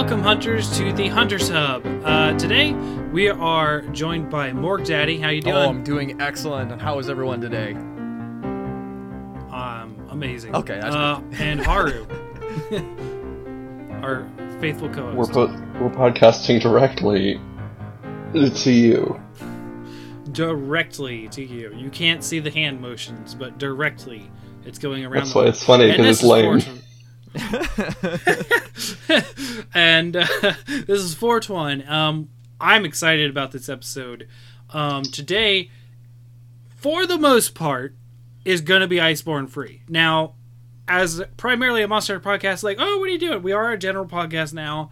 welcome hunters to the Hunters Hub. Uh, today we are joined by Morg Daddy. How you doing? Oh, I'm doing excellent. And how is everyone today? Um, amazing. Okay, that's uh, and Haru, our faithful We're co-host. po- we're podcasting directly to you. directly to you. You can't see the hand motions, but directly it's going around. That's the why it's funny because it's this is lame. 420. and uh, this is 420. Um, I'm excited about this episode. Um, today, for the most part, is going to be Iceborne free. Now, as primarily a Monster podcast, like, oh, what are you doing? We are a general podcast now,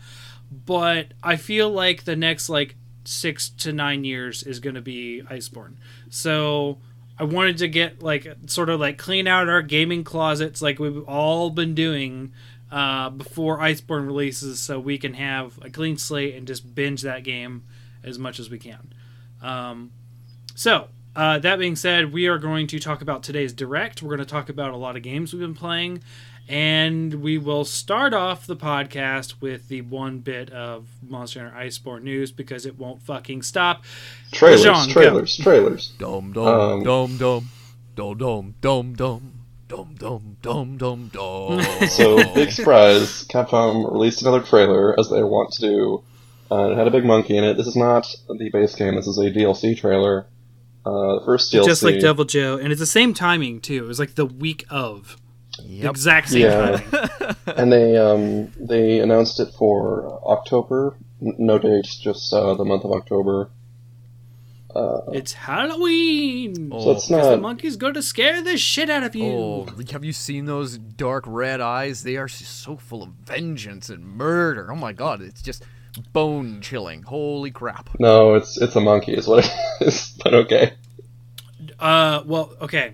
but I feel like the next like six to nine years is going to be Iceborne. So I wanted to get like sort of like clean out our gaming closets, like we've all been doing uh, before Iceborne releases, so we can have a clean slate and just binge that game as much as we can. Um, so, uh, that being said, we are going to talk about today's direct. We're going to talk about a lot of games we've been playing, and we will start off the podcast with the one bit of Monster Hunter Iceborne news because it won't fucking stop. Trailers, Jean, trailers, go. trailers. Dom, dom, um, dom, dom, dom, dom, dom, dom, dom. dom, dom. so big surprise! Capcom released another trailer as they want to do. Uh, it had a big monkey in it. This is not the base game. This is a DLC trailer. Uh, first DLC, just like Deviljho, and it's the same timing too. It was like the week of. Yep. exact same Yeah. timing. and they um, they announced it for October. No date, just uh, the month of October. Uh, It's Halloween. Oh, so it's not. the monkey's going to scare the shit out of you. Oh, have you seen those dark red eyes? They are so full of vengeance and murder. Oh my god, it's just bone chilling. Holy crap. No, it's it's a monkey, is what it is. But okay. Uh, well, okay.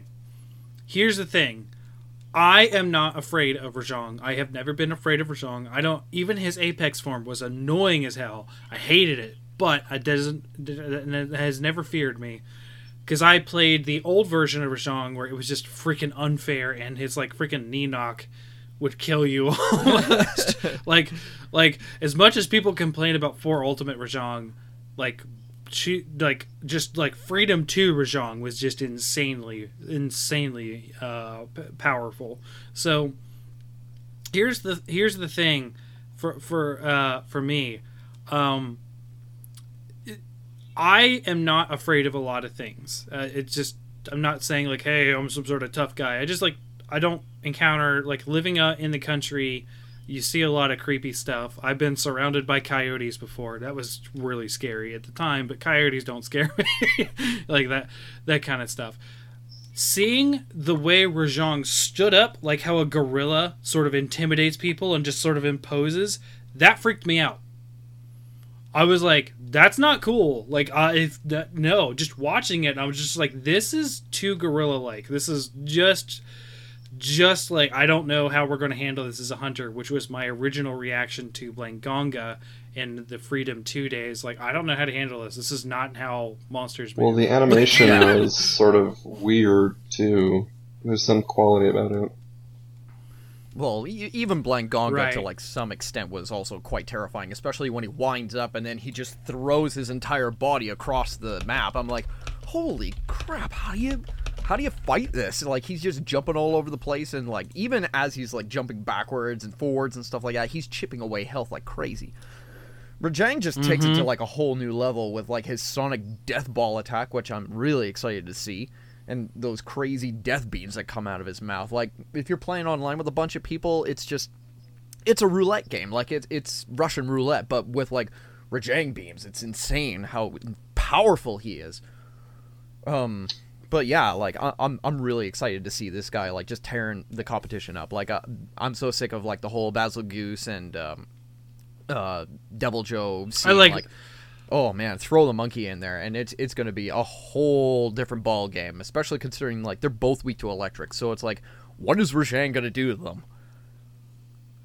Here's the thing. I am not afraid of Rajang. I have never been afraid of Rajang. I don't. Even his apex form was annoying as hell. I hated it, but it doesn't. It has never feared me. Because I played the old version of Rajang where it was just freaking unfair, and his like freaking knee knock would kill you almost. like, like as much as people complain about four ultimate Rajang, like she like just like freedom 2 Rajang was just insanely insanely uh p- powerful. So here's the here's the thing for for uh for me. Um it- I am not afraid of a lot of things. Uh, it's just I'm not saying like hey I'm some sort of tough guy. I just like I don't encounter like living uh, in the country you see a lot of creepy stuff. I've been surrounded by coyotes before. That was really scary at the time, but coyotes don't scare me. like that that kind of stuff. Seeing the way Rajang stood up, like how a gorilla sort of intimidates people and just sort of imposes, that freaked me out. I was like, that's not cool. Like, uh, if that, no, just watching it, I was just like, this is too gorilla like. This is just just like I don't know how we're going to handle this as a hunter, which was my original reaction to Blangonga in the Freedom Two days. Like I don't know how to handle this. This is not how monsters. Well, move. the animation was sort of weird too. There's some quality about it. Well, even Blangonga Right. to like some extent was also quite terrifying, especially when he winds up and then he just throws his entire body across the map. I'm like, holy crap! How do you how do you fight this? Like he's just jumping all over the place and like even as he's like jumping backwards and forwards and stuff like that, he's chipping away health like crazy. Rajang just takes it to like a whole new level with like his sonic death ball attack, which I'm really excited to see, and those crazy death beams that come out of his mouth. Like if you're playing online with a bunch of people, it's just it's a roulette game. Like it's it's Russian roulette, but with like Rajang beams. It's insane how powerful he is. Um, but yeah, like I, I'm I'm really excited to see this guy like just tearing the competition up. Like uh, I'm so sick of like the whole Bazelgeuse and um, uh, Deviljho. Scene. like- like oh man, throw the monkey in there, and it's it's gonna be a whole different ball game. Especially considering like they're both weak to electric, so it's like what is Rajang gonna do to them?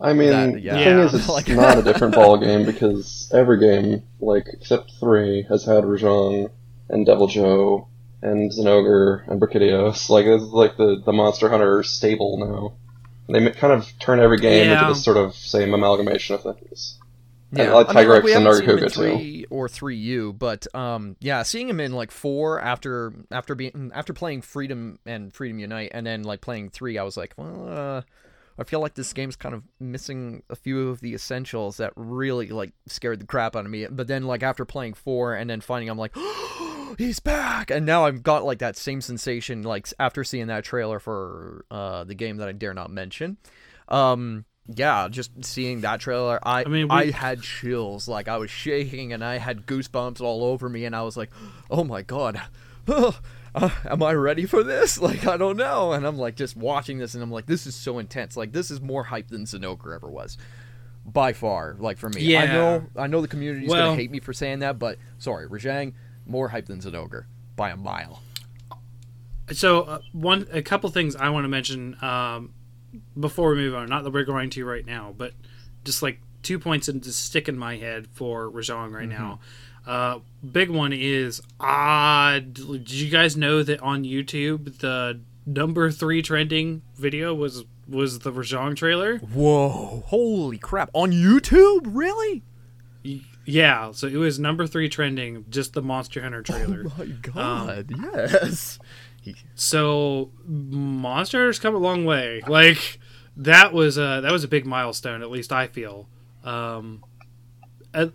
I mean, That- yeah. the thing is, it's Like- not a different ball game because every game, like except three, has had Rajang and Deviljho and Zinogre and Brachydios. Like it's like the the Monster Hunter stable now. They kind of turn every game Yeah. into this sort of same amalgamation of things. I like I mean, Tigrex we and haven't seen him too. three or three U, but um, yeah, seeing him in like four after after being after playing Freedom and Freedom Unite, and then like playing three, I was like, well, uh, I feel like this game's kind of missing a few of the essentials that really like scared the crap out of me. But then like after playing four and then finding, I'm like, he's back, and now I've got like that same sensation like after seeing that trailer for uh the game that I dare not mention. Um, yeah, just seeing that trailer, I I mean, I had chills, like I was shaking and I had goosebumps all over me, and I was like, oh my god. Uh, am I ready for this? Like, I don't know. And I'm like, just watching this, and I'm like, this is so intense. Like, this is more hype than Zinogre ever was, by far. Like for me, yeah. I know, I know the community's Well- gonna hate me for saying that, but sorry, Rajang, more hype than Zinogre by a mile. So uh, one, a couple things I want to mention um, before we move on. Not that we're going to right now, but just like two points that just stick in my head for Rajang right now. Uh, big one is uh, did you guys know that on YouTube the number three trending video was was the Rajang trailer? Whoa! Holy crap! On YouTube, really? Yeah, so it was number three trending, just the Monster Hunter trailer. Oh my god! yes. So Monster Hunter's come a long way. Like that was a that was a big milestone. At least I feel. Um, uh,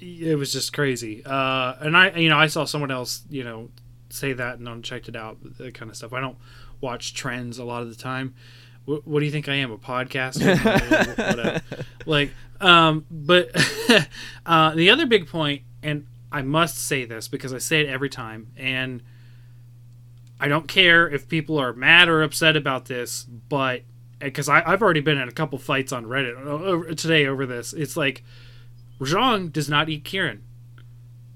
it was just crazy. Uh, and I, you know, I saw someone else, you know, say that and I checked it out. That kind of stuff. I don't watch trends a lot of the time. What do you think I am, a podcaster? Like, um, but uh, the other big point, and I must say this because I say it every time, and I don't care if people are mad or upset about this, but because I've already been in a couple fights on Reddit over- today over this, it's like Rajang does not eat Kirin.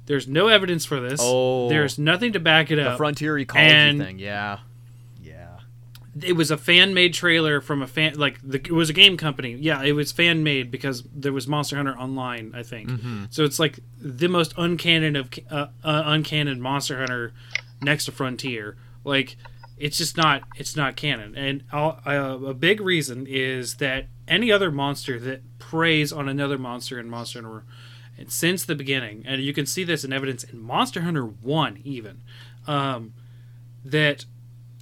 There's no evidence for this. Oh. There's nothing to back it up. the frontier ecology and- thing, yeah. It was a fan made trailer from a fan like the, it was a game company. Yeah it was fan made because there was monster hunter online i think. So it's like the most uncanon of uh, uh, uncanon monster hunter next to frontier. Like it's just not it's not canon. And uh, a big reason is that any other monster that preys on another monster in monster hunter and since the beginning and you can see this in evidence in monster hunter 1 even um, that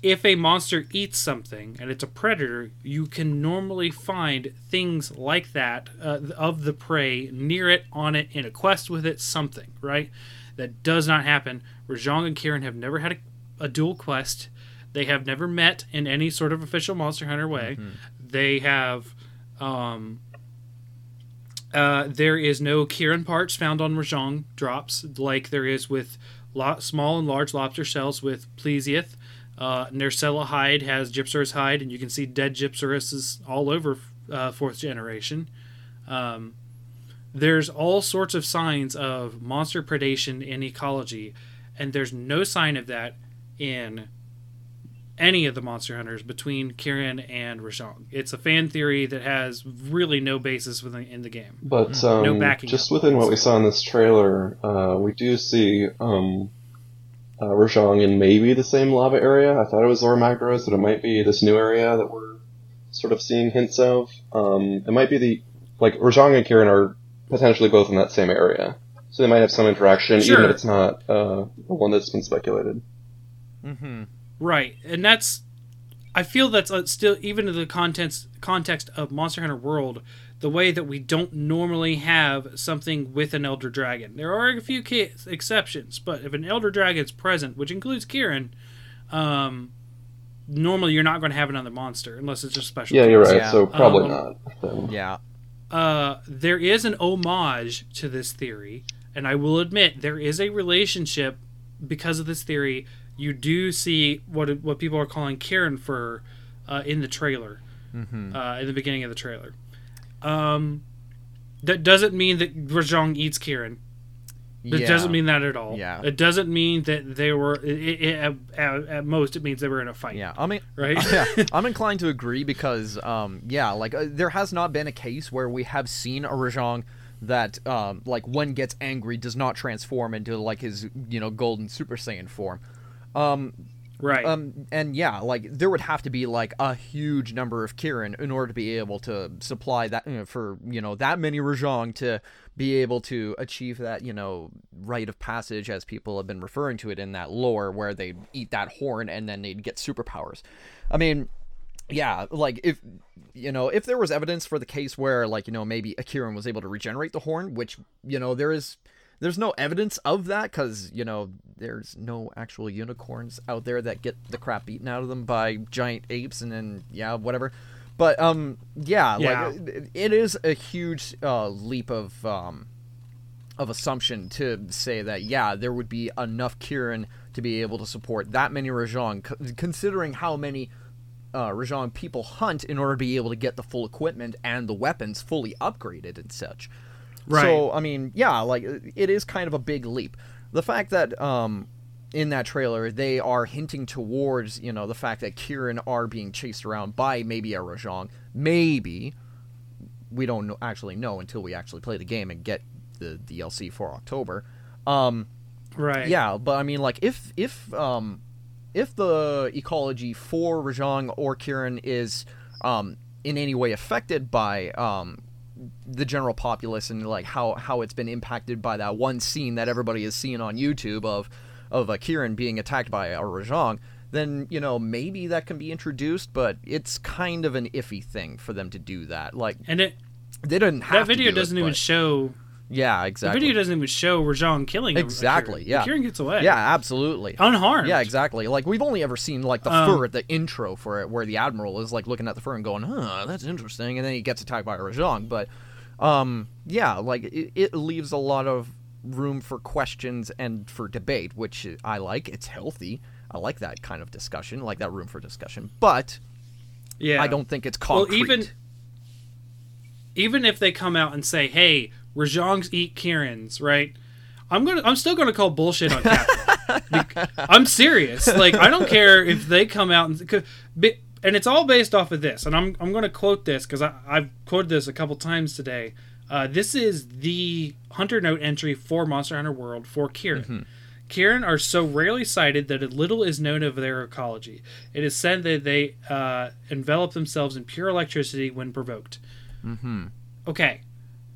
if a monster eats something and it's a predator, you can normally find things like that uh, of the prey near it, on it, in a quest with it, something, right? That does not happen. Rajang and Kirin have never had a, a dual quest. They have never met in any sort of official Monster Hunter way. They have. Um, uh, there is no Kirin parts found on Rajang drops like there is with small and large lobster shells with Plesioth. Uh, Nerscylla hide has Gypceros hide, and you can see dead Gypceros all over uh, fourth generation. Um, there's all sorts of signs of monster predation in ecology, and there's no sign of that in any of the monster hunters between Kirin and Rajang. It's a fan theory that has really no basis within in the game. But um, No backing just within what we saw in this trailer, uh, we do see um, uh, Rajang in maybe the same lava area. I thought it was Zora Magdaros, but it might be this new area that we're sort of seeing hints of. Um, it might be the like Rajang and Kirin are potentially both in that same area, so they might have some interaction, even if it's not uh, the one that's been speculated. Mm-hmm. Right, and that's I feel that's uh, still even in the context context of Monster Hunter World, the way that we don't normally have something with an Elder Dragon. There are a few ca- exceptions, but if an Elder Dragon's present, which includes Kirin, um, normally you're not going to have another monster unless it's a special. Yeah, case. you're right. Yeah. So probably Um, not. then. Yeah. uh, there is an homage to this theory, and I will admit there is a relationship because of this theory. You do see what what people are calling Kirin fur uh, in the trailer, Mm-hmm. uh, in the beginning of the trailer. Um, that doesn't mean that Rajang eats Kirin. It yeah. doesn't mean that at all. Yeah. It doesn't mean that they were. It, it, at, at, most, it means they were in a fight. Yeah, I mean, Right. yeah, I'm inclined to agree because, um, yeah, like uh, there has not been a case where we have seen a Rajang that, um, like when gets angry, does not transform into like his, you know, golden Super Saiyan form. Um, Right. Um, and yeah, like there would have to be like a huge number of Kirin in order to be able to supply that you know, for you know that many Rajang to be able to achieve that you know rite of passage as people have been referring to it in that lore where they eat that horn and then they'd get superpowers. I mean, yeah, like if you know if there was evidence for the case where like you know maybe Akiran was able to regenerate the horn, which you know there is there's no evidence of that because you know there's no actual unicorns out there that get the crap beaten out of them by giant apes and then yeah whatever but um yeah, Yeah. like it, it is a huge uh, leap of um of assumption to say that yeah there would be enough Kirin to be able to support that many Rajang c- considering how many uh, Rajang people hunt in order to be able to get the full equipment and the weapons fully upgraded and such. Right. So I mean, yeah, like it is kind of a big leap. The fact that um, in that trailer they are hinting towards you know the fact that Kirin are being chased around by maybe a Rajang, maybe we don't know, actually know until we actually play the game and get the DLC for October. Um, right. yeah, but I mean, like, if if um, if the ecology for Rajang or Kirin is um, in any way affected by um, the general populace and like how how it's been impacted by that one scene that everybody has seen on YouTube of of a Kirin being attacked by a Rajang, then you know maybe that can be introduced, but it's kind of an iffy thing for them to do that. Like And it they didn't have that video do doesn't even but- show yeah exactly. the video doesn't even show Rajang killing Exactly, yeah. Kirin gets away. yeah absolutely Unharmed. Yeah, exactly. Like we've only ever seen like the Um, fur at the intro for it, where the admiral is like looking at the fur and going, "Huh, that's interesting," and then he gets attacked by a But, um, yeah, like it, it leaves a lot of room for questions and for debate, which I like. It's healthy. I like that kind of discussion, like that room for discussion. But Yeah. I don't think it's Well, concrete. even even if they come out and say, "Hey, Rajangs eat Kirin's," right? I'm gonna. I'm still gonna call bullshit on Captain. I'm serious. Like, I don't care if they come out and and it's all based off of this. And I'm I'm gonna quote this because I've quoted this a couple times today. Uh, this is the Hunter Note entry for Monster Hunter World for Kirin. Kirin are so rarely sighted that little is known of their ecology. It is said that they uh, envelop themselves in pure electricity when provoked. Mm-hmm. Okay,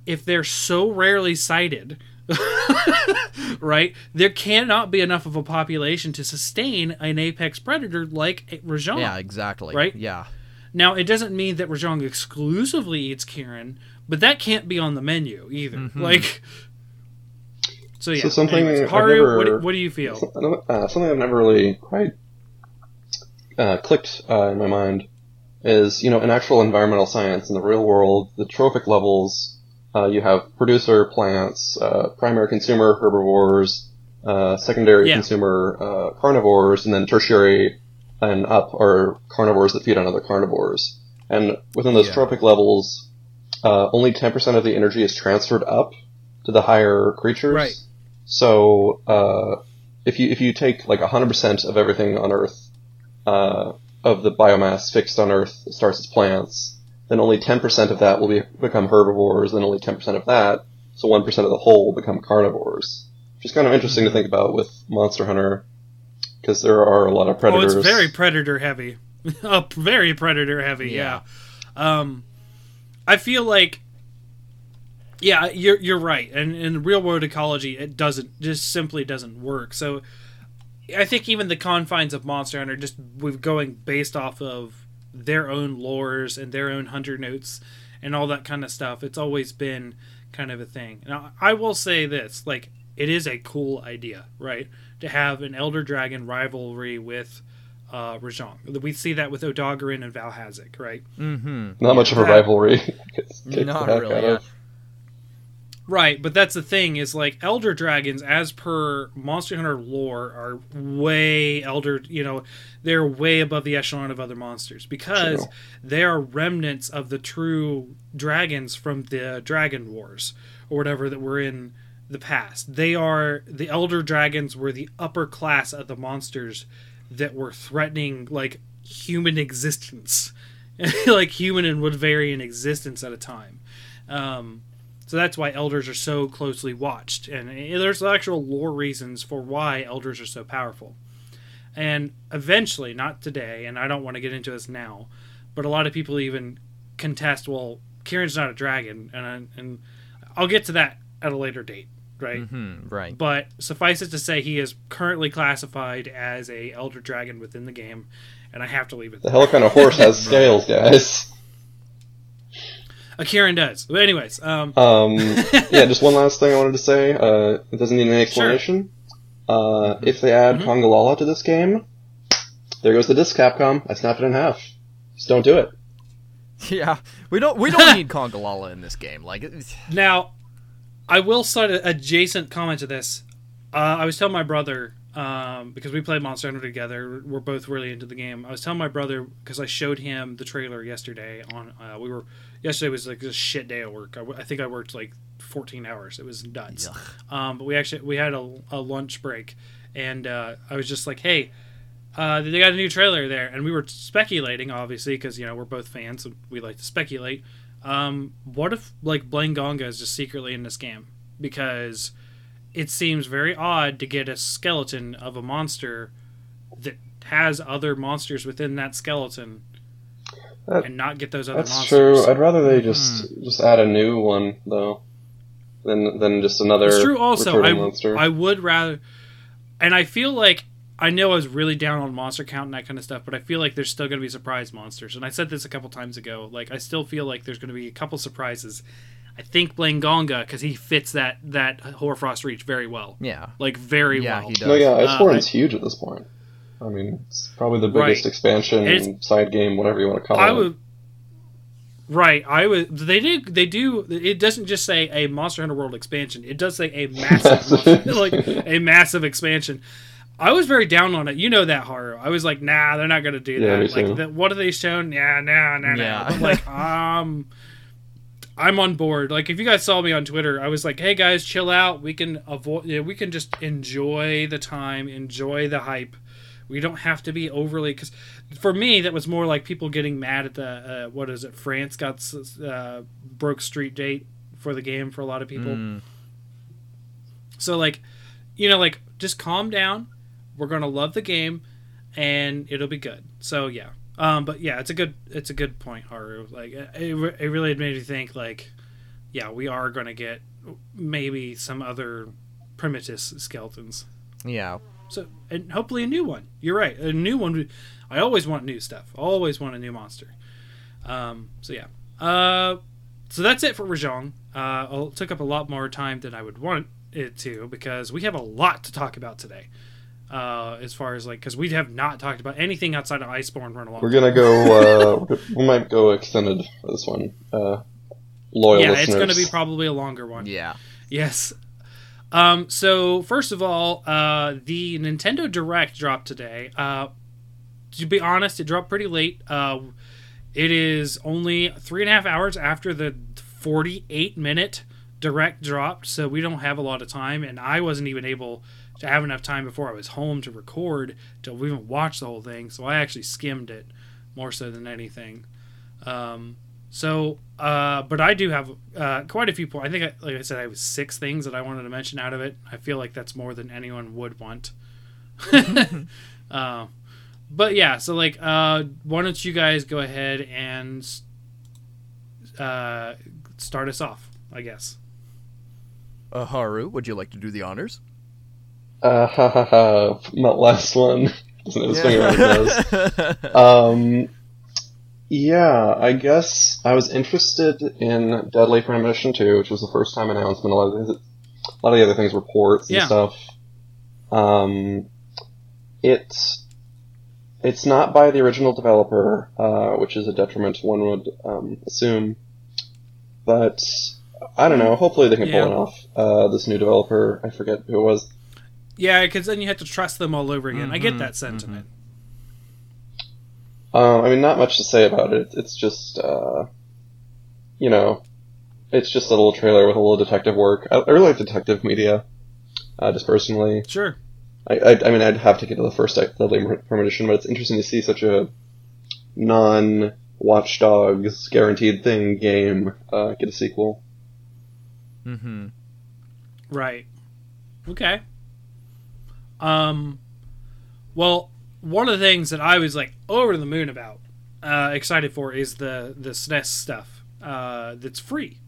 if they're so rarely sighted, right, there cannot be enough of a population to sustain an apex predator like a Rajang. yeah, exactly. Right? Yeah. Now, it doesn't mean that Rajang exclusively eats Kirin, but that can't be on the menu either. Like, so yeah. So something anyways, I've Haru, what, never- do- what do you feel? Uh, something I've never really quite uh, clicked uh, in my mind is, you know, in actual environmental science in the real world, the trophic levels, uh, you have producer plants, uh, primary consumer herbivores, uh, secondary Yeah. consumer uh, carnivores, and then tertiary and up are carnivores that feed on other carnivores. And within those Yeah. trophic levels, uh, only 10% of the energy is transferred up to the higher creatures. Right. So uh, if you if you take like 100% of everything on Earth, uh, of the biomass fixed on Earth starts as plants, then only 10% of that will be, become herbivores, then only 10% of that, so 1% of the whole will become carnivores. Which is kind of interesting to think about with Monster Hunter, because there are a lot of predators. Oh, predators. it's very predator heavy. uh, very predator heavy. Yeah. Um, I feel like, yeah, you're you're right. And in real world ecology, it doesn't just simply doesn't work. So, I think even the confines of Monster Hunter, just with going based off of their own lores and their own hunter notes and all that kind of stuff, it's always been kind of a thing. Now, I will say this: like, it is a cool idea, right? To have an Elder Dragon rivalry with uh, Rajang. We see that with Odogaron and Vaal Hazak, right? Mm-hmm. Not much of a rivalry. Not really. Yeah. Right, but that's the thing is like elder dragons, as per Monster Hunter lore, are way elder. You know, they're way above the echelon of other monsters because True. they are remnants of the true dragons from the Dragon Wars or whatever that were in the past. They are the elder dragons were the upper class of the monsters that were threatening like human existence, like human and Wyverian existence at a time. Um, so that's why elders are so closely watched, and there's actual lore reasons for why elders are so powerful. and eventually, not today, and I don't want to get into this now, but a lot of people even contest. Well, Kirin's not a dragon, and I, and I'll get to that at a later date, right? Hmm, right. But suffice it to say, he is currently classified as a elder dragon within the game, and I have to leave it. The there. hell kind of horse has scales, guys? A Kirin does. But anyways, um, Um, yeah, just one last thing I wanted to say. Uh, it doesn't need any explanation. Uh, if they add Mhm. Congalala to this game, there goes the disc, Capcom. I snapped it in half. Just don't do it. Yeah, we don't we don't need Congalala in this game. Like, it- Now, I will start an adjacent comment to this. Uh, I was telling my brother um, because we played Monster Hunter together. We're both really into the game. I was telling my brother because I showed him the trailer yesterday. On uh, we were yesterday was like a shit day at work. I, w- I think I worked like 14 hours. It was nuts. Um, but we actually we had a, a lunch break, and uh, I was just like, hey. Uh, they got a new trailer there, and we were speculating, obviously, because you know we're both fans, and we like to speculate. Um, what if like Blangonga is just secretly in this game? Because it seems very odd to get a skeleton of a monster that has other monsters within that skeleton That- and not get those other That's monsters. true. I'd rather they just just add a new one though, than than just another. It's true. Also, I monster. I would rather, and I feel like I know I was really down on monster count and that kind of stuff, but I feel like there's still going to be surprise monsters. And I said this a couple times ago. Like I still feel like there's going to be a couple surprises. I think Blangonga because he fits that that Hoarfrost reach very well, yeah, like very Yeah, well. he does. no, yeah, Uh, Iceborne's I- huge at this point. I mean, it's probably the Right. biggest expansion, It's- side game, whatever you want to call I it. would. Right, I would. They do. They do. It doesn't just say a Monster Hunter World expansion. It does say a massive, Massive. like a massive expansion. I was very down on it. You know that horror. I was like, nah, they're not going to do Yeah, that. Like, the, what have they shown? Yeah, nah, nah, nah. Yeah. But like, um, I'm on board. Like, if you guys saw me on Twitter, I was like, hey guys, chill out. We can avoid. Yeah, we can just enjoy the time, enjoy the hype. We don't have to be overly because for me that was more like people getting mad at the uh, what is it? France got uh, broke street date for the game for a lot of people. Mm, So like, you know, like just calm down. We're gonna love the game, and it'll be good. So yeah, um, but yeah, it's a good it's a good point, Haru. Like it, it it really made me think like, yeah, we are gonna get maybe some other primitus skeletons. yeah. So and hopefully a new one. You're right, a new one. I always want new stuff. Always want a new monster. Um, so yeah. Uh, so that's it for Rajang. Uh, it took up a lot more time than I would want it to because we have a lot to talk about today. Uh, as far as like, because we have not talked about anything outside of Iceborne for a long. We're gonna go. Uh, we might go extended for this one. Uh, loyal yeah, listeners. it's going to be probably a longer one. Yeah. Yes. Um, so first of all, uh, the Nintendo Direct dropped today. Uh, to be honest, it dropped pretty late. Uh, it is only three and a half hours after the 48 minute Direct dropped, so we don't have a lot of time, and I wasn't even able to have enough time before I was home to record to even watch the whole thing. So I actually skimmed it more so than anything. Um, so, uh, but I do have uh, quite a few points. I think, I, like I said, I have six things that I wanted to mention out of it. I feel like that's more than anyone would want. uh, but yeah, so like, uh, why don't you guys go ahead and uh, start us off? I guess. Uh, Haru, would you like to do the honors? Uh, ha ha ha. Not last one. Doesn't have his finger on his nose. Um, yeah, I guess I was interested in Deadly Premonition 2, which was the first time announcement. A lot of the, a lot of the other things were ports and Yeah. stuff. Um, it's it's not by the original developer, uh, which is a detriment one would um, assume. But I don't know. Hopefully they can Yeah. pull it off. Uh, this new developer, I forget who it was. Yeah, because then you have to trust them all over again. I get Mhm, that sentiment. Um, I mean, not much to say about it. It's just, uh, you know, it's just a little trailer with a little detective work. I, I really like detective media, uh, just personally. Sure. I, I, I mean, I'd have to get to the first Deadly Premonition, but it's interesting to see such a non Watchdogs guaranteed thing game uh, get a sequel. mm-hmm. Right. Okay. Um well, one of the things that I was like over the moon about, uh, excited for, is the the SNES stuff uh, that's free.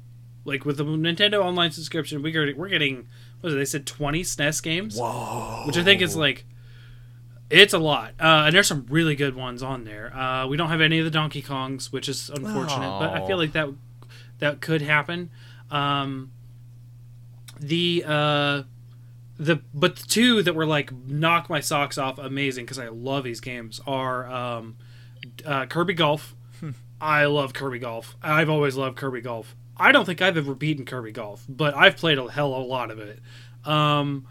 Like with the Nintendo Online subscription, we are we're getting what was it? They said twenty SNES games, Whoa. which I think is like it's a lot. Uh, and there's some really good ones on there. Uh, we don't have any of the Donkey Kongs, which is unfortunate, but I feel like that that could happen. Um, the uh, the but the two that were like knock my socks off amazing because I love these games are um, uh, Kirby Golf. I love Kirby Golf. I've always loved Kirby Golf. I don't think I've ever beaten Kirby Golf, but I've played a hell of a lot of it. Um,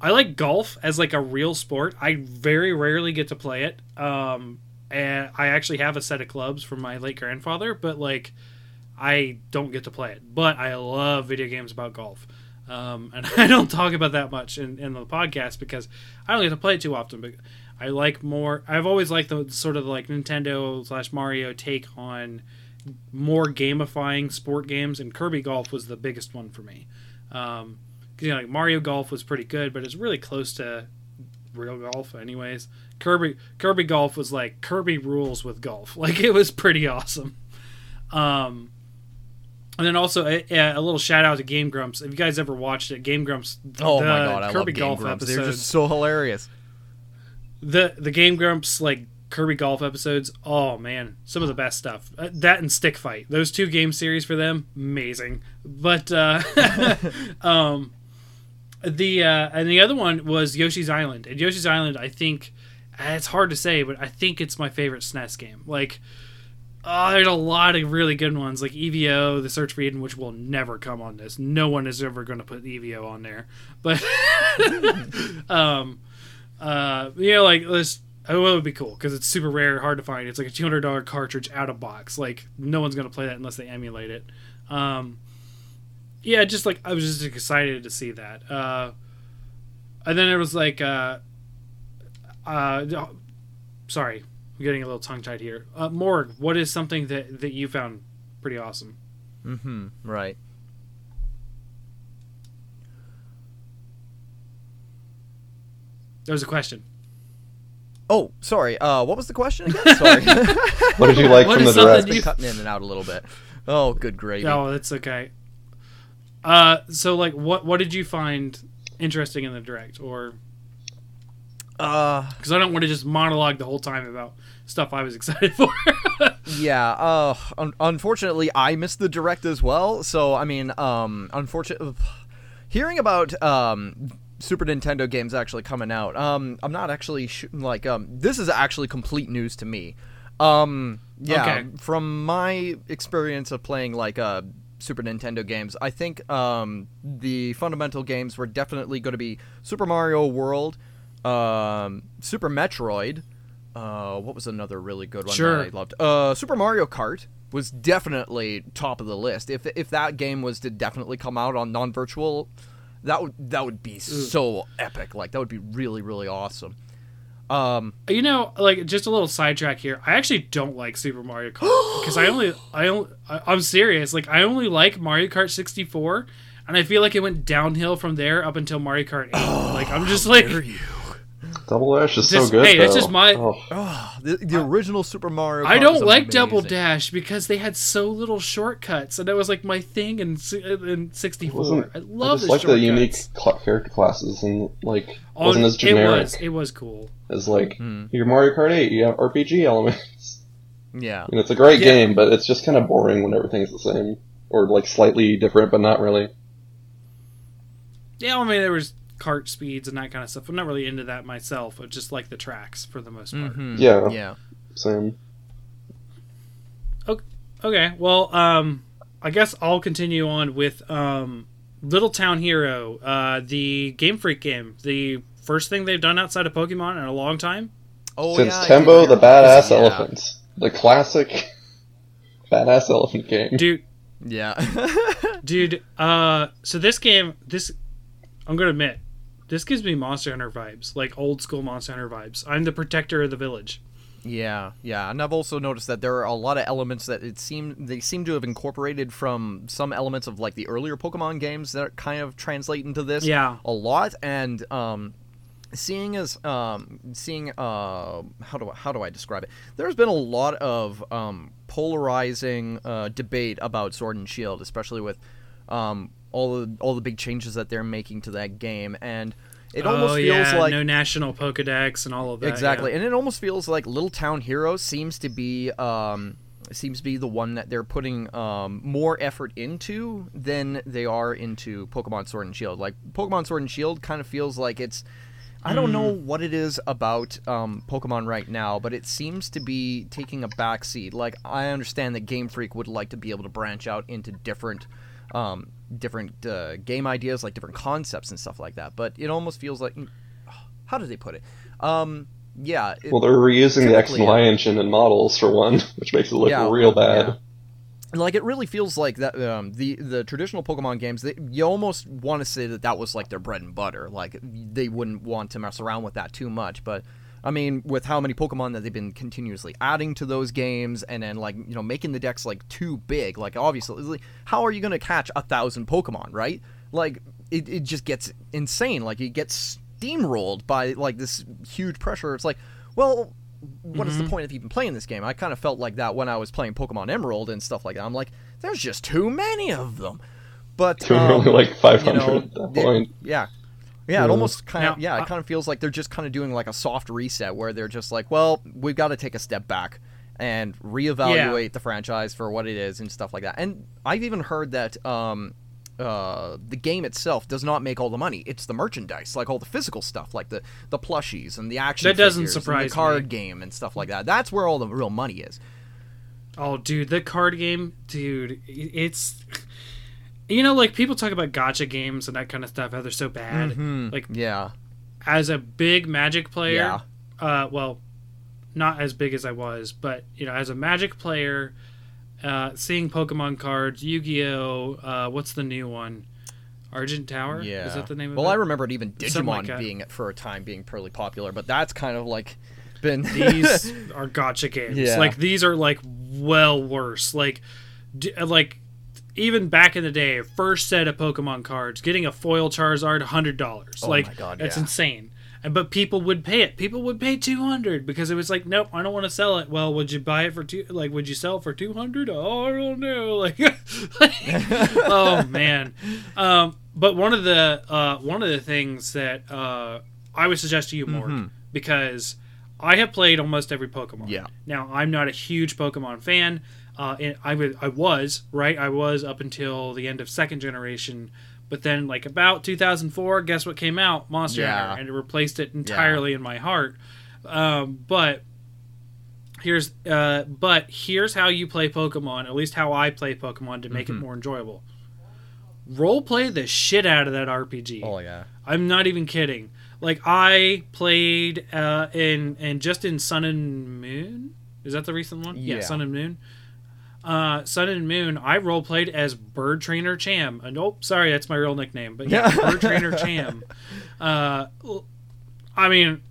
I like golf as like a real sport. I very rarely get to play it. Um, and I actually have a set of clubs from my late grandfather, but like I don't get to play it. But I love video games about golf. Um, and I don't talk about that much in, in the podcast because I don't get to play it too often. But I like more. I've always liked the sort of like Nintendo slash Mario take on more gamifying sport games, and Kirby Golf was the biggest one for me. Um, you know, like Mario Golf was pretty good, but it's really close to real golf, anyways. Kirby Kirby Golf was like Kirby rules with golf. Like it was pretty awesome. Um, and then also a, a little shout out to Game Grumps. If you guys ever watched it, Game Grumps. Oh my god, I Kirby love Game Golf Grumps. episodes. They're just so hilarious. the the Game Grumps like Kirby Golf episodes. Oh man, some of the best stuff. Uh, that and Stick Fight. Those two game series for them, amazing. But uh, um, the uh, and the other one was Yoshi's Island. And Yoshi's Island, I think uh, it's hard to say, but I think it's my favorite SNES game. Like. Oh, there's a lot of really good ones like EVO, The Search for Eden, which will never come on this. No one is ever going to put EVO on there. But, um, uh, you know, like this. Oh, it would be cool because it's super rare, hard to find. It's like a two hundred dollar cartridge out of box. Like no one's gonna play that unless they emulate it. Um, yeah, just like I was just excited to see that. Uh, and then it was like, uh, uh, sorry, I'm getting a little tongue tied here. Uh, Morg, what is something that that you found pretty awesome? Mm-hmm. Right. That was a question. Oh, sorry. Uh, what was the question again? Sorry. What did you like What from the is something direct? you- Been cutting in and out a little bit. Oh, good gravy. Oh, that's okay. Uh, so like, what what did you find interesting in the direct, or Uh, because I don't want to just monologue the whole time about stuff I was excited for. yeah. Uh, un- unfortunately, I missed the direct as well. So I mean, um, unfortunately, hearing about um Super Nintendo games actually coming out, um, I'm not actually sh- like um, this is actually complete news to me. Um, yeah, Okay. from my experience of playing like uh Super Nintendo games, I think um the fundamental games were definitely going to be Super Mario World, um, Super Metroid. Uh, what was another really good one Sure. that I loved? Uh, Super Mario Kart was definitely top of the list. If if that game was to definitely come out on non-virtual, that would that would be so epic. Like that would be really really awesome. Um, you know, like just a little sidetrack here. I actually don't like Super Mario Kart because I only I only I, I'm serious. Like I only like Mario Kart 64, and I feel like it went downhill from there up until Mario Kart 8. like I'm just like. Double Dash is Just- so good. hey, that's though. just my- Oh, oh, the, the original Super Mario. I don't was like Double. Dash because they had so little shortcuts, and that was like my thing in in 64. wasn't, I I love just the like the unique cl- character classes and like Oh, wasn't as generic It was. It was cool. as like Hmm. your Mario Kart 8. You have RPG elements. Yeah. And it's a great Yeah. game, but it's just kind of boring when everything's the same or like slightly different, but not really. Yeah, I mean there was cart speeds and that kind of stuff. I'm not really into that myself. I just like the tracks for the most part. Mhm. Yeah. Yeah. Same. Okay, well, um, I guess I'll continue on with um, Little Town Hero, uh, the Game Freak game, the first thing they've done outside of Pokemon in a long time. Oh Since yeah. I Tembo did the Badass yeah. Elephant, the classic badass elephant game. Dude, Yeah. dude, uh, so this game, this, I'm gonna admit, this gives me Monster Hunter vibes, like old school Monster Hunter vibes. I'm the protector of the village. Yeah, yeah, and I've also noticed that there are a lot of elements that it seem they seem to have incorporated from some elements of like the earlier Pokemon games that kind of translate into this. Yeah. a lot, and um, seeing as um seeing uh how do I, how do I describe it? There's been a lot of um polarizing uh debate about Sword and Shield, especially with um all the all the big changes that they're making to that game and it almost oh, feels yeah, like no national Pokedex and all of that. exactly yeah. and it almost feels like little town heroes seems to be um seems to be the one that they're putting um, more effort into than they are into pokemon sword and shield like pokemon sword and shield kind of feels like it's i don't know Hmm. what it is about um, pokemon right now but it seems to be taking a backseat like i understand that game freak would like to be able to branch out into different um, different uh, game ideas like different concepts and stuff like that but it almost feels like how did they put it um, yeah it- Well, they're reusing the X and Y engine and models for one, which makes it look Yeah, real bad. yeah. like it really feels like that um, the the traditional Pokemon games. They, you almost want to say that that was like their bread and butter. Like they wouldn't want to mess around with that too much. But I mean, with how many Pokemon that they've been continuously adding to those games, and then like you know making the decks like too big. Like obviously, how are you going to catch a thousand Pokemon, right? Like it, it just gets insane. Like it gets steamrolled by like this huge pressure. It's like, well, what is the point of even playing this game? I kind of felt like that when I was playing Pokemon Emerald and stuff like that. I'm like, there's just too many of them. But were um, only like 500 you know, at that point. yeah. Yeah, it almost kind of Now, yeah, it kind of feels like they're just kind of doing like a soft reset where they're just like, well, we've got to take a step back and reevaluate the franchise for what it is and stuff like that. And I've even heard that um, uh, the game itself does not make all the money. It's the merchandise, like all the physical stuff, like the the plushies and the action. That doesn't figures and surprise the card me. game and stuff like that. That's where all the real money is. Oh, dude, the card game, dude, it's. You know, like people talk about gotcha games and that kind of stuff, how they're so bad. Mhm. Like Yeah, as a big Magic player, Yeah. uh, well, not as big as I was, but you know, as a Magic player, uh, seeing Pokemon cards, Yu-Gi-Oh, uh, what's the new one? Argent Tower. yeah. is that the name of well, it? I remembered even Something like Digimon being for a time being pretty popular, but that's kind of like been these are gotcha games. Yeah. Like these are like well worse. Like, d- like even back in the day, first set of Pokemon cards, getting a foil Charizard, hundred dollars. Oh like my God, that's yeah. insane. And but people would pay it. People would pay two hundred because it was like, nope, I don't want to sell it. Well, would you buy it for two? Like, would you sell for two hundred? Oh, I don't know. Like, oh man. Um, but one of the uh, one of the things that uh, I would suggest to you, Morg, because I have played almost every Pokemon. Yeah. Now I'm not a huge Pokemon fan. Uh, and I was, I was right. I was up until the end of second generation, but then like about 2004, guess what came out? Monster Yeah. Hunter, and it replaced it entirely in my heart. Um, but here's uh, but here's how you play Pokemon. At least how I play Pokemon to make it more enjoyable. Role play the shit out of that RPG. oh yeah. I'm not even kidding. Like I played uh, in and just in Sun and Moon. Is that the recent one? Yeah. Sun and Moon. Uh, Sun and Moon. I role played as Bird Trainer Cham. Uh, nope, sorry, that's my real nickname. But yeah. Bird Trainer Cham. Uh, I mean,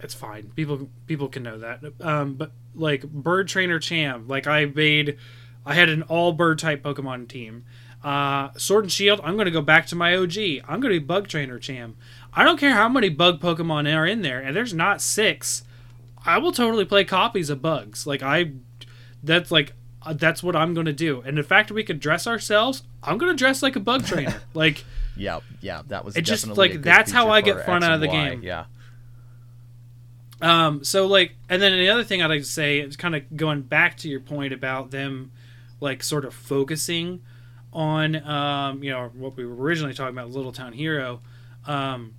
it's fine. People people can know that. Um, but like Bird Trainer Cham, like I made, I had an all bird type Pokemon team. Uh, Sword and Shield. I'm going to go back to my OG. I'm going to be Bug Trainer Cham. I don't care how many bug Pokemon are in there, and there's not six. I will totally play copies of bugs. Like I, that's like uh, that's what I'm going to do. And the fact we could dress ourselves, I'm going to dress like a bug trainer. like Yeah, yeah, that was It just, like, that's how I get fun out of the Y, game. Yeah, Um, so like, and then the other thing I'd like to say is kind of going back to your point about them, like sort of focusing on, um, you know, what we were originally talking about, Little Town Hero. Um,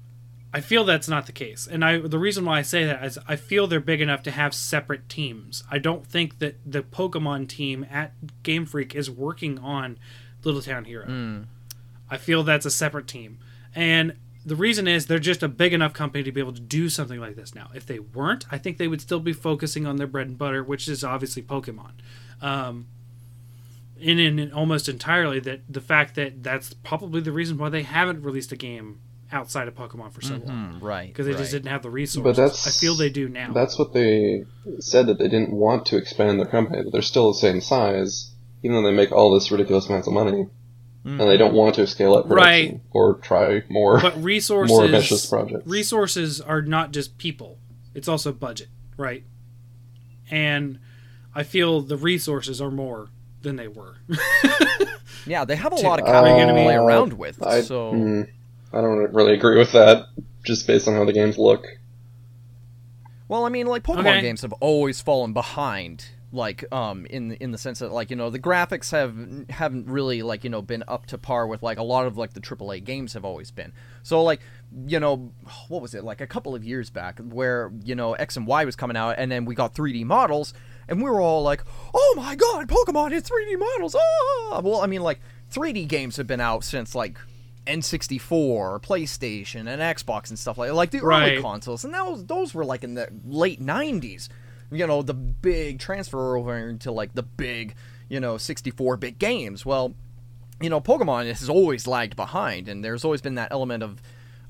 I feel that's not the case, and I the reason why I say that is I feel they're big enough to have separate teams. I don't think that the Pokemon team at Game Freak is working on Little Town Hero. I feel that's a separate team. And the reason is they're just a big enough company to be able to do something like this now. If they weren't, I think they would still be focusing on their bread and butter, which is obviously Pokemon. Um, in, in almost entirely that the fact that that's probably the reason why they haven't released a game outside of Pokemon for so long Hmm, right. because they right. just didn't have the resources. But that's I feel they do now. That's what they said that they didn't want to expand their company. That they're still the same size, even though they make all this ridiculous amounts of money. and they don't want to scale up production Right. or try more but resources more ambitious projects. resources are not just people it's also budget right and i feel the resources are more than they were Yeah, they have a To- lot of Are capital you to play around with. I, so mm, I don't really agree with that, just based on how the games look. Well, I mean, like Pokemon Okay. games have always fallen behind, like um in in the sense that like you know the graphics have haven't really like you know been up to par with like a lot of like the AAA games have always been. So like you know what was it like a couple of years back where you know X and Y was coming out and then we got 3D models and we were all like, oh my god, Pokemon is 3D models! Ah! Well, I mean like 3D games have been out since like. N64, PlayStation, and Xbox and stuff like like the early consoles, and those those were like in the late '90s. You know, the big transfer over into like the big, you know, 64-bit games. Well, you know, Pokemon has always lagged behind, and there's always been that element of,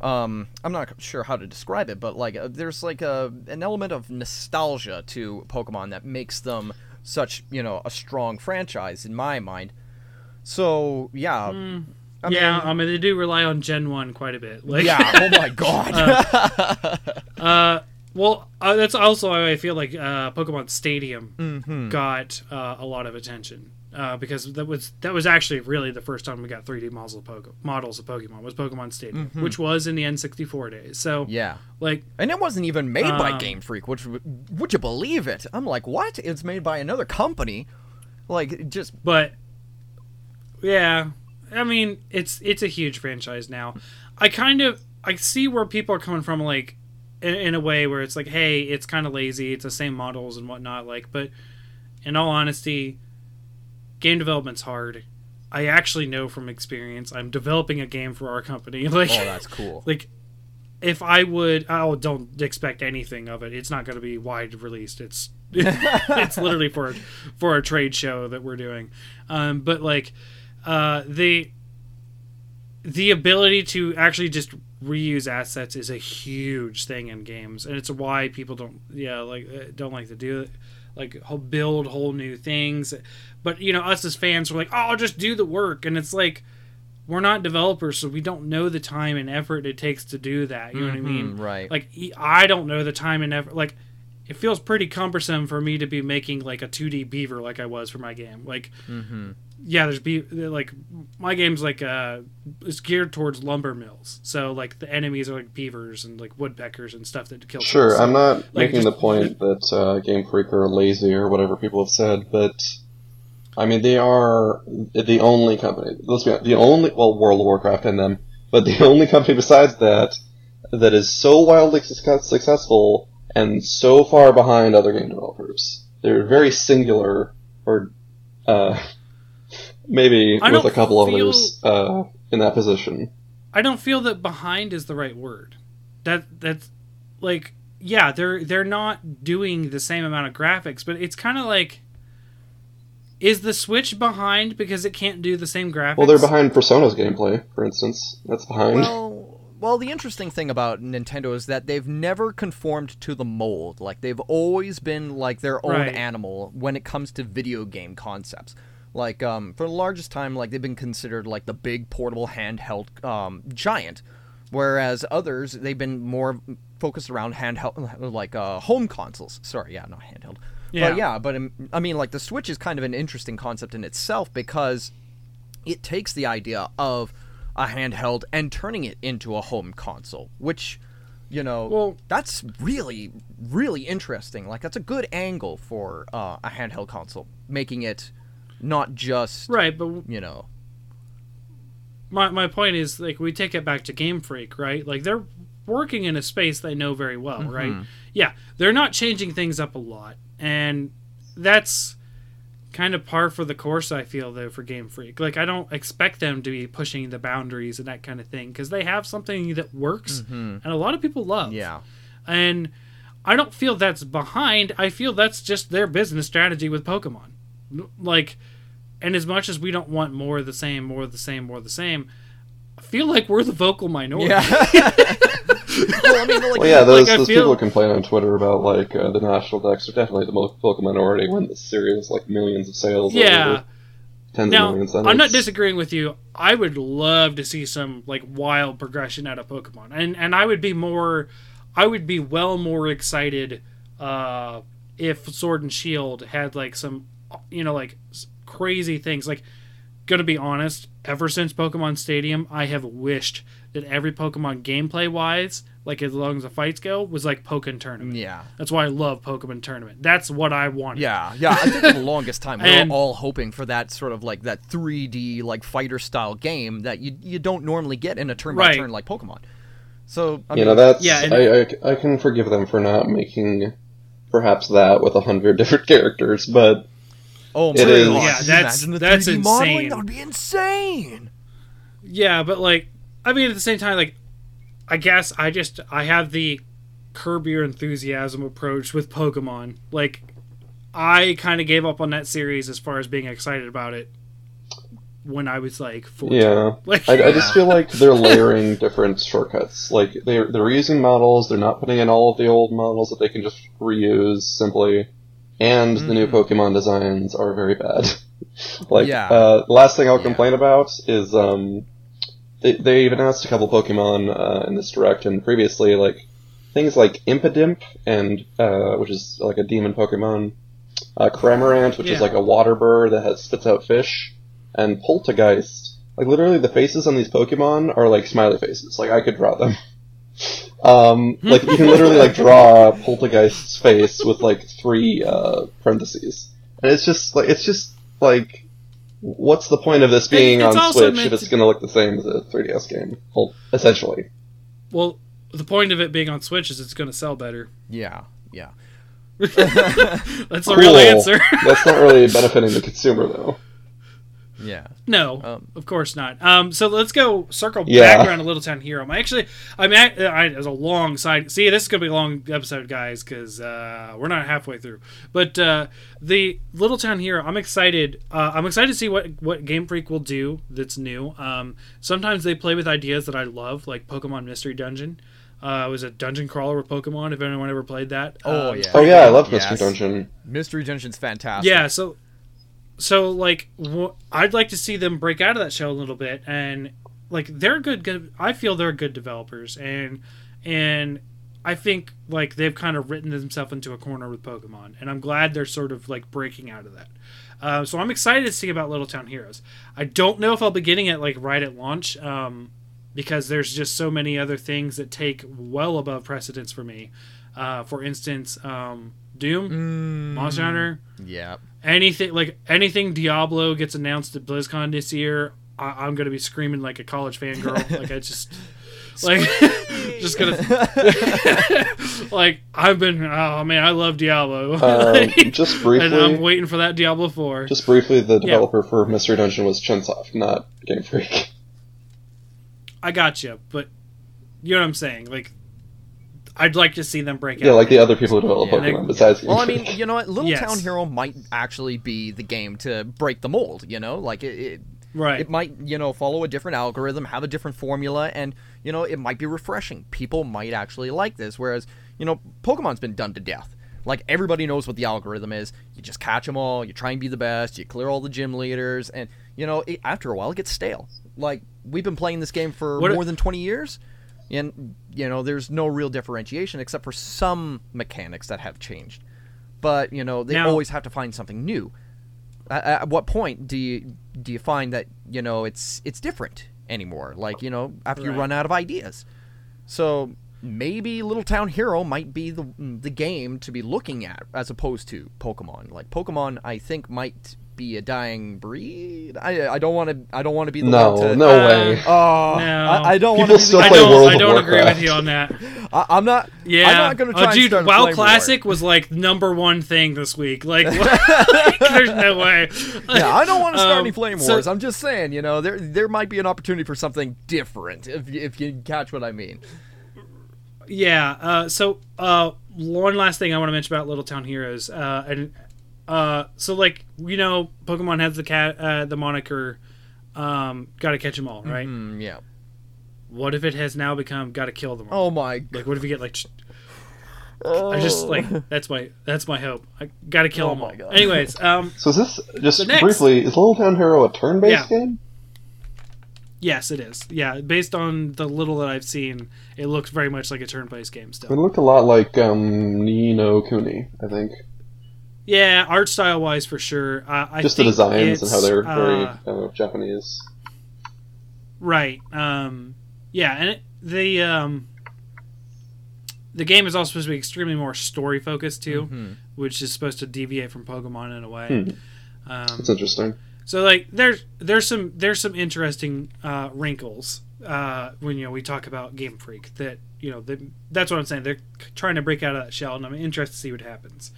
um, I'm not sure how to describe it, but like uh, there's like a an element of nostalgia to Pokemon that makes them such, you know, a strong franchise in my mind. So yeah, I yeah mean- i mean they do rely on gen 1 quite a bit like yeah. Oh my god. uh well uh, that's also why i feel like uh pokemon stadium Mm-hmm. got uh, a lot of attention uh, because that was that was actually really the first time we got 3D models of Poke- models of Pokemon was Pokemon Stadium, which was in the N64 days. So Mm-hmm. yeah. like And it wasn't even made by Game Freak, which would you believe it? I'm like, what? It's made by another company. Like, just but yeah i mean it's it's a huge franchise now i kind of i see where people are coming from like in, in a way where it's like hey it's kind of lazy it's the same models and whatnot like but in all honesty game development's hard i actually know from experience i'm developing a game for our company like oh, that's cool. like if I would, oh, don't expect anything of it. It's not going to be wide released. It's it's literally for for a trade show that we're doing. Um, but like uh, the the ability to actually just reuse assets is a huge thing in games, and it's why people don't yeah like uh, don't like to do it. Like build whole new things, but you know us as fans are like, oh, I'll just do the work, and it's like we're not developers, so we don't know the time and effort it takes to do that. You know what I mean? Mhm, right. Like I don't know the time and effort. Like it feels pretty cumbersome for me to be making like a 2D beaver like I was for my game. Like Mm-hmm. Yeah, there's be like my game's like uh it's geared towards lumber mills. So like the enemies are like beavers and like woodpeckers and stuff that kill. Sure. I'm not like, making just- the point that uh, Game Freak are lazy or whatever people have said, but I mean they are the only company. Let's be honest, the only well, World of Warcraft and them, but the only company besides that that is so wildly success- successful and so far behind other game developers. They're very singular, or uh, maybe I with a couple feel- others uh, in that position. I don't feel that behind is the right word. That that's like yeah, they're they're not doing the same amount of graphics, but it's kind of like is the Switch behind because it can't do the same graphics? Well, they're behind Persona's gameplay, for instance. That's behind. Well, well, the interesting thing about Nintendo is that they've never conformed to the mold. Like they've always been like their own Right. animal when it comes to video game concepts. Like um, for the largest time, like they've been considered like the big portable handheld um, giant, whereas others they've been more focused around handheld like uh, home consoles. Sorry, yeah, not handheld. Yeah. But yeah, but um, I mean, like the Switch is kind of an interesting concept in itself because it takes the idea of a handheld and turning it into a home console, which, you know, Well- that's really, really interesting. Like, that's a good angle for uh, a handheld console, making it not just, right, but you know, my my point is like we take it back to Game Freak, right? Like they're working in a space they know very well, mm-hmm. right? Yeah, they're not changing things up a lot, and that's kind of par for the course. I feel though for Game Freak, like I don't expect them to be pushing the boundaries and that kind of thing because they have something that works mm-hmm. and a lot of people love. yeah. and I don't feel that's behind. I feel that's just their business strategy with Pokemon. Like, and as much as we don't want more of the same, more of the same, more of the same, I feel like we're the vocal minority. Yeah. well, I mean, like, Well, yeah, those, I those feel- people complain on Twitter about like uh, the National Dex are definitely the most vocal minority when the series like millions of sales. Yeah. tens Now, of millions. then I'm not disagreeing with you. I would love to see some like wild progression out of Pokemon, and and I would be more, I would be well more excited uh, if Sword and Shield had like some, you know, like crazy things. Like, gonna be honest, ever since Pokemon Stadium, I have wished that every Pokemon gameplay wise, like as long as the fights go, was like Pokkén Tournament. Yeah. That's why I love Pokkén Tournament. That's what I wanted. Yeah, yeah. I think for the longest time we And- were all hoping for that sort of like that 3D like fighter style game that you you don't normally get in a turn by turn like Pokemon. So I You mean, know, that's Yeah, and- I, I I can forgive them for not making perhaps that with a hundred different characters, but oh my it is- God, Yeah, that's- imagine the that's 3D modeling? insane. That would be insane. Yeah, but like, I mean, at the same time, like, I guess I just I have the curb your enthusiasm approach with Pokemon. Like, I kind of gave up on that series as far as being excited about it when I was like 14. yeah. Like, I, I just feel like they're layering different shortcuts. Like they're they're reusing models. They're not putting in all of the old models that they can just reuse simply. And the new Pokemon designs are very bad. like Yeah. uh, the last thing I'll Yeah. complain about is um, they they've announced a couple Pokemon uh, in this direct and previously like things like Impidimp and uh, which is like a demon Pokemon, uh, Cramorant, which is like a water bird that has spits out fish, and Polteageist. Like literally, the faces on these Pokemon are like smiley faces. Like I could draw them. Um, like you can literally like draw Polteageist's face with like three uh, parentheses, and it's just like it's just like, what's the point of this being It's on Switch if it's to- going to look the same as a 3DS game? Well, essentially. well, the point of it being on Switch is it's going to sell better. Yeah, yeah. That's the Cool. real answer. That's not really benefiting the consumer though. Yeah. No, Um, of course not. Um, so let's go circle Yeah. back around a Little Town Hero. I actually, I mean, I, I, it was a long side. See, this is gonna be a long episode, guys, because uh, we're not halfway through. But uh, the Little Town Hero, I'm excited. Uh, I'm excited to see what what Game Freak will do that's new. Um, sometimes they play with ideas that I love, like Pokemon Mystery Dungeon. Uh, it was a dungeon crawler with Pokemon. If anyone ever played that, Oh, Um, yeah. Oh yeah, I love Yes. Mystery Dungeon. Mystery Dungeon's fantastic. yeah, so so like wh- I'd like to see them break out of that shell a little bit and like they're good, good I feel they're good developers and and I think like they've kind of written themselves into a corner with Pokemon and I'm glad they're sort of like breaking out of that. Uh, so I'm excited to see about Little Town Heroes. I don't know if I'll be getting it like right at launch um, because there's just so many other things that take well above precedence for me. Uh, for instance, um, Doom, Mm, Monster Hunter, Yeah. anything like anything Diablo gets announced at BlizzCon this year, I, I'm gonna be screaming like a college fangirl. like I just like just gonna like I've been oh man I love Diablo. Um, just and I'm waiting for that Diablo four. just briefly, the developer for Mystery Dungeon was Chunsoft, not Game Freak. I got you, but you know what I'm saying. Like I'd like to see them break it. Yeah, out. like the other people who develop Yeah, Pokemon besides Game Well, I mean, you know what? Little Yes. Town Hero might actually be the game to break the mold. You know, like it, it, right. it might, you know, follow a different algorithm, have a different formula, and you know, it might be refreshing. People might actually like this. Whereas, you know, Pokemon's been done to death. Like everybody knows what the algorithm is. You just catch them all. You try and be the best. You clear all the gym leaders, and you know, it, after a while, it gets stale. Like we've been playing this game for What- more than twenty years, and you know, there's no real differentiation except for some mechanics that have changed. But you know, they Now- always have to find something new. At, at what point do you do you find that you know it's it's different anymore? Like you know, after you run out of ideas. So maybe Little Town Hero might be the the game to be looking at as opposed to Pokemon. Like Pokemon, I think might be a dying breed. I I don't want to I don't want to be the no, one to no Uh, way. Oh, No. I, I don't want to be still the, I play don't. World I don't agree with you on that. I, I'm not. Yeah, I'm not going to try oh, and dude, start a WoW flame war. Classic was like number one thing this week. Like, what? there's no way. Yeah, I don't want to start Um, any flame so- wars. I'm just saying, you know, there there might be an opportunity for something different if you- if you catch what I mean. Yeah. Uh, so uh, one last thing I want to mention about Little Town Heroes, uh, and uh, so like you know, Pokemon has the cat uh, the moniker, um, "Got to catch them all, right? Mm, yeah. What if it has now become "Got to kill them all"? Oh my. God. Like, what if you get like? ch- I just like that's my that's my hope. I got to kill Oh them all. God. Anyways, um, So is this just next- briefly? Is Little Town Hero a turn-based Yeah. game? yes, it is. Yeah, based on the little that I've seen, it looks very much like a turn-based game still. It still. looked a lot like um, Ni no Kuni, I think. Yeah, art style wise for sure. Uh, I Just the designs and how they're very uh, uh, Japanese. Right. Um, yeah, and it, the um, the game is also supposed to be extremely more story focused too, Mhm. which is supposed to deviate from Pokemon in a way. Hmm. Um, It's interesting. so like there's there's some there's some interesting uh, wrinkles uh, when you know we talk about Game Freak that you know that, that's what I'm saying. They're trying to break out of that shell, and I'm interested to see what happens.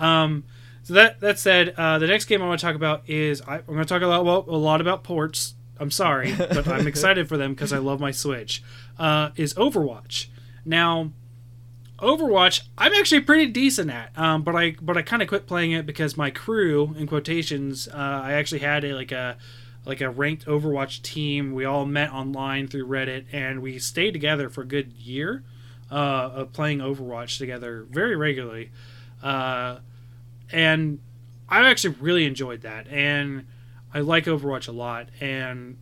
Um, so that that said, uh, the next game I want to talk about is I, I'm going to talk a lot well, a lot about ports. I'm sorry, but I'm excited for them because I love my Switch. Uh, is Overwatch now? Overwatch, I'm actually pretty decent at, um, but I but I kind of quit playing it because my crew, in quotations, uh, I actually had a like a like a ranked Overwatch team. We all met online through Reddit, and we stayed together for a good year uh, of playing Overwatch together very regularly. Uh, and I actually really enjoyed that, and I like Overwatch a lot. And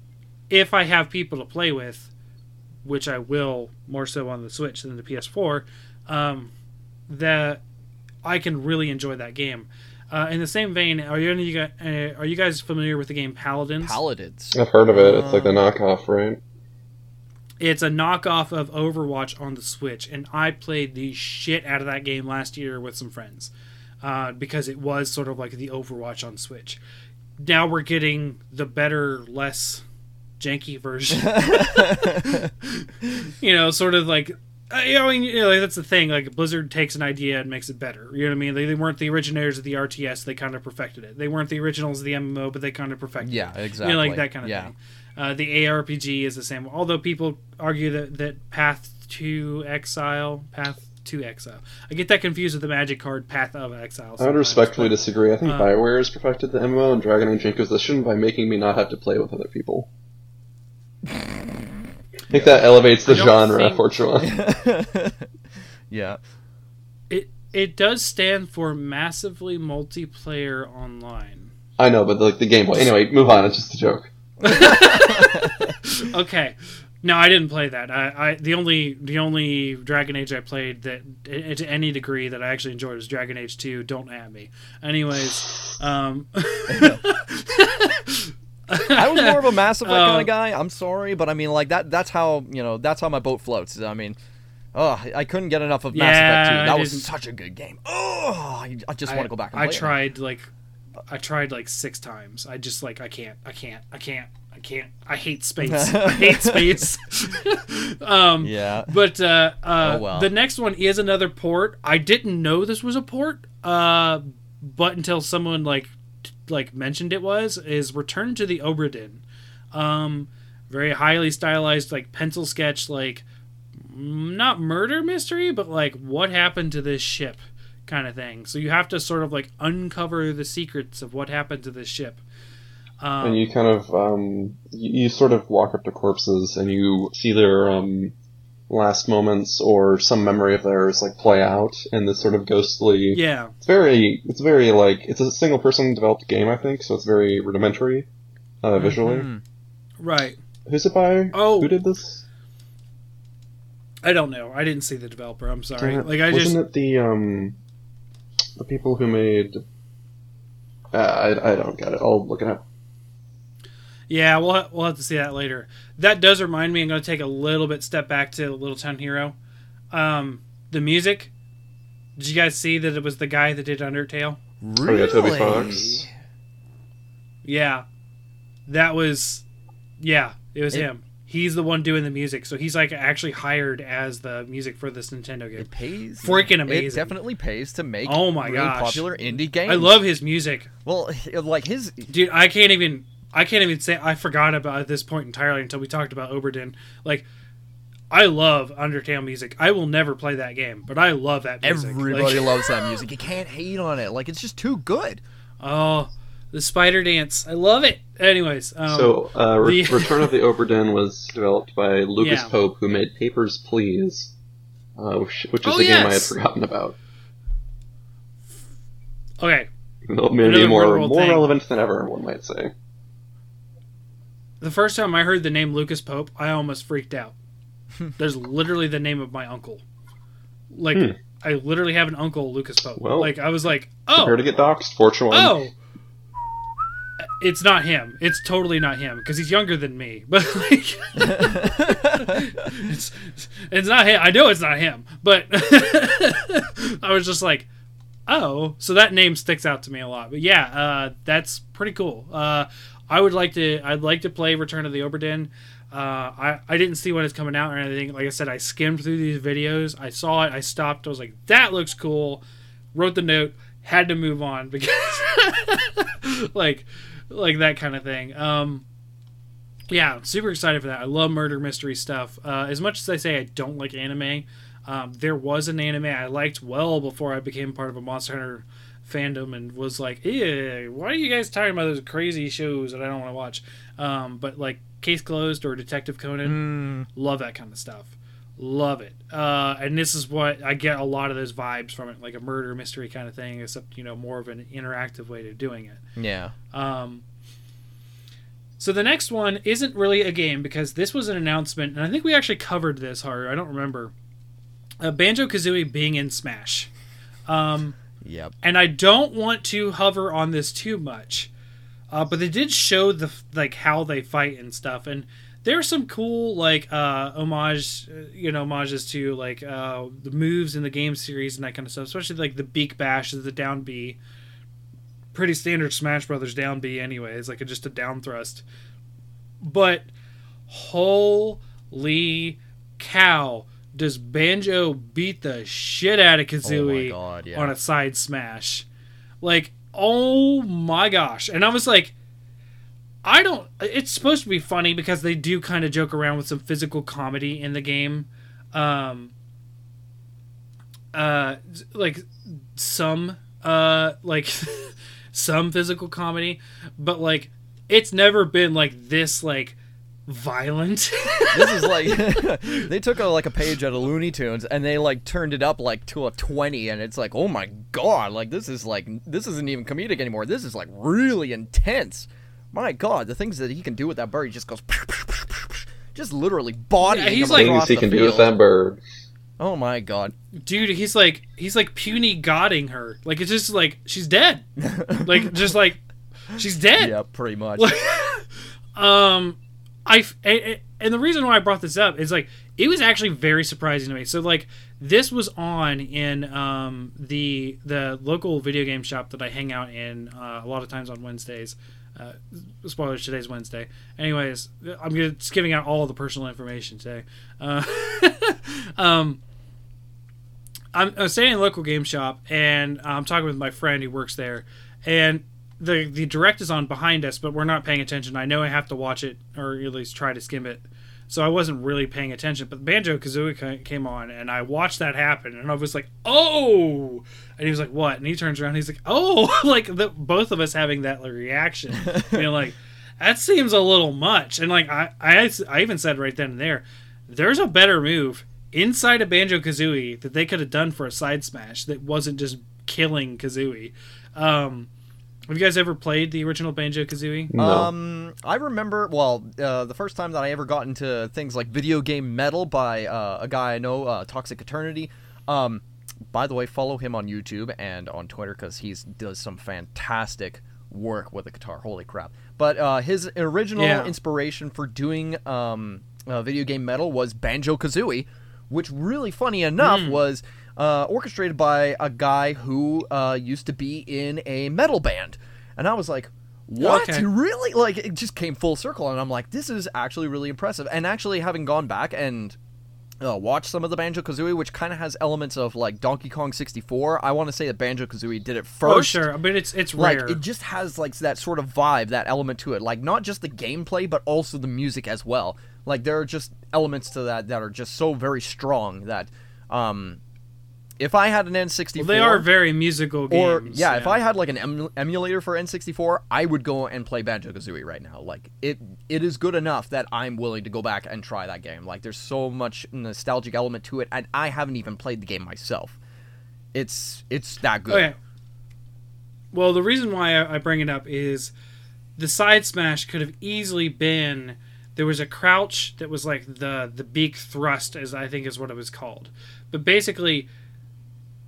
if I have people to play with, which I will more so on the Switch than the PS4, um, that I can really enjoy that game. Uh, in the same vein, are you any you guys, uh, are you guys familiar with the game Paladins? Paladins. I've heard of it. It's like the Uh, knockoff, right? It's a knockoff of Overwatch on the Switch, and I played the shit out of that game last year with some friends uh, because it was sort of like the Overwatch on Switch. Now we're getting the better, less janky version. you know, sort of like. I mean, you know, like, that's the thing. Like Blizzard takes an idea and makes it better. You know what I mean? They, they weren't the originators of the RTS; they kind of perfected it. They weren't the originals of the MMO, but they kind of perfected it. Yeah, exactly. You know, like that kind of yeah. thing. Uh, the ARPG is the same. Although people argue that, that Path to Exile, Path to Exile. I get that confused with the Magic card Path of Exile. I would respectfully but- disagree. I think uh, Bioware has perfected the MMO and Dragon Age Inquisition by making me not have to play with other people. I think that elevates the genre think- for sure. yeah. It it does stand for massively multiplayer online. I know, but like the gameplay. Anyway, move on. It's just a joke. Okay. No, I didn't play that. I, I the only the only Dragon Age I played that to any degree that I actually enjoyed was Dragon Age Two. Don't at me. Anyways, um, I was more of a Mass Effect Uh, kind of guy. I'm sorry, but I mean, like that. That's how you know. That's how my boat floats. I mean, oh, I couldn't get enough of Mass Yeah, Effect 2. That was such a good game. Oh, I, I just want to go back and I play it. tried like I tried like six times. I just like I can't. I can't. I can't. I can't. I hate space. I hate space. um, Yeah. But uh, uh, Oh, well. the next one is another port. I didn't know this was a port, uh, but until someone like t- like mentioned it was is Return to the Obra Um, very highly stylized, like pencil sketch, like mm, not murder mystery, but like what happened to this ship kind of thing. So you have to sort of like uncover the secrets of what happened to this ship. Um, and you kind of um, you, you sort of walk up to corpses and you see their um, last moments or some memory of theirs like play out in this sort of ghostly. yeah, It's very, it's very like it's a single person developed game, I think, so it's very rudimentary uh, visually. Mhm. right. Who's it by? Oh. who did this? I don't know. I didn't see the developer. I'm sorry. It. Like I just Wasn't just it the um the people who made? Uh, I I don't get it. I'll look it up. Yeah, we'll ha- we'll have to see that later. That does remind me. I'm going to take a little bit step back to Little Town Hero. Um, the music. Did you guys see that it was the guy that did Undertale? Oh yeah, Really? Fox. Yeah, that was. Yeah, it was It- him. He's the one doing the music, so he's like actually hired as the music for this Nintendo game. It pays. Freaking amazing. It amazing. definitely pays to make. Oh my really gosh. popular indie games. I love his music, Well, like his. dude. I can't even. I can't even say I forgot about this point entirely until we talked about Obra Dinn. Like, I love Undertale music. I will never play that game, but I love that music. Everybody Like- loves that music. You can't hate on it. Like it's just too good. Oh, the spider dance. I love it. Anyways, um, so, uh, Re- the- Return of the Obra Dinn was developed by Lucas Yeah. Pope, who made Papers, Please. uh, which, which is Oh, a game I had forgotten about. Okay, Maybe Another more more thing. relevant than ever, one might say. The first time I heard the name Lucas Pope, I almost freaked out. There's literally the name of my uncle. Like Hmm. I literally have an uncle, Lucas Pope. Well, like I was like, Prepare here to get doxxed, Fortune one. oh. It's not him. It's totally not him because he's younger than me. But like, it's it's not him. I know it's not him. But I was just like, oh, so that name sticks out to me a lot. But yeah, uh, that's pretty cool. Uh, I would like to. I'd like to play Return of the Obra Dinn. Uh, I I didn't see when it's coming out or anything. Like I said, I skimmed through these videos. I saw it. I stopped. I was like, that looks cool. Wrote the note. Had to move on because like like that kind of thing. Um, yeah, super excited for that. I love murder mystery stuff. Uh, as much as I say I don't like anime, um, there was an anime I liked well before I became part of a Monster Hunter fandom and was like, "Ew, why are you guys talking about those crazy shows that I don't want to watch?" Um, but like Case Closed or Detective Conan, love that kind of stuff. Love it. Uh, and this is what I get a lot of those vibes from it, like a murder mystery kind of thing, except you know more of an interactive way of doing it. Yeah. Um, so the next one isn't really a game because this was an announcement, and I think we actually covered this hard. I don't remember. Uh, Banjo Kazooie being in Smash. Um, Yep. and I don't want to hover on this too much, uh, but they did show the like how they fight and stuff, and there's some cool like uh, homage, uh, you know, homages to like uh, the moves in the game series and that kind of stuff, especially like the beak bash is the down B. Pretty standard Smash Brothers down B, anyways, like a, just a down thrust. But holy cow, does Banjo beat the shit out of Kazooie Oh God, yeah. on a side smash? Like, oh my gosh. And I was like, I don't. It's supposed to be funny because they do kind of joke around with some physical comedy in the game. Um, uh, like some, uh, like some physical comedy, but like it's never been like this, like violent. this is like they took a, like a page out of Looney Tunes and they like turned it up like to a 20 and it's like oh my god like this is like this isn't even comedic anymore. This is like really intense. My god the things that he can do with that bird he just goes just literally body. Yeah, he's like- Things he the can do with that bird. oh my god. Dude he's like he's like puny godding her. Like it's just like she's dead. Like just like she's dead. Yeah pretty much. Um i and, the reason why i brought this up is like it was actually very surprising to me. So like this was on in um the the local video game shop that i hang out in uh, a lot of times on wednesdays. Uh, spoilers today's wednesday. Anyways i'm just giving out all the personal information today. Uh, um I'm, I'm staying in a local game shop and I'm talking with my friend who works there, and the the direct is on behind us, but we're not paying attention. I know I have to watch it or at least try to skim it, so I wasn't really paying attention. But Banjo Kazooie came on, and I watched that happen, and I was like, "Oh!" And he was like, "What?" And he turns around, and he's like, "Oh!" like the, both of us having that like, reaction, you know, like that seems a little much. And like I, I I even said right then and there, there's a better move inside of Banjo Kazooie that they could have done for a side smash that wasn't just killing Kazooie. Um, have you guys ever played the original Banjo Kazooie? No. Um, I remember. Well, uh, the first time that I ever got into things like video game metal by uh, a guy I know, uh, Toxic Eternity. Um, by the way, follow him on YouTube and on Twitter because he does some fantastic work with the guitar. Holy crap! But uh, his original Yeah. inspiration for doing um, uh, video game metal was Banjo Kazooie, which really funny enough Hmm. was uh, orchestrated by a guy who uh, used to be in a metal band, and I was like, "What? Okay. Really?" Like it just came full circle, and I'm like, "This is actually really impressive." And actually, having gone back and uh, watched some of the Banjo Kazooie, which kind of has elements of like Donkey Kong 64, I want to say that Banjo Kazooie did it first. Oh sure, I mean it's it's Like rare. it just has like that sort of vibe, that element to it. Like not just the gameplay, but also the music as well. Like there are just elements to that that are just so very strong that, um, if I had an N64, Well, they are very musical games. or yeah, if I had like an em- emulator for N64, I would go and play Banjo Kazooie right now. Like it, it is good enough that I'm willing to go back and try that game. Like there's so much nostalgic element to it, and I haven't even played the game myself. It's it's that good. Okay. Well, the reason why I I bring it up is the side smash could have easily been there was a crouch that was like the the beak thrust, as I think is what it was called. But basically,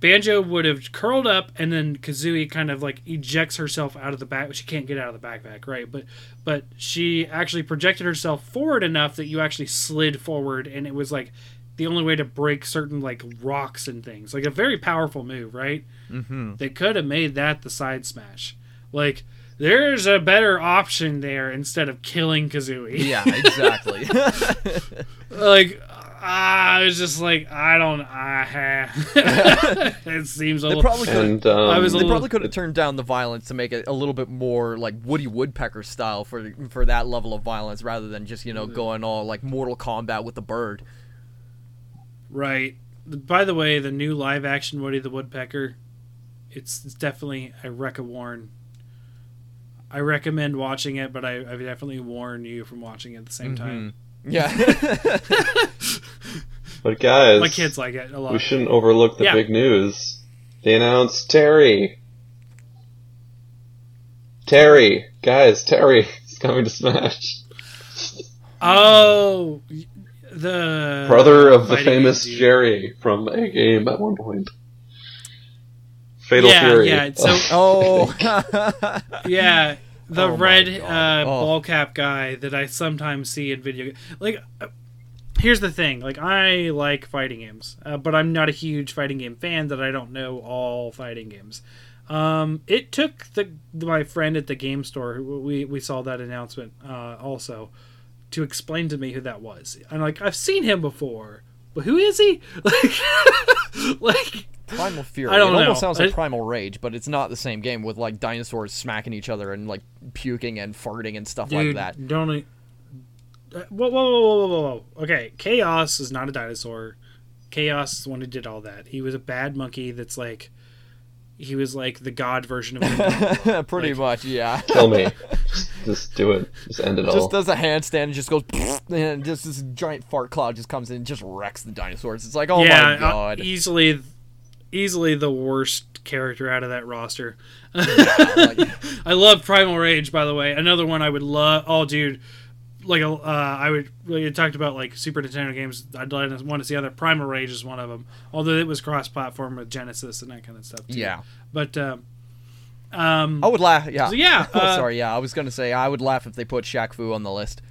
Banjo would have curled up, and then Kazooie kind of like ejects herself out of the back. She can't get out of the backpack, right? But but she actually projected herself forward enough that you actually slid forward, and it was like the only way to break certain like rocks and things. Like a very powerful move, right? Mm-hmm. They could have made that the side smash. Like there's a better option there instead of killing Kazooie. Yeah, exactly. like Ah, I was just like I don't. I ah. it seems a they little. probably could. And um, I was a um, um, They little- probably could have turned down the violence to make it a little bit more like Woody Woodpecker style for for that level of violence, rather than just you know going all like Mortal Kombat with the bird. Right. By the way, the new live action Woody the Woodpecker, it's, it's definitely I rec a warn. I recommend watching it, but I, I definitely warn you from watching it at the same mm-hmm. time. Yeah. but guys, My kids like it a lot. we shouldn't overlook the Yeah. big news. They announced Terry. Terry, guys, Terry is coming to Smash. Oh, the Brother of the famous dude. Jerry from a game at one point. Fatal Fury. Yeah, Fury. yeah, so- oh. Yeah, the Oh red uh, Oh. ball cap guy that I sometimes see in video. Games. Like, uh, here's the thing: like, I like fighting games, uh, but I'm not a huge fighting game fan. That I don't know all fighting games. Um, it took the my friend at the game store. We we saw that announcement uh, also to explain to me who that was. I'm like, I've seen him before, but who is he? Like, like Primal Fury. I don't it almost sounds like I- Primal Rage, but it's not the same game with like dinosaurs smacking each other and like puking and farting and stuff like Dude, that. Don't. Uh, Whoa, whoa, whoa, whoa, whoa, whoa! Okay, Chaos is not a dinosaur. Chaos is the one who did all that. He was a bad monkey. That's like, he was like the god version of. King Pretty Like- much, yeah. Kill me. just, just do it. Just end it all. just does a handstand and just goes and just this giant fart cloud just comes in and just wrecks the dinosaurs. It's like, oh yeah, my uh, god. easily, easily the worst character out of that roster. I love Primal Rage, by the way. Another one I would love. Oh, dude, like uh, I would. Like, you talked about like Super Nintendo games. I'd like to want to see other. Primal Rage is one of them. Although it was cross-platform with Genesis and that kind of stuff. Too. yeah. but um, um, I would laugh. Yeah. So, yeah, oh, uh, sorry. Yeah, I was gonna say I would laugh if they put Shaq Fu on the list.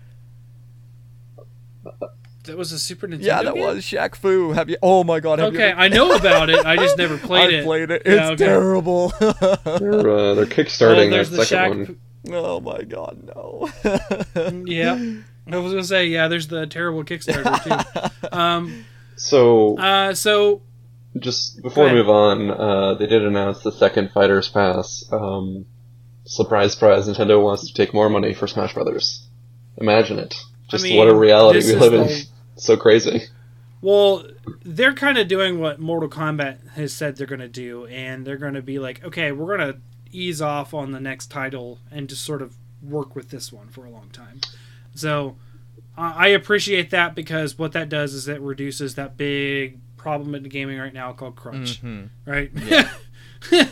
that was a Super Nintendo. Yeah, that game? was Shaq Fu. Have you? Oh my god. Have you Okay, ever- I know about it. I just never played I it. played it. Yeah, It's okay. terrible. they're, uh, they're Oh, kickstarting there's that the second Shaq. one. Oh my god, no. Yeah, I was gonna say yeah. There's the terrible Kickstarter too. Um. So, Uh. So just before we move on, uh, they did announce the second Fighters Pass. Um, surprise, surprise! Nintendo wants to take more money for Smash Brothers. Imagine it. Just mean, what a reality we live in. the- so crazy. Well, they're kind of doing what Mortal Kombat has said they're going to do, and they're going to be like, okay, we're going to ease off on the next title and just sort of work with this one for a long time. So uh, I appreciate that because what that does is it reduces that big problem in gaming right now called crunch, Mhm. right?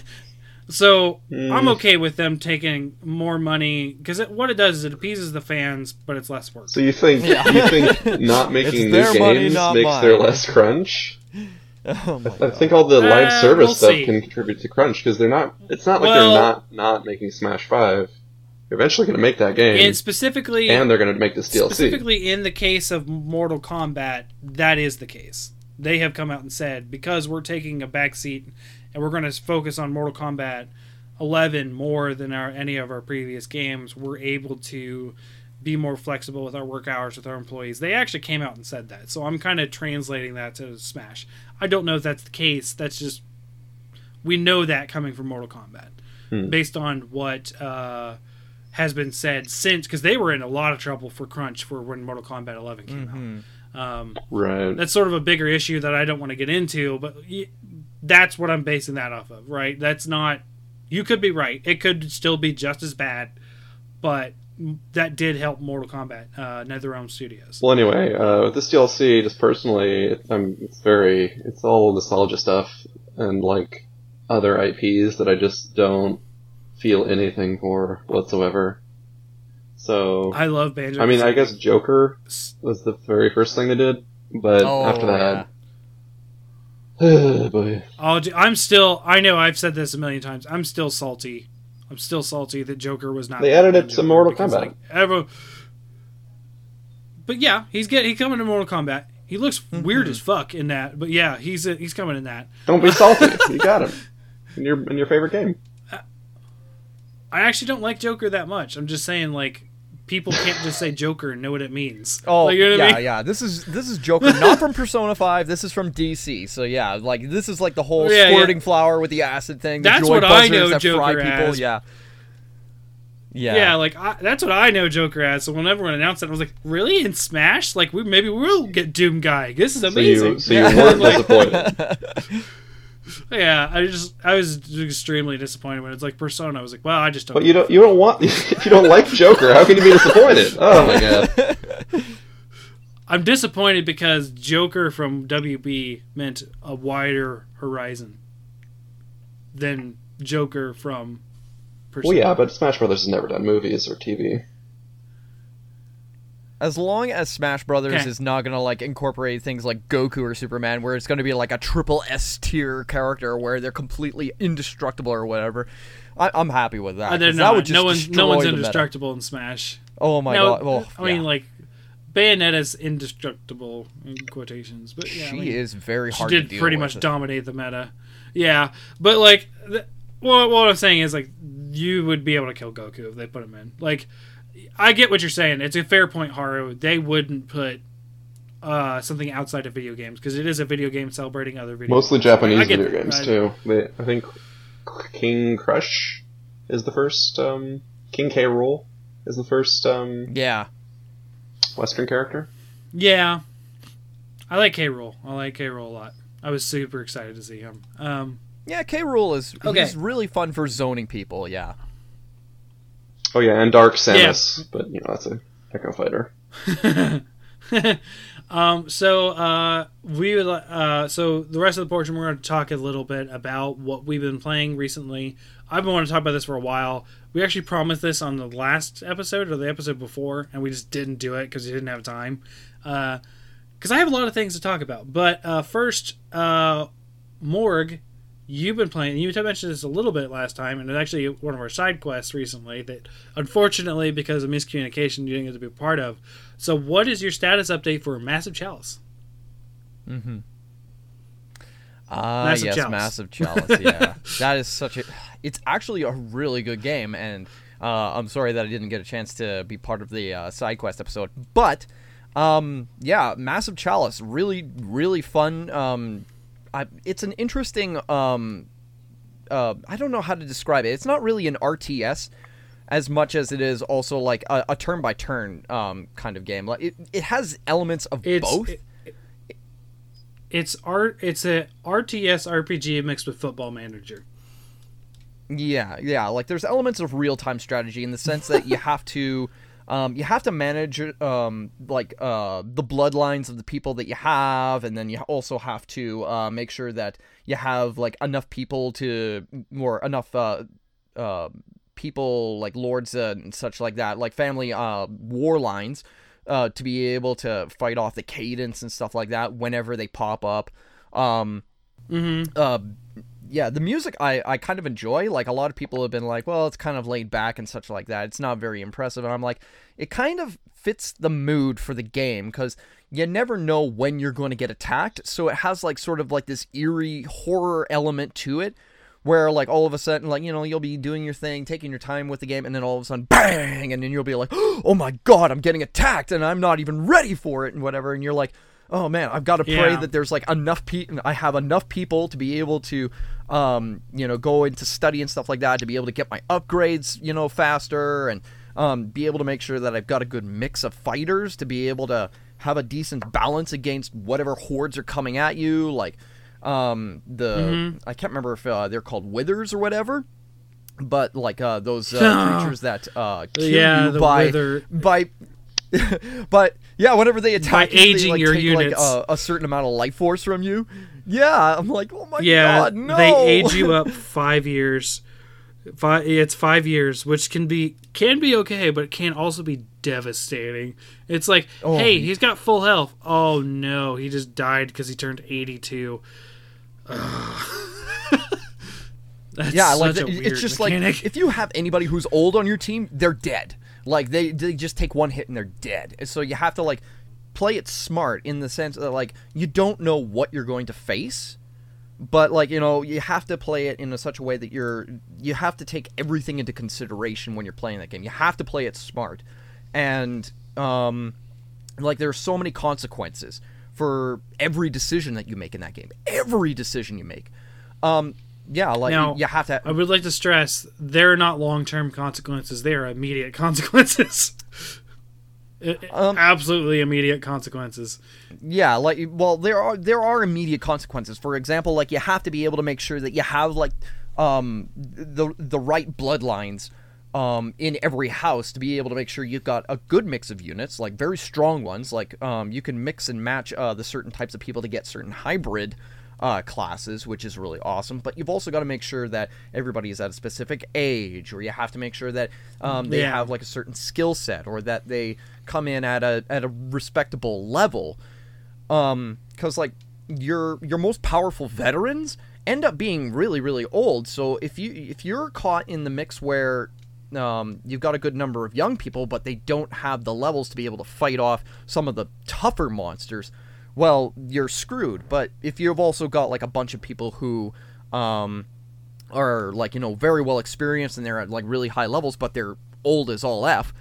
so Mm. I'm okay with them taking more money because it, what it does is it appeases the fans, but it's less work. So you think Yeah. you think not making new their money, games not makes there mine. less crunch? Oh my I god. think all the live Uh, service we'll stuff see. can contribute to crunch because they're not. It's not like Well- they're not not making Smash Five. They're eventually going to make that game, and specifically, and they're going to make this DLC. Specifically, in the case of Mortal Kombat, that is the case. They have come out and said because we're taking a backseat and we're going to focus on Mortal Kombat 11 more than our any of our previous games, we're able to be more flexible with our work hours with our employees. They actually came out and said that, so I'm kind of translating that to Smash. I don't know if that's the case. That's just we know that coming from Mortal Kombat, Hmm. based on what. Uh, has been said since because they were in a lot of trouble for crunch for when Mortal Kombat 11 came Mhm. out. Um, right. that's sort of a bigger issue that I don't want to get into, but that's what I'm basing that off of, right? That's not. You could be right. It could still be just as bad, but that did help Mortal Kombat, uh, NetherRealm Studios. Well, anyway, uh, with this DLC, just personally, I'm, it's very, it's all nostalgia stuff and like other IPs that I just don't feel anything for whatsoever. So, I love Banjo. I mean, I guess Joker was the very first thing they did, but Oh, after yeah. that, boy. I'll, I'm still. I know I've said this a million times. I'm still salty. I'm still salty that Joker was not. They added it to Mortal because, Kombat. Like, everyone- but yeah, he's get he's coming to Mortal Kombat. He looks Mm-hmm. weird as fuck in that. But yeah, he's he's coming in that. Don't be salty. you got him in your in your favorite game. I actually don't like Joker that much. I'm just saying like people can't just say Joker and know what it means. Oh Like, you know yeah, I mean? yeah. This is this is Joker, not from Persona Five. This is from DC. So yeah, like this is like the whole Yeah, yeah. squirting flower with the acid thing. The That's joy what I know that fry Joker people. as. Yeah. Yeah. Yeah, like I, that's what I know Joker as. So when everyone announced it, I was like, "Really in Smash? Like we maybe we'll get Doom Guy. This is So amazing." you so you Yeah. weren't Like- disappointed. Yeah, I just I was extremely disappointed when it's like Persona. I was like, well, I just don't. But you don't you don't want if you don't like Joker, how can you be disappointed? Oh my god. I'm disappointed because Joker from WB meant a wider horizon than Joker from Persona. Well, yeah, but Smash Brothers has never done movies or TV. As long as Smash Brothers Okay. is not gonna like incorporate things like Goku or Superman, where it's gonna be like a triple S tier character where they're completely indestructible or whatever, I, I'm happy with that. Uh, 'cause that would just no one's no one's indestructible in Smash. Oh my no, god! Well, I mean yeah. like Bayonetta's indestructible in quotations, but yeah, I she mean, is very hard. she did pretty much dominate the meta. Yeah, but like, well, what I'm saying is like you would be able to kill Goku if they put him in. Like, I get what you're saying. It's a fair point, Haru. They wouldn't put uh, something outside of video games because it is a video game celebrating other video. Mostly games. Japanese I get video that. games I- too. They, I think King Crush is the first. Um, King K. Rool is the first um, Yeah. Western character. Yeah, I like K. Rool. I like K. Rool a lot. I was super excited to see him. Um, Yeah, K. Rool is Okay. he's really fun for zoning people. Yeah. Oh yeah, and Dark Samus, but you know that's a Echo Fighter. um, so uh, we would, uh, so the rest of the portion we're going to talk a little bit about what we've been playing recently. I've been wanting to talk about this for a while. We actually promised this on the last episode or the episode before, and we just didn't do it because we didn't have time. Because I have a lot of things to talk about. But uh, first, uh, Morg, you've been playing. And you mentioned this a little bit last time, and it's actually one of our side quests recently that, unfortunately, because of miscommunication, you didn't get to be a part of. So, what is your status update for Massive Chalice? Mm-hmm. Ah, Massive yes, Chalice. massive chalice. Yeah, that is such a. It's actually a really good game, and uh, I'm sorry that I didn't get a chance to be part of the uh, side quest episode. But, um, yeah, massive chalice, really, really fun. Um, I, it's an interesting. Um, uh, I don't know how to describe it. It's not really an RTS as much as it is also like a, a turn-by-turn um, kind of game. Like it, it has elements of It's both. it- it's art. It's a RTS RPG mixed with Football Manager. Yeah, yeah. Like there's elements of real time strategy in the sense that you have to, um, you have to manage um, like uh, the bloodlines of the people that you have, and then you also have to uh, make sure that you have like enough people to, or enough uh, uh, people like lords and such like that, like family uh, war lines, uh, to be able to fight off the Cadence and stuff like that whenever they pop up. Um, Mm-hmm. Yeah the music i i kind of enjoy. Like a lot of people have been like well it's kind of laid back and such like that. It's not very impressive. And i'm like it kind of fits the mood for the game because you never know when you're going to get attacked. So it has like sort of like this eerie horror element to it where like all of a sudden like you know you'll be doing your thing taking your time with the game and then all of a sudden bang! And then you'll be like oh my god i'm getting attacked and i'm not even ready for it and whatever. And you're like oh man i've got to pray Yeah. that there's like enough people i have enough people to be able to um you know go into study and stuff like that to be able to get my upgrades you know faster and um be able to make sure that i've got a good mix of fighters to be able to have a decent balance against whatever hordes are coming at you like Um, the Mhm. I can't remember if uh, they're called withers or whatever, but like uh, those uh, creatures that uh, kill Yeah, you by wither- by. but yeah, whenever they attack, you, aging they, like, your take, units. like, a, a certain amount of life force from you. Yeah, I'm like, oh my Yeah, god, no! they age you up five years. Five, it's five years, which can be can be okay, but it can also be devastating. It's like, Oh. hey, he's got full health. Oh no, he just died because he turned eighty-two. That's yeah, like a it- weird it's just mechanic. like if you have anybody who's old on your team, they're dead. Like they they just take one hit and they're dead. So you have to like play it smart in the sense that like you don't know what you're going to face, but like you know you have to play it in a such a way that you're you have to take everything into consideration when you're playing that game. You have to play it smart, and um, like there are so many consequences for every decision that you make in that game. Every decision you make. Um, yeah, like Now, you, you have to. I would like to stress they're not long-term consequences; they are immediate consequences. Um, Absolutely immediate consequences. Yeah, like well, there are there are immediate consequences. For example, like you have to be able to make sure that you have like um the the right bloodlines um in every house to be able to make sure you've got a good mix of units, like very strong ones. Like um you can mix and match uh the certain types of people to get certain hybrid uh, classes, which is really awesome. But you've also got to make sure that everybody is at a specific age, or you have to make sure that um, they Yeah. have like a certain skill set, or that they come in at a at a respectable level um because like your your most powerful veterans end up being really really old so if you if you're caught in the mix where um, you've got a good number of young people but they don't have the levels to be able to fight off some of the tougher monsters well you're screwed but if you've also got like a bunch of people who um, are like you know very well experienced and they're at like really high levels but they're old as all f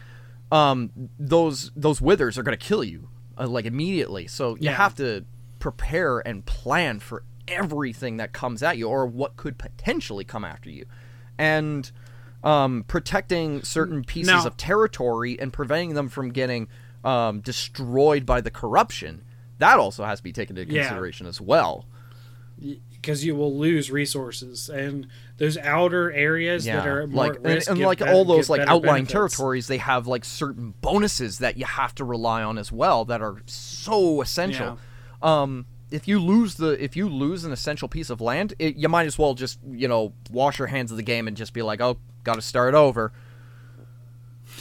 um, those those withers are going to kill you uh, like immediately. So you Yeah. have to prepare and plan for everything that comes at you or what could potentially come after you, and um, protecting certain pieces Now- of territory and preventing them from getting um, destroyed by the corruption. That also has to be taken into Yeah. consideration as well. because you will lose resources and those outer areas that are more like and, and like all those like outlying benefits. territories they have like certain bonuses that you have to rely on as well that are so essential um if you lose the if you lose an essential piece of land it, you might as well just you know wash your hands of the game and just be like oh gotta start over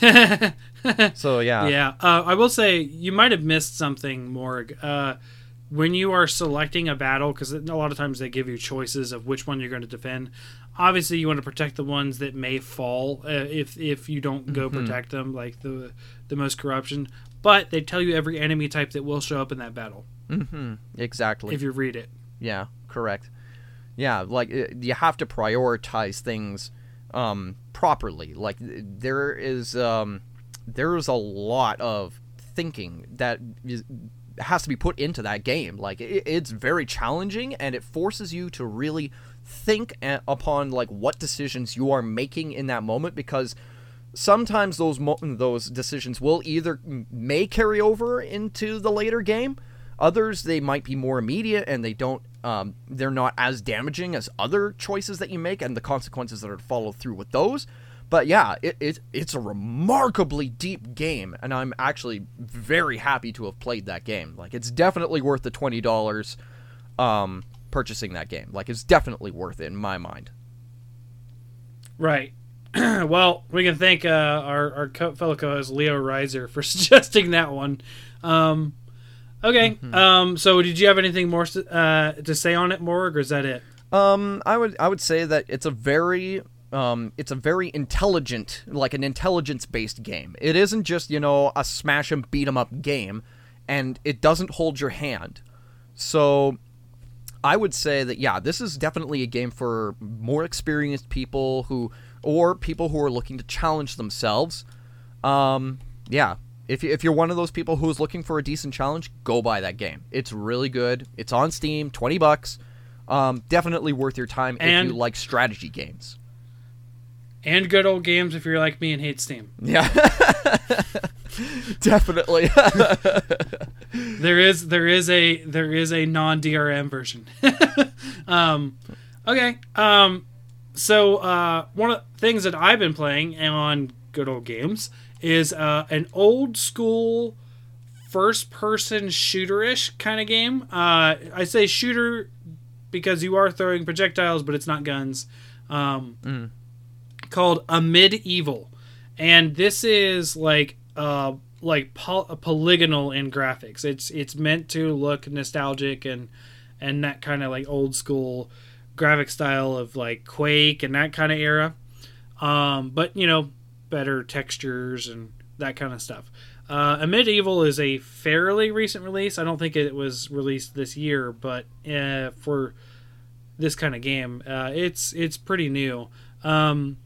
so yeah Yeah, uh, I will say you might have missed something, Morg. Uh, when you are selecting a battle, because a lot of times they give you choices of which one you're going to defend. Obviously, you want to protect the ones that may fall uh, if if you don't go Mm-hmm. protect them, like the the most corruption. But they tell you every enemy type that will show up in that battle Mm-hmm. exactly if you read it. Yeah, correct. Yeah, like uh, you have to prioritize things um, properly. Like there is um, there is a lot of thinking that is, has to be put into that game. Like it, it's very challenging, and it forces you to really think upon like what decisions you are making in that moment because sometimes those mo- those decisions will either may carry over into the later game others they might be more immediate and they don't um, they're not as damaging as other choices that you make and the consequences that are followed through with those but yeah it, it it's a remarkably deep game and i'm actually very happy to have played that game like it's definitely worth the $20 um, purchasing that game like it's definitely worth it in my mind Right. well, we can thank uh, our our fellow co-host Leo Reiser for suggesting that one. Um, okay. Mm-hmm. Um, so, did you have anything more uh, to say on it, Morg, or is that it? Um, I would I would say that it's a very um, it's a very intelligent, like an intelligence-based game. It isn't just you know a smash and beat 'em up game, and it doesn't hold your hand. So, I would say that yeah, this is definitely a game for more experienced people who, or people who are looking to challenge themselves. Um, yeah, if you, if you're one of those people who's looking for a decent challenge, go buy that game. It's really good. It's on Steam, twenty bucks. Um, definitely worth your time And- if you like strategy games. And good old games if you're like me and hate Steam. Yeah, definitely. there is there is a there is a non DRM version. um, okay. Um, so uh, one of the things that I've been playing on Good Old Games is uh, an old school first person shooterish kind of game. Uh, I say shooter because you are throwing projectiles, but it's not guns. Um, Called Amid Evil, and this is like uh like poly- polygonal in graphics. It's it's meant to look nostalgic and and that kind of like old school graphic style of like Quake and that kind of era. Um, but you know, better textures and that kind of stuff. Uh, Amid Evil is a fairly recent release. I don't think it was released this year, but uh, for this kind of game, uh, it's it's pretty new. Um,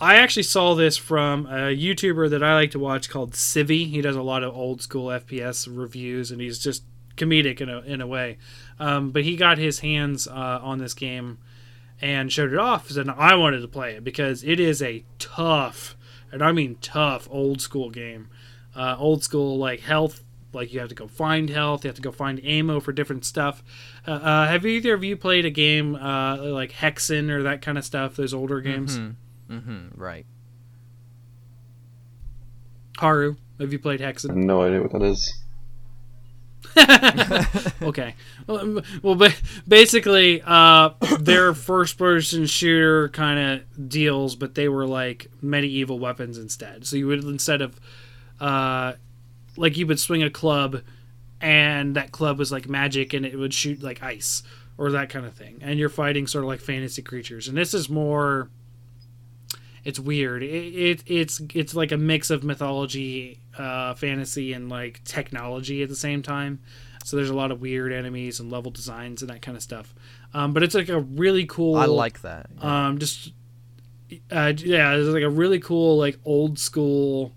I actually saw this from a YouTuber that I like to watch called Civvie. He does a lot of old school FPS reviews, and he's just comedic in a in a way. Um, but he got his hands uh, on this game and showed it off, and I wanted to play it because it is a tough, and I mean tough, old school game. Uh, old school like health, like you have to go find health, you have to go find ammo for different stuff. Uh, uh, have either of you played a game uh, like Hexen or that kind of stuff? Those older games. Mm-hmm. Right. Haru, have you played Hexen? No idea what that is. okay. Well, ba- basically, uh, they're first-person shooter kind of deals, but they were like medieval weapons instead. So you would instead of, uh, like you would swing a club, and that club was like magic, and it would shoot like ice or that kind of thing, and you're fighting sort of like fantasy creatures. And this is more. It's weird. It, it it's it's like a mix of mythology, uh, fantasy, and like technology at the same time. So there's a lot of weird enemies and level designs and that kind of stuff. Um, but it's like a really cool. I like that. yeah. Um, just uh, yeah, it's like a really cool like old school,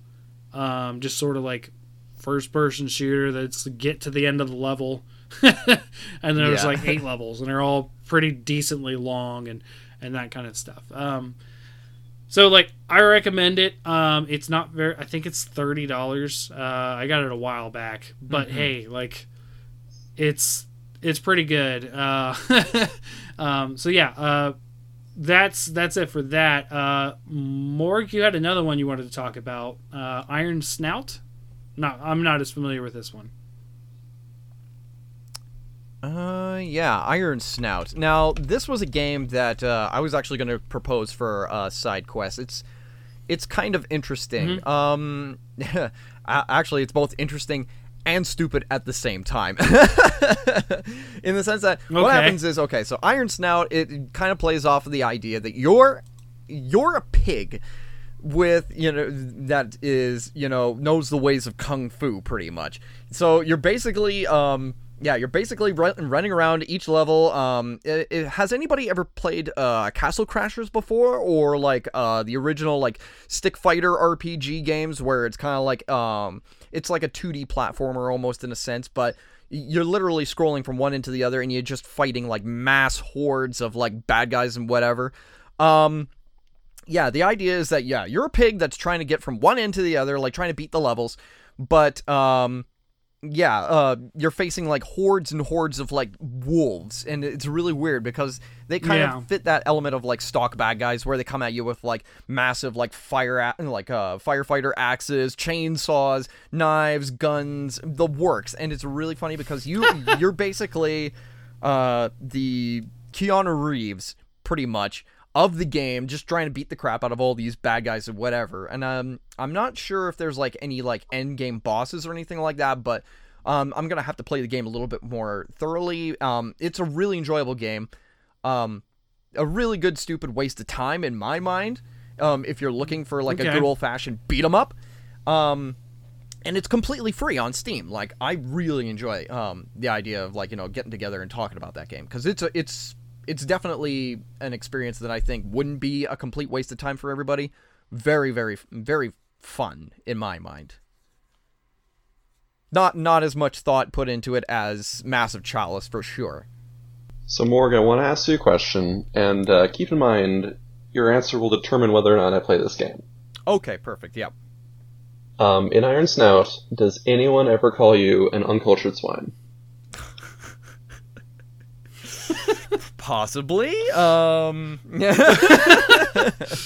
um, just sort of like first person shooter that's get to the end of the level, and there's Yeah. like eight levels and they're all pretty decently long and and that kind of stuff. Um, so like I recommend it. Um, it's not very. I think it's thirty dollars. Uh, I got it a while back, but hey, like, it's it's pretty good. Uh, um, so yeah, uh, that's that's it for that. Uh, Morg, you had another one you wanted to talk about. Uh, Iron Snout. No, I'm not as familiar with this one. Uh, yeah, Iron Snout. Now, this was a game that uh, I was actually going to propose for uh, side quest. It's it's kind of interesting. Um, actually, it's both interesting and stupid at the same time. In the sense that what happens is okay. So Iron Snout it kind of plays off of the idea that you're you're a pig with you know that is you know knows the ways of kung fu pretty much so you're basically um yeah you're basically run, running around each level um it, it- has anybody ever played uh castle crashers before? Or like uh the original like stick fighter rpg games where it's kind of like um it's like a 2d platformer almost in a sense but you're literally scrolling from one end to the other and you're just fighting like mass hordes of like bad guys and whatever. Um yeah, the idea is that yeah, you're a pig that's trying to get from one end to the other, like trying to beat the levels, but um yeah, uh you're facing like hordes and hordes of like wolves and it's really weird because they kind Yeah. of fit that element of like stock bad guys where they come at you with like massive like fire a- like uh firefighter axes, chainsaws, knives, guns, the works and it's really funny because you you're basically uh the Keanu Reeves pretty much of the game just trying to beat the crap out of all these bad guys and whatever. And um i'm not sure if there's like any like end game bosses or anything like that but um i'm gonna have to play the game a little bit more thoroughly. Um it's a really enjoyable game. Um a really good stupid waste of time in my mind um if you're looking for like a good old fashioned beat 'em up. Um and it's completely free on Steam. Like I really enjoy um, the idea of like you know getting together and talking about that game because it's a, it's it's definitely an experience that I think wouldn't be a complete waste of time for everybody. Very very very fun in my mind. Not not as much thought put into it as Massive Chalice for sure. So, Morgan, I want to ask you a question, and uh, keep in mind your answer will determine whether or not I play this game. Okay, perfect. Yep. Um, in Iron Snout, does anyone ever call you an uncultured swine? Possibly. Um.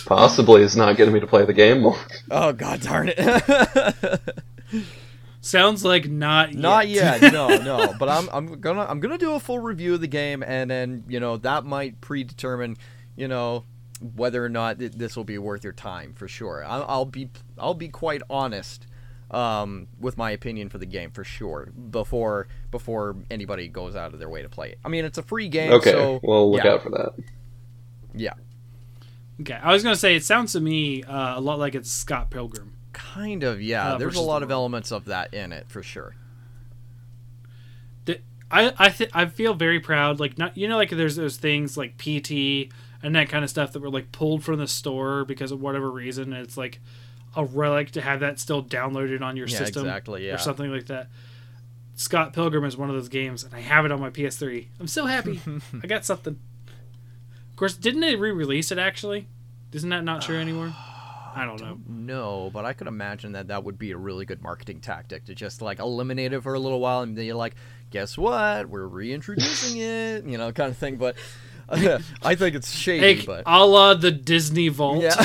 Possibly is not getting me to play the game more. oh god darn it. Sounds like not yet. Not yet. No, no. But I'm I'm gonna I'm gonna do a full review of the game, and then you know that might predetermine, you know, whether or not th- this will be worth your time for sure. I'll, I'll be I'll be quite honest um, with my opinion for the game for sure before before anybody goes out of their way to play it. I mean, it's a free game, Okay, so well look yeah, out for that. yeah, Okay, I was gonna say it sounds to me uh, a lot like it's Scott Pilgrim. kind of. Yeah, Uh, there's a lot the of elements of that in it for sure. I I th- I feel very proud. Like not you know like there's those things like PT and that kind of stuff that were like pulled from the store because of whatever reason. And it's like a relic to have that still downloaded on your Yeah, system exactly, yeah. or something like that. Scott Pilgrim is one of those games, and I have it on my PS3. I'm so happy. I got something. Of course, didn't they re-release it actually? Isn't that not true anymore? I don't know. No, but I could imagine that that would be a really good marketing tactic to just like eliminate it for a little while, and then you're like, guess what? We're reintroducing it, you know, kind of thing. But I think it's shady, Hey, but a la the Disney Vault. yeah,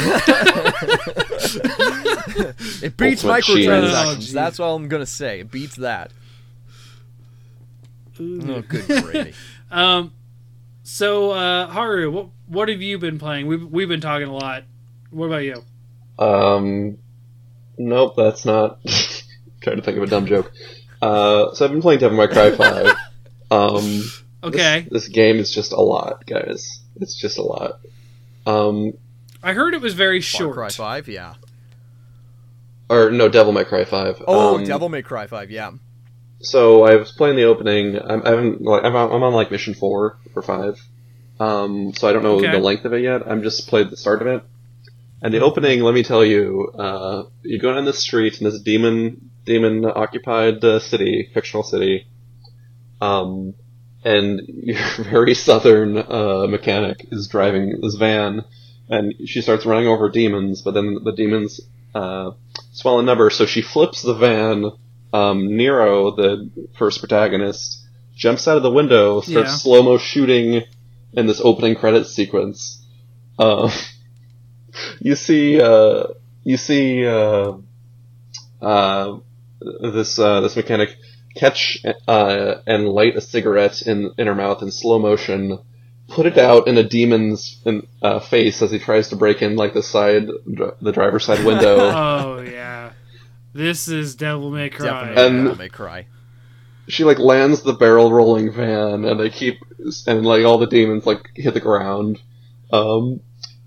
it beats Ultimate cheating. Oh, microtransactions. That's all I'm gonna say. It beats that. Ooh. Oh, good gravy. Um, so uh, Haru, what what have you been playing? We've we've been talking a lot. What about you? Um, nope, that's not. trying to think of a dumb joke. Uh, so I've been playing Devil May Cry 5. Um, Okay, This, this game is just a lot, guys. It's just a lot. Um, I heard it was very Far short. Cry Five, yeah. or no, Devil May Cry 5. Oh, um, Devil May Cry Five, yeah. So I was playing the opening. I'm, I haven't like I'm on, I'm on like mission four or five. Um, so I don't know Okay. the length of it yet. I'm just played the start of it. And the opening, let me tell you, uh, you go down the street in this demon demon occupied uh, city, fictional city. Um, and your very southern uh, mechanic is driving this van, and she starts running over demons, but then the demons uh, swell in number, so she flips the van um, Nero, the first protagonist, jumps out of the window, starts Yeah. slow mo shooting in this opening credits sequence. Uh, you see, uh, you see uh, uh, this uh, this mechanic catch uh, and light a cigarette in in her mouth in slow motion. Put it out in a demon's in, uh, face as he tries to break in like the side, dr- the driver's side window. Oh yeah, this is Devil May Cry. Definitely And- Devil May Cry. she like lands the barrel rolling van and they keep and like all the demons like hit the ground um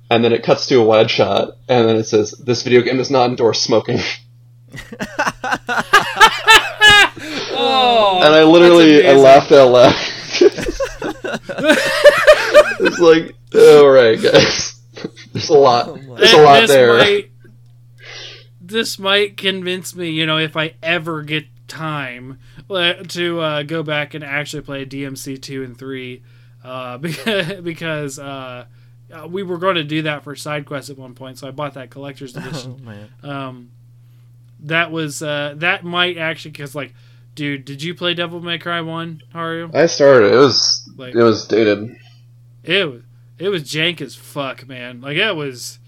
and then it cuts to a wide shot and then it says this video game does not endorse smoking Oh, and i literally i laughed out loud it's like all right guys there's a lot Oh there's a lot this there Might, this might convince me, you know, if I ever get time uh, to uh, go back and actually play DMC two and three, uh, because because uh, uh, we were going to do that for side quests at one point, so I bought that collector's edition. Oh man. um, that was uh, that might actually because like, dude, did you play Devil May Cry one, Haru? i started it was Like it was dated it was it was jank as fuck, man. Like it was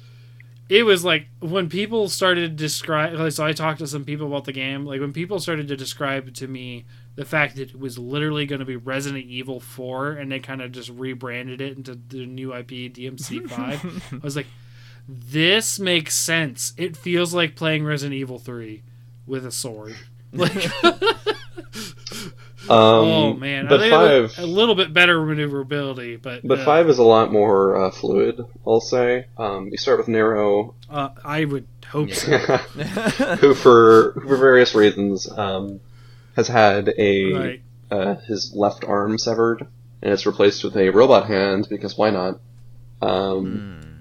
it was like when people started to describe like, so I talked to some people about the game, like when people started to describe to me the fact that it was literally going to be Resident Evil 4 and they kind of just rebranded it into the new IP DMC 5. I was like this makes sense. It feels like playing Resident Evil 3 with a sword. Like um oh man, but I think it was five a little bit better maneuverability, but but uh, five is a lot more uh, fluid i'll say um you start with Nero. uh, I would hope so. who for who for various reasons um, has had a Right. uh, his left arm severed and it's replaced with a robot hand because why not? Um, Hmm.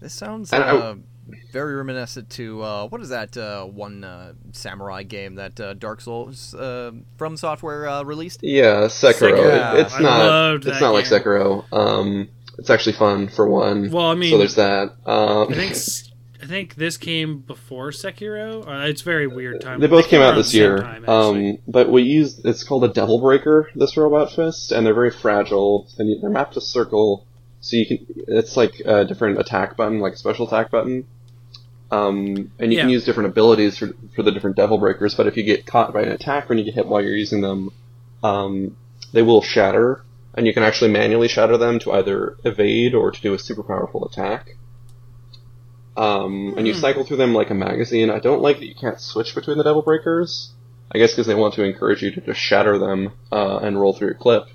This sounds And I- uh, very reminiscent to uh, what is that uh, one uh, samurai game that uh, Dark Souls uh, from Software uh, released? Yeah, Sekiro. Sekiro. It- it's I not. loved It's that not like. Sekiro. Um, it's actually fun for one. Well, I mean, so there's that. Um, I think S- I think this came before Sekiro. Uh, it's very weird time. They both came out this year. time, actually. um, but we use it's called a Devil Breaker. This robot fist, and they're very fragile. And you- they're mapped to circle, so you can. It's like a different attack button, like a special attack button. Um, and you can use different abilities for for the different Devil Breakers. But if you get caught by an attack when you get hit while you're using them, um, they will shatter, and you can actually manually shatter them to either evade or to do a super powerful attack. Um, and you Hmm. cycle through them like a magazine. I don't like that you can't switch between the Devil Breakers. I guess because they want to encourage you to just shatter them uh, and roll through your clip.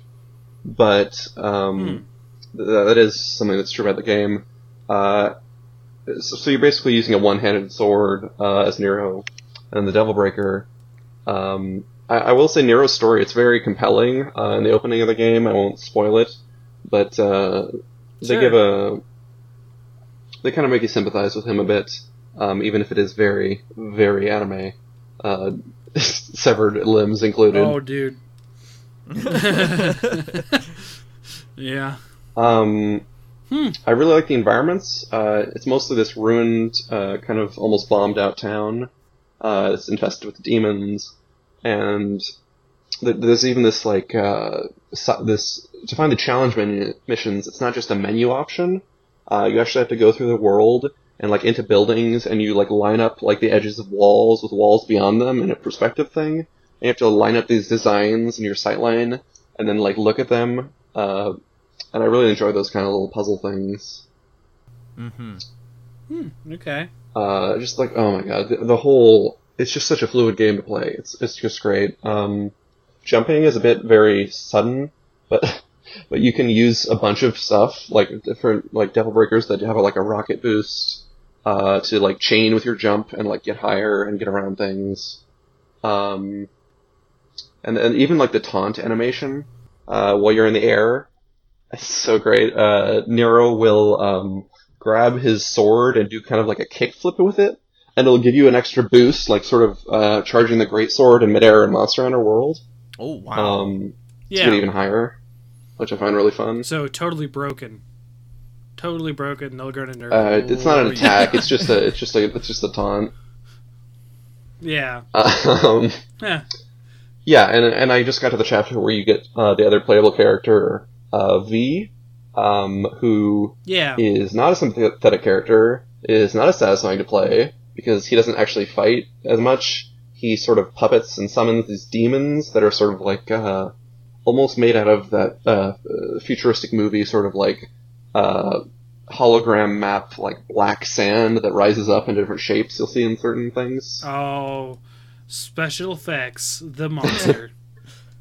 But um, th- that is something that's true about the game. Uh, so, so you're basically using a one-handed sword uh, as Nero, and the Devil Breaker. Um, I, I will say Nero's story; it's very compelling uh, in the opening of the game. I won't spoil it, but uh, they Sure. give a they kind of make you sympathize with him a bit, um, even if it is very, very anime. Uh, severed limbs included. Oh, dude. yeah. Um, Hmm. I really like the environments. Uh, it's mostly this ruined, uh, kind of almost bombed out town. Uh, it's infested with demons, and th- there's even this like uh, so- this to find the challenge menu missions. It's not just a menu option. Uh, you actually have to go through the world and like into buildings, and you like line up like the edges of walls with walls beyond them in a perspective thing. And you have to line up these designs in your sightline, and then like look at them. And I really enjoy those kind of little puzzle things. mm-hmm. Hmm. Okay. Uh, just like oh my god, the, the whole it's just such a fluid game to play. It's it's just great. Um, jumping is a bit very sudden, but but you can use a bunch of stuff like different like devil breakers that have like a rocket boost uh, to like chain with your jump and like get higher and get around things. Um, and and even like the taunt animation uh, while you're in the air, it's so great. Uh, Nero will um, grab his sword and do kind of like a kickflip with it, and it'll give you an extra boost, like sort of uh, charging the great sword in midair in Monster Hunter World. Oh wow. Um, to Yeah. get even higher, which I find really fun. So totally broken. Totally broken. No going to nerf. Uh, it's not an Oh, attack. It's just a. It's just a. It's just a taunt. Yeah. Um, Yeah. yeah, and and I just got to the chapter where you get uh, the other playable character, uh, V, um, who Yeah. is not a sympathetic character, is not as satisfying to play because he doesn't actually fight as much. He sort of puppets and summons these demons that are sort of like uh, almost made out of that uh, uh, futuristic movie, sort of like uh, hologram map, like black sand that rises up in different shapes. You'll see in certain things. Oh, special effects. The monster.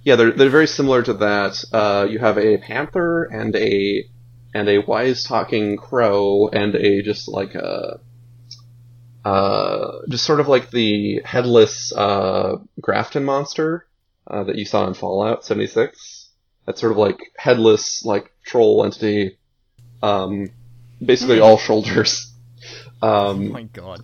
Yeah, they're they're very similar to that. Uh, you have a panther and a and a wise talking crow and a just like a uh, just sort of like the headless uh, Grafton monster uh, that you saw in Fallout 76. That sort of like headless like troll entity, um, basically all shoulders. oh Um, my god.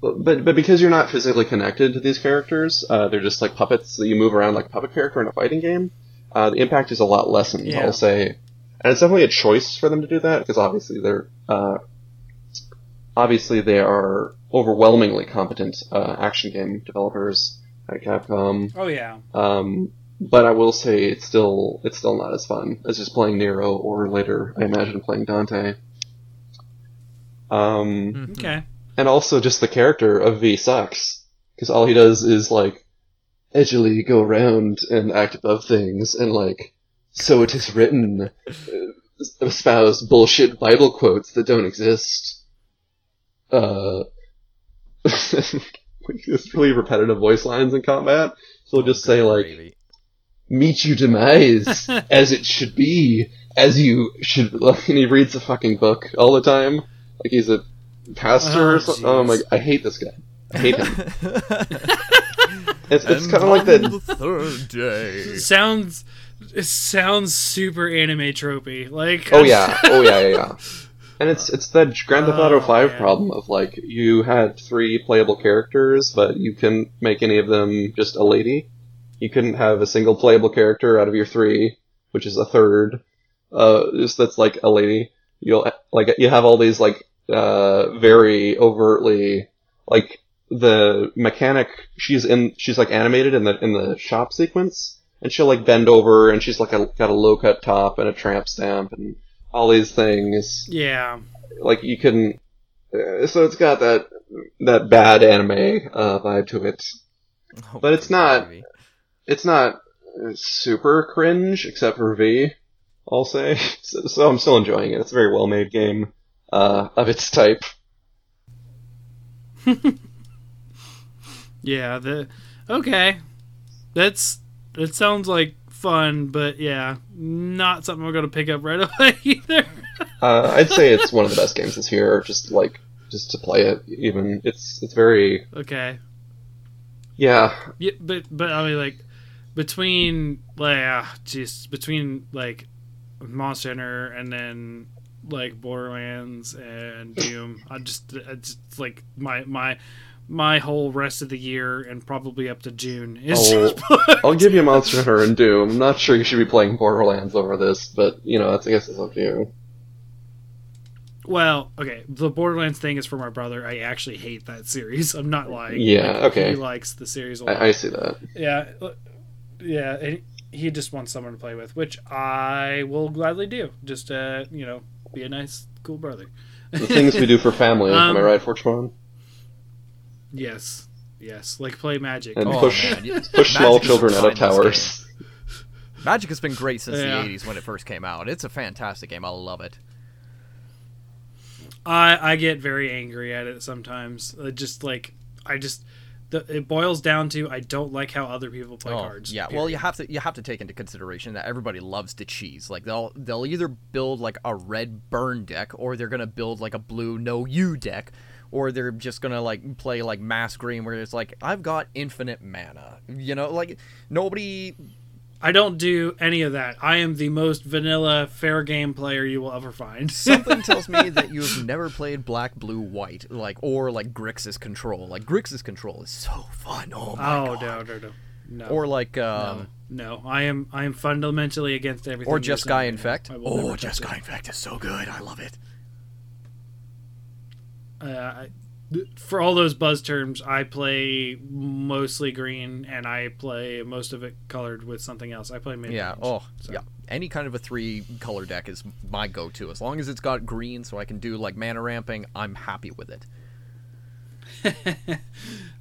But but because you're not physically connected to these characters, uh, they're just like puppets that you move around like a puppet character in a fighting game. Uh, the impact is a lot lessened, Yeah. I'll say, and it's definitely a choice for them to do that because obviously they're uh, obviously they are overwhelmingly competent uh, action game developers at Capcom. oh yeah. Um, but I will say it's still it's still not as fun as just playing Nero or later I imagine playing Dante. Um, Mhm. Okay. And also just the character of V sucks because all he does is like edgily go around and act above things and like so it is written uh, espouse bullshit Bible quotes that don't exist. Uh, it's really repetitive voice lines in combat. So he'll just say like meet you demise as it should be as you should like, and he reads a fucking book all the time like he's a pastor Oh, or something oh my i hate this guy i hate him it's, it's kind of like on that the third day. Sounds. It sounds super anime tropey. Like. oh yeah oh yeah yeah yeah and it's it's that grand theft auto Oh, 5 man. problem of like you had three playable characters but you couldn't make any of them just a lady you couldn't have a single playable character out of your three which is a third uh just that's like a lady you'll like you have all these like uh, very overtly like the mechanic. She's in. She's like animated in the in the shop sequence, and she'll like bend over, and she's like a, got a low cut top and a tramp stamp and all these things. Yeah. Like you couldn't. Uh, so it's got that that bad anime uh, vibe to it. Oh, But it's not- baby. It's not super cringe, except for V. I'll say. So, so I'm still enjoying it. It's a very well made game uh, of its type. Yeah, the okay. That's it sounds like fun, but yeah, not something I'm gonna pick up right away either. Uh, I'd say it's one of the best games this year. Just like just to play it, even it's it's very okay. yeah. Yeah, but but I mean like between like ah, just between like Monster Hunter and then like Borderlands and Doom, I just I just like my my my whole rest of the year and probably up to June is Oh, I'll give you Monster Hunter and Doom. I'm not sure you should be playing Borderlands over this, but you know, that's, I guess it's up to you. Well, okay, the Borderlands thing is for my brother. I actually hate that series. I'm not lying. Yeah, Like, okay. He likes the series a lot. I, I see that. yeah, yeah, and he just wants someone to play with, which I will gladly do. Just uh, you know, be a nice, cool brother. The things we do for family. am I Um, right, Fortune? Yes, yes, like play Magic. And Oh, push man, push small children out of fine in towers. Magic has been great since Yeah. the 80s when it first came out. It's a fantastic game. I love it. I I get very angry at it sometimes. Uh, just like I just. The, it boils down to I don't like how other people play Oh, cards. Yeah, well, you have to you have to take into consideration that everybody loves to cheese. Like they'll they'll either build like a red burn deck, or they're gonna build like a blue no you deck, or they're just gonna like play like mass green, where it's like I've got infinite mana. You know, like nobody. I don't do any of that. I am the most vanilla fair game player you will ever find. Something tells me that you've never played black, blue, white, like or like Grixis Control. Like Grixis Control is so fun. Oh my oh god. no no no no. Or like um, no, I am I am fundamentally against everything. or just Guy. Infect. I will never Oh, just. Guy Infect is so good. I love it. Uh, I, for all those buzz terms, I play mostly green, and I play most of it colored with something else. I play mid. Yeah. Oh, so. yeah. Any kind of a three color deck is my go-to. As long as it's got green, so I can do like mana ramping, I'm happy with it.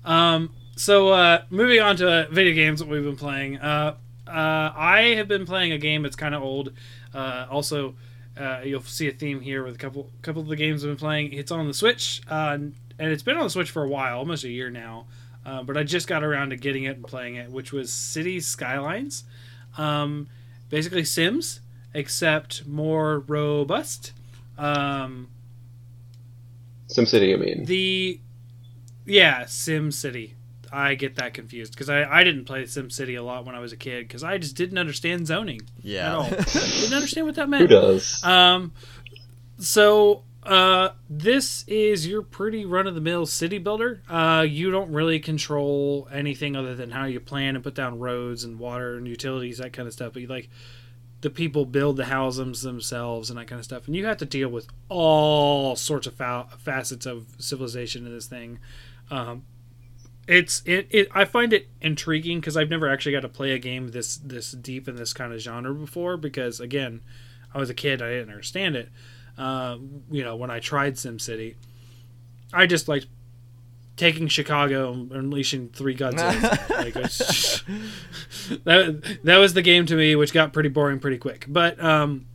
Um, so uh, moving on to uh, video games that we've been playing. Uh, uh, I have been playing a game that's kind of old. Uh, also, uh, you'll see a theme here with a couple couple of the games I've been playing. It's on the Switch, uh, and it's been on the Switch for a while, almost a year now. Uh, but I just got around to getting it and playing it, which was City Skylines. Um, basically Sims, except more robust. Um, SimCity, I mean. the yeah, Sim City. I get that confused because I, I didn't play Sim City a lot when I was a kid because I just didn't understand zoning at all. didn't understand what that meant. Who does? Um, so uh, this is your pretty run of the mill city builder. Uh, you don't really control anything other than how you plan and put down roads and water and utilities, that kind of stuff. But you like the people build the houses themselves and that kind of stuff, and you have to deal with all sorts of fa- facets of civilization in this thing. Um, it's it, it I find it intriguing because I've never actually got to play a game this this deep in this kind of genre before because again I was a kid I didn't understand it uh, you know when I tried SimCity I just liked taking Chicago and unleashing three Godzillas like just- that that was the game to me which got pretty boring pretty quick. But um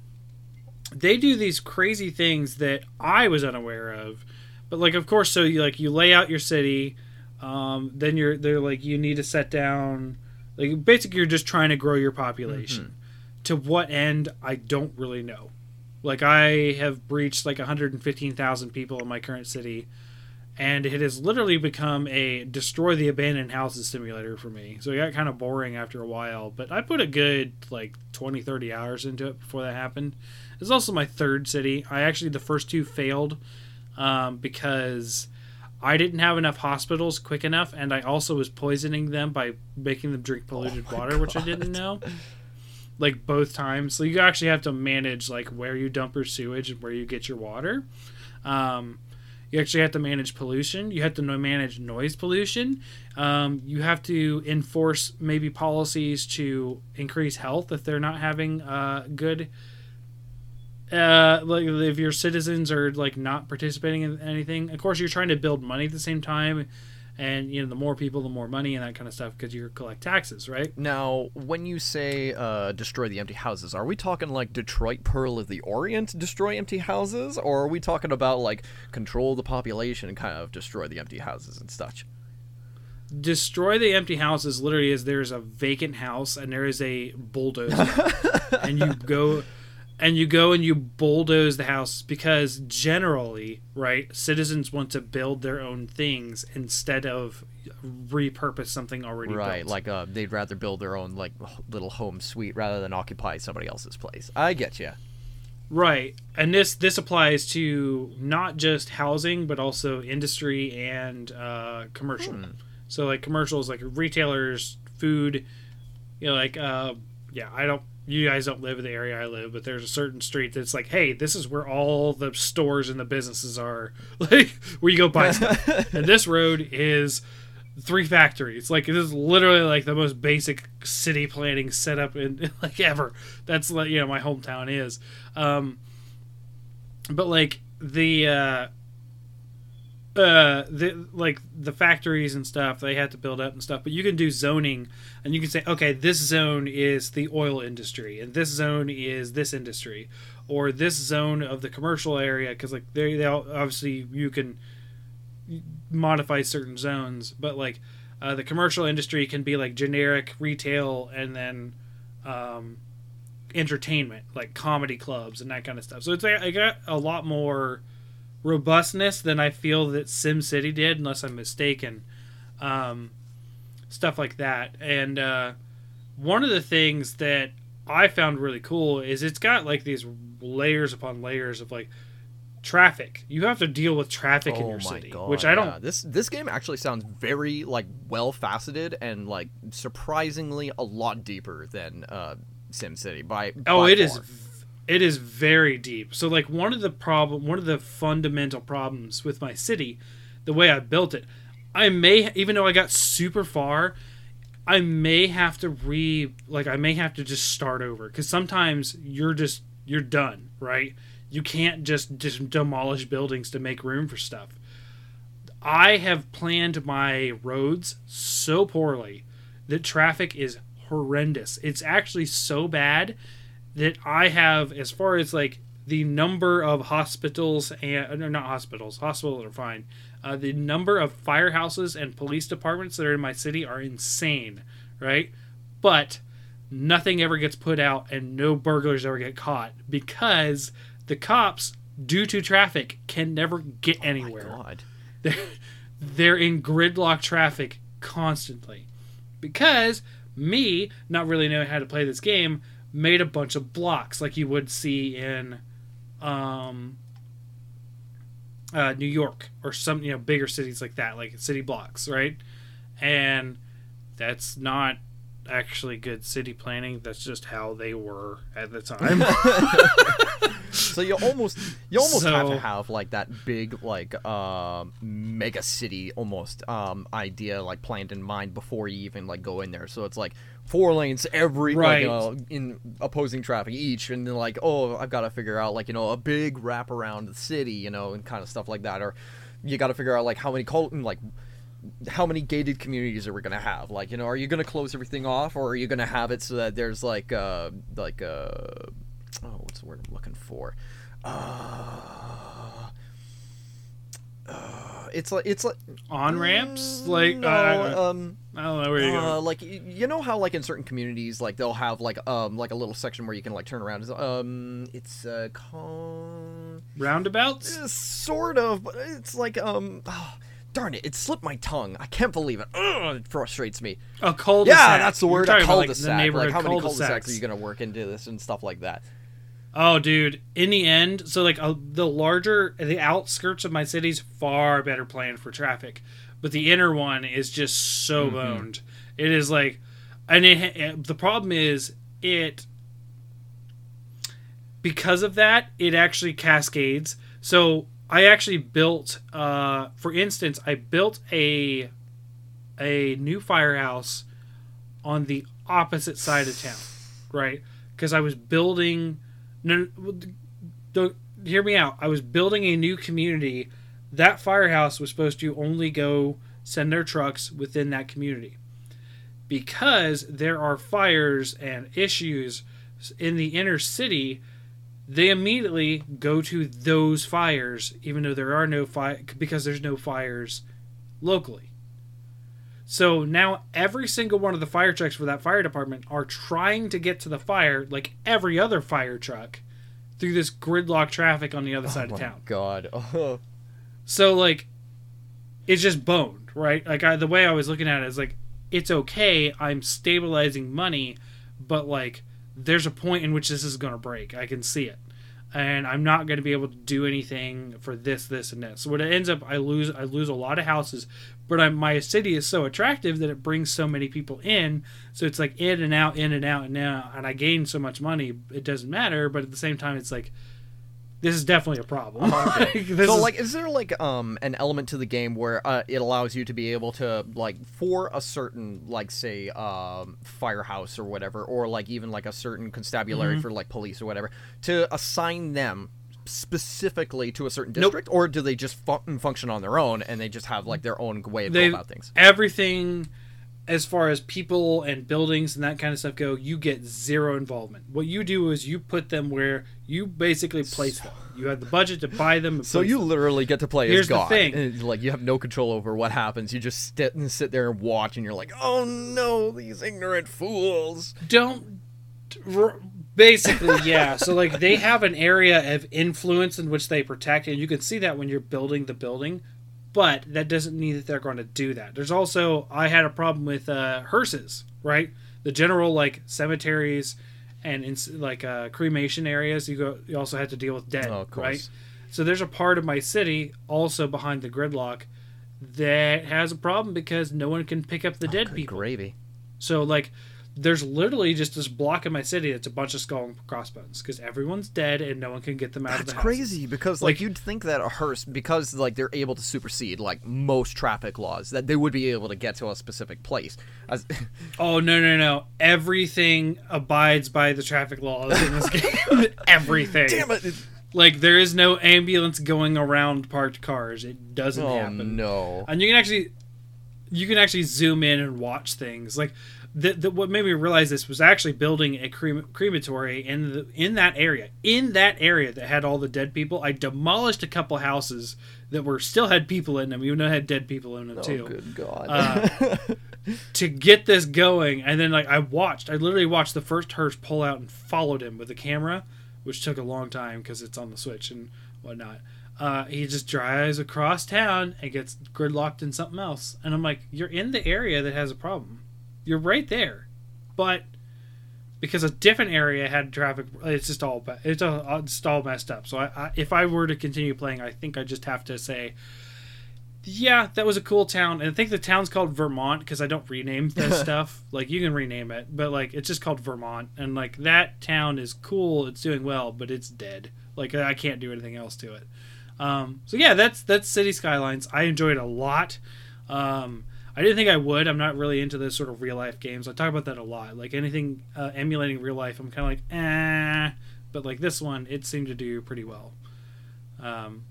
they do these crazy things that I was unaware of. But like of course so you like you lay out your city um, then you're they're like you need to set down like basically you're just trying to grow your population. To what end? I don't really know like i have breached like 115000 people in my current city and it has literally become a destroy the abandoned houses simulator for me. So it got kind of boring after a while but i put a good like 20 30 hours into it before that happened. It's also my third city. I actually the first two failed um, because I didn't have enough hospitals quick enough, and I also was poisoning them by making them drink polluted water, which I didn't know. Like both times, so you actually have to manage like where you dump your sewage and where you get your water. Um, you actually have to manage pollution. You have to manage noise pollution. Um, you have to enforce maybe policies to increase health if they're not having uh, good. Uh, like if your citizens are like not participating in anything. Of course, you're trying to build money at the same time, and you know the more people, the more money and that kind of stuff because you collect taxes, right? Now, when you say uh, destroy the empty houses, are we talking like Detroit Pearl of the Orient destroy empty houses, or are we talking about like control the population and kind of destroy the empty houses and such? destroy the empty houses literally is there's a vacant house and there is a bulldozer and you go and you go and you bulldoze the house because generally right citizens want to build their own things instead of repurpose something already Right, built. like uh, they'd rather build their own like little home suite rather than occupy somebody else's place. I get you. right and this this applies to not just housing but also industry and uh, commercial Hmm. So like commercials, like retailers, food, you know, like uh, yeah, I don't. You guys don't live in the area I live, but there's a certain street that's like, hey, this is where all the stores and the businesses are, like where you go buy stuff. and this road is three factories. Like it is literally like the most basic city planning setup in like ever. That's like you know my hometown is. Um, but like the uh, uh the like the factories and stuff they had to build up and stuff but you can do zoning and you can say okay this zone is the oil industry and this zone is this industry or this zone of the commercial area because like they, they all, obviously you can modify certain zones but like uh, the commercial industry can be like generic retail and then um, entertainment like comedy clubs and that kind of stuff. So it's like i got a lot more robustness than I feel that SimCity did, unless I'm mistaken. Um, stuff like that. And uh, one of the things that I found really cool is it's got like these layers upon layers of like traffic. You have to deal with traffic in oh your my city, god! which I don't. yeah. This this game actually sounds very like well faceted and like surprisingly a lot deeper than uh, SimCity by. Oh, by it is far. It is very deep. So like one of the problem one of the fundamental problems with my city, the way I built it, I may even though I got super far, I may have to re like I may have to just start over cuz sometimes you're just you're done, right? You can't just just demolish buildings to make room for stuff. I have planned my roads so poorly that traffic is horrendous. It's actually so bad that I have, as far as like the number of hospitals and no, not hospitals, hospitals are fine. Uh, the number of firehouses and police departments that are in my city are insane, right? But nothing ever gets put out and no burglars ever get caught because the cops, due to traffic, can never get Oh my anywhere god. they're, they're in gridlock traffic constantly because me not really knowing how to play this game made a bunch of blocks like you would see in um, uh, New York or some you know bigger cities like that like city blocks right? And that's not actually good city planning that's just how they were at the time So you almost you almost have to have like that big like um mega city almost um idea like planned in mind before you even like go in there. So it's like four lanes every Right. like, uh, in opposing traffic each and then like oh I've got to figure out like you know a big wrap around the city, you know, and kind of stuff like that or you got to figure out like how many col- like how many gated communities are we gonna have? Like, you know, are you gonna close everything off, or are you gonna have it so that there's like, uh, like, uh, oh, what's the word I'm looking for? Uh, uh, it's like it's like on ramps Mm, like no, I, um, I don't know where you uh, go like you know how like in certain communities like they'll have like um like a little section where you can like turn around. It's, Um, it's uh, called roundabouts uh, sort of, but it's like um. ah, Darn it! It slipped my tongue. I can't believe it. Ugh, it frustrates me. a cul-de-sac Yeah, that's the word. A about, like, cul-de-sac. Like, neighborhood how many cul-de-sacs cul-de-sacs. are you gonna work into this and stuff like that? Oh, dude! In the end, so like uh, the larger, the outskirts of my city's far better planned for traffic, but the inner one is just so Mm-hmm. boned. It is like, and it, it, the problem is it because of that it actually cascades. So I actually built, uh, for instance, I built a a new firehouse on the opposite side of town, right? Because I was building. No, don't hear me out. I was building a new community. That firehouse was supposed to only go send their trucks within that community because there are fires and issues in the inner city they immediately go to those fires even though there are no fire because there's no fires locally so now every single one of the fire trucks for that fire department are trying to get to the fire like every other fire truck through this gridlock traffic on the other oh side oh of town God. Oh. so like, it's just boned, right? Like I, the way I was looking at it is like, it's okay. I'm stabilizing money, but like, there's a point in which this is going to break. I can see it, and I'm not going to be able to do anything for this, this, and this. So what it ends up, I lose, I lose a lot of houses, but I'm, my city is so attractive that it brings so many people in. So it's like in and out, in and out, and out, and I gain so much money. It doesn't matter, but at the same time, it's like. This is definitely a problem. Like, so is- like is there like um an element to the game where uh, it allows you to be able to like for a certain like say um firehouse or whatever or like even like a certain constabulary Mm-hmm. for like police or whatever to assign them specifically to a certain Nope. district or do they just fu- function on their own and they just have like their own way of they going about things everything as far as people and buildings and that kind of stuff go you get zero involvement what you do is you put them where you basically place them you have the budget to buy them and so you them. literally get to play Here's as the thing. and, like you have no control over what happens. You just sit and sit there and watch, and you're like, "Oh no, these ignorant fools!" don't r- basically yeah so like they have an area of influence in which they protect and you can see that when you're building the building but that doesn't mean that they're going to do that. There's also i had a problem with uh hearses right? The general like cemeteries and in, like uh, cremation areas you go you also have to deal with dead Oh, right? so there's a part of my city also behind the gridlock that has a problem because no one can pick up the dead Good people. gravy. so like, there's literally just this block in my city that's a bunch of skull and crossbones because everyone's dead and no one can get them out of That's the houses. crazy because like, Like- you'd think that a hearse because like they're able to supersede like most traffic laws that they would be able to get to a specific place. As, Oh no no no! Everything abides by the traffic laws in this game. Everything. damn it! Like there is no ambulance going around parked cars. It doesn't Oh happen. no! and you can actually you can actually zoom in and watch things like the, the, what made me realize this was actually building a crem- crematory in the in that area in that area that had all the dead people. I demolished a couple houses that were still had people in them even though it had dead people in them Oh too. good god! Uh, to get this going and then like i watched i literally watched the first hearse pull out and followed him with the camera which took a long time because it's on the switch and whatnot. Uh, he just drives across town and gets gridlocked in something else. And i'm like you're in the area that has a problem you're right there but because a different area had traffic it's just all it's all, it's all messed up so I, I if i were to continue playing i think i just have to say yeah, that was a cool town, and I think the town's called Vermont because I don't rename this stuff. Like you can rename it, but like it's just called Vermont, and like that town is cool. It's doing well, but it's dead. Like I can't do anything else to it. Um, so yeah, that's that's City Skylines. I enjoyed it a lot. Um, I didn't think I would. I'm not really into those sort of real life games. I talk about that a lot. Like anything uh, emulating real life, I'm kind of like, eh. But like this one, it seemed to do pretty well. Um,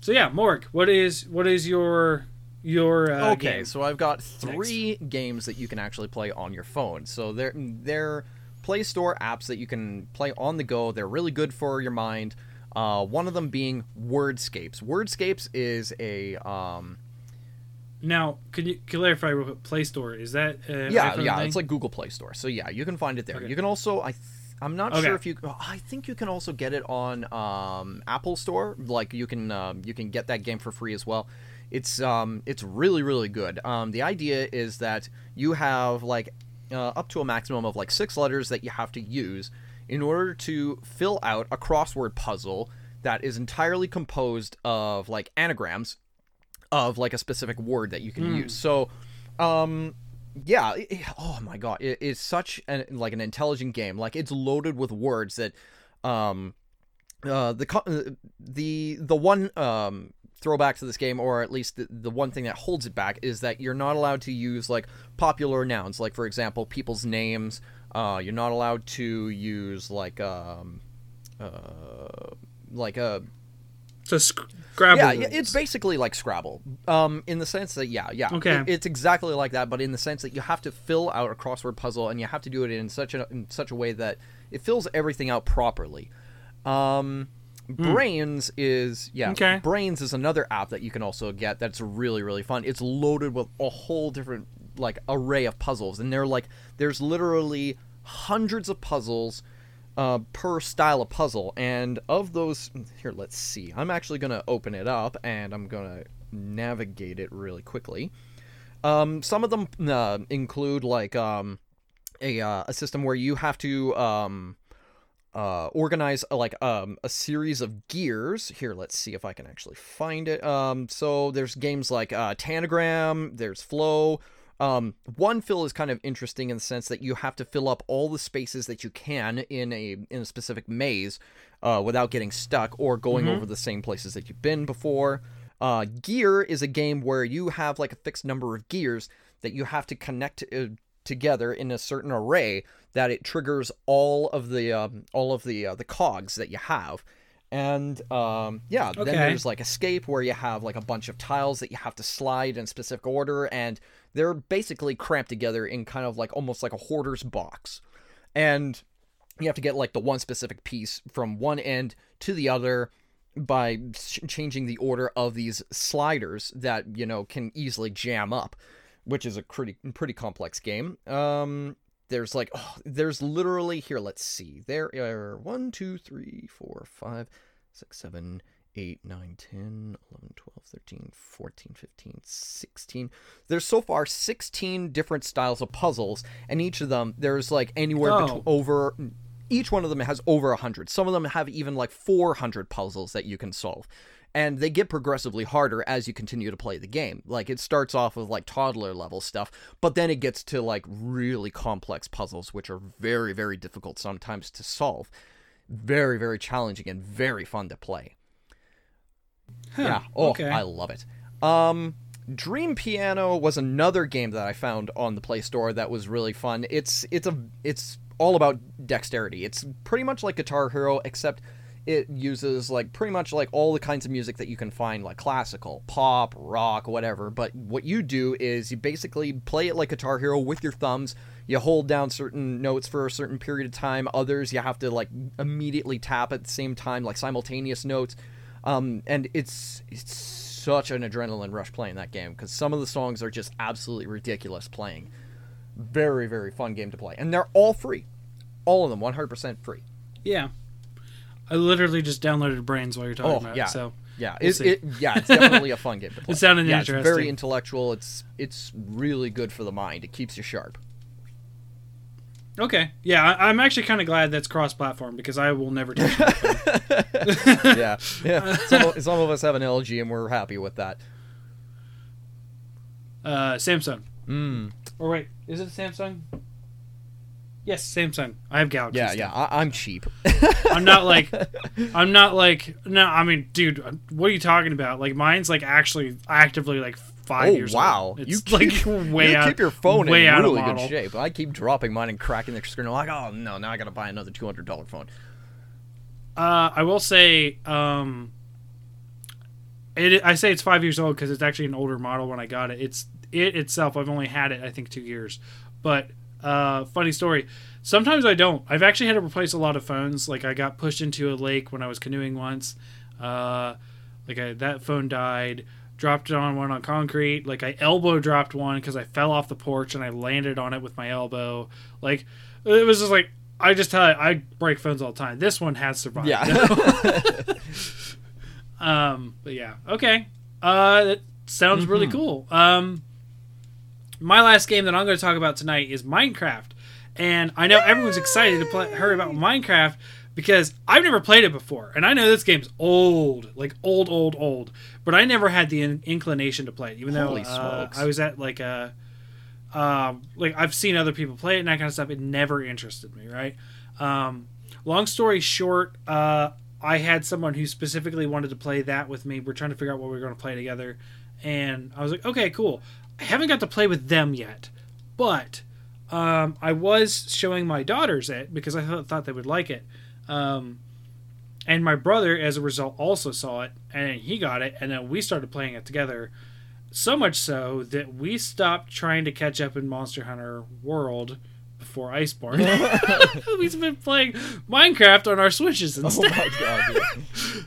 so yeah, Morg, what is what is your your uh, okay, game? so I've got three games that you can actually play on your phone. So they're they're Play Store apps that you can play on the go. They're really good for your mind. Uh, one of them being Wordscapes. Wordscapes is a um, Now, could you clarify real quick? Play Store is that? Uh, yeah yeah thing? it's like Google Play Store. So yeah, you can find it there. Okay. You can also I. Th- I'm not Okay. sure if you. I think you can also get it on um, Apple Store. Like you can um, you can get that game for free as well. It's um it's really really good. Um, the idea is that you have like uh, up to a maximum of like six letters that you have to use in order to fill out a crossword puzzle that is entirely composed of like anagrams of like a specific word that you can use. So, um, yeah. it- oh my god, it is such an like an intelligent game. Like it's loaded with words that, um, uh, the uh, the the one um, throwback to this game, or at least the, the one thing that holds it back, is that you're not allowed to use like popular nouns, like for example, people's names. Uh, you're not allowed to use like um, uh, like a So Scrabble. yeah, yeah, rules. it's basically like Scrabble. Um, in the sense that yeah, yeah, Okay. it- it's exactly like that, but in the sense that you have to fill out a crossword puzzle and you have to do it in such a in such a way that it fills everything out properly. Um, Brains is yeah. Okay. Brains is another app that you can also get that's really really fun. It's loaded with a whole different like array of puzzles, and they're like there's literally hundreds of puzzles uh, per style of puzzle, and of those here, let's see. I'm actually gonna open it up and I'm gonna navigate it really quickly. Um, some of them uh, include like um, a uh, a system where you have to um, uh, organize uh, like um, a series of gears. Here, let's see if I can actually find it. Um, so there's games like uh, Tanagram, there's Flow. Um, one fill is kind of interesting in the sense that you have to fill up all the spaces that you can in a in a specific maze uh, without getting stuck or going over the same places that you've been before. Uh, gear is a game where you have like a fixed number of gears that you have to connect uh, together in a certain array that it triggers all of the um, all of the uh, the cogs that you have. And um, yeah, Okay. then there's like escape where you have like a bunch of tiles that you have to slide in specific order, and they're basically cramped together in kind of like almost like a hoarder's box. And you have to get like the one specific piece from one end to the other by ch- changing the order of these sliders that you know can easily jam up which is a pretty pretty complex game um there's like oh, there's literally here let's see there are 1 2 3 4 5 6 7 8 9 10 11 12 13 14 15 16 there's so far 16 different styles of puzzles and each of them there's like anywhere Oh. between over each one of them has over 100 some of them have even like 400 puzzles that you can solve and they get progressively harder as you continue to play the game. Like it starts off with like toddler level stuff but then it gets to like really complex puzzles which are very very difficult sometimes to solve. Very very challenging and very fun to play yeah. Oh okay. i love it. Um dream piano was another game that i found on the play store that was really fun. It's it's a it's all about dexterity. It's pretty much like guitar hero except it uses like pretty much like all the kinds of music that you can find like classical pop rock whatever. But what you do is you basically play it like guitar hero with your thumbs. You hold down certain notes for a certain period of time. Others you have to like immediately tap at the same time like simultaneous notes um, and it's it's such an adrenaline rush playing that game because some of the songs are just absolutely ridiculous playing. Very very fun game to play, and they're all free, all of them 100% free. Yeah. I literally just downloaded Brains while you're talking Oh, about yeah. it. So Yeah, We'll it, it yeah, it's definitely a fun game to play. It sounded yeah, It's very intellectual. It's it's really good for the mind. It keeps you sharp. Okay, yeah, I, I'm actually kind of glad that's cross-platform because I will never touch yeah, yeah. Some of, some of us have an LG, and we're happy with that. Uh, Samsung. Mm. Or wait, is it Samsung? Yes, Samsung. I have Galaxy. Yeah, stuff. yeah. I, I'm cheap. I'm not like, I'm not like. No, I mean, dude, what are you talking about? Like, mine's like actually actively like five oh years. wow, old. you It's like keep, way you out. keep your phone way in out of really good shape. I keep dropping mine and cracking the screen. I'm like, oh no, now I gotta buy another two hundred dollar phone. Uh, I will say, um, it. I say it's five years old because it's actually an older model when I got it. It's it itself. I've only had it, I think, two years. But uh, funny story. Sometimes I don't. I've actually had to replace a lot of phones. Like I got pushed into a lake when I was canoeing once. Uh, like I, that phone died. Dropped it on one on concrete. Like I elbow dropped one because I fell off the porch and I landed on it with my elbow. Like it was just like I just tell you, I break phones all the time. This one has survived. Yeah. Um, but yeah, okay. Uh, that sounds really Mm-hmm. cool. Um, my last game that I'm going to talk about tonight is Minecraft, and I know everyone's excited to play, hear about Minecraft because I've never played it before, and I know this game's old, like old, old, old. But I never had the in- inclination to play it, even Holy though uh. I was at like a, um, like I've seen other people play it and that kind of stuff. It never interested me, right? Um, long story short, uh, I had someone who specifically wanted to play that with me. We're trying to figure out what we are going to play together, and I was like, okay, cool. I haven't got to play with them yet, but um, I was showing my daughters it because I thought, thought they would like it. Um, and my brother, as a result, also saw it and he got it, and then we started playing it together. So much so that we stopped trying to catch up in Monster Hunter World before Iceborne. We've been playing Minecraft on our Switches Oh instead. my god.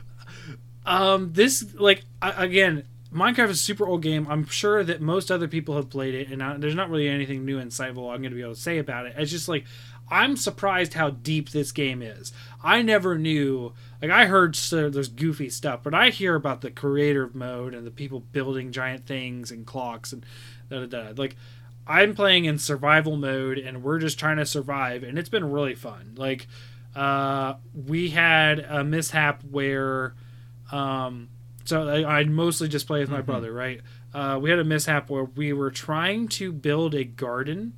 Um, this like I, again, Minecraft is a super old game. I'm sure that most other people have played it, and I, there's not really anything new and insightful I'm going to be able to say about it. It's just like I'm surprised how deep this game is. I never knew. Like I heard so there's goofy stuff, but I hear about the creative mode and the people building giant things and clocks and da da da. Like I'm playing in survival mode, and we're just trying to survive, and it's been really fun. Like uh, we had a mishap where um, so I, I mostly just play with my brother, right? Uh, we had a mishap where we were trying to build a garden.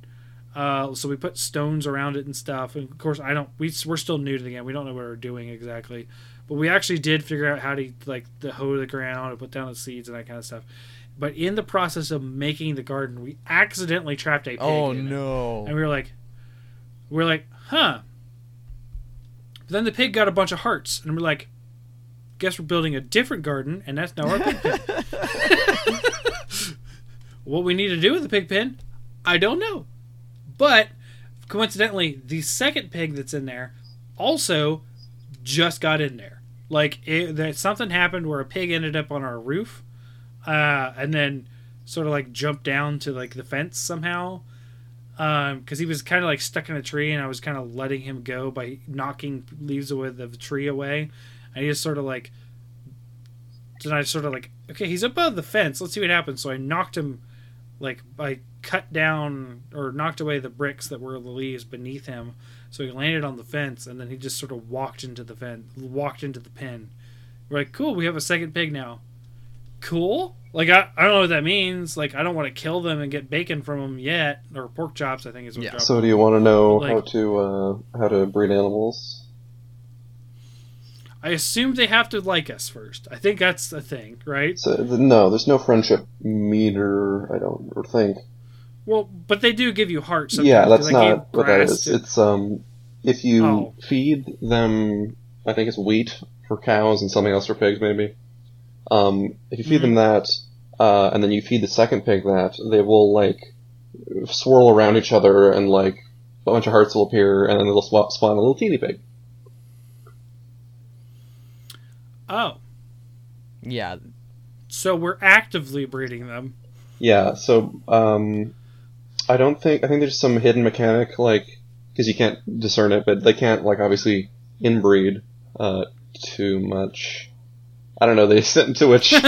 Uh, so we put stones around it and stuff. And of course, I don't. We we're still new to the game. We don't know what we're doing exactly, but we actually did figure out how to like the hoe the ground and put down the seeds and that kind of stuff. But in the process of making the garden, we accidentally trapped a pig. Oh in it. no. And we were like, we are like, huh. But then the pig got a bunch of hearts, and we're like, guess we're building a different garden, and that's now our pig pen. what we need to do with the pig pen, I don't know. But coincidentally, the second pig that's in there also just got in there. Like it, that something happened where a pig ended up on our roof, uh, and then sort of like jumped down to like the fence somehow because he was kind of like stuck in a tree and i was kind of letting him go by knocking leaves away the tree away. And he just sort of like then i sort of like okay he's above the fence. Let's see what happens. So i knocked him like i cut down or knocked away the bricks that were the leaves beneath him so he landed on the fence and then he just sort of walked into the fence walked into the pen we're like cool we have a second pig now cool. Like I, I don't know what that means. Like I don't want to kill them and get bacon from them yet, or pork chops. I think is what. Yeah. So do you want to know Like- how to uh, how to breed animals? I assume they have to like us first. I think that's the thing, right? So, no, there's no friendship meter. I don't think. Well, but they do give you hearts. Yeah, that's not gave what that grass is. to- It's um, if you Oh. feed them, I think it's wheat for cows and something else for pigs, maybe. Um, if you feed them Mm-hmm. that, uh, and then you feed the second pig that, they will like swirl around each other, and like a bunch of hearts will appear, and then they'll swap, spawn a little teeny pig. oh, Yeah. so we're actively breeding them. Yeah, so um, I don't think I think there's some hidden mechanic like because you can't discern it, but they can't like obviously inbreed uh, too much. I don't know the extent to which uh,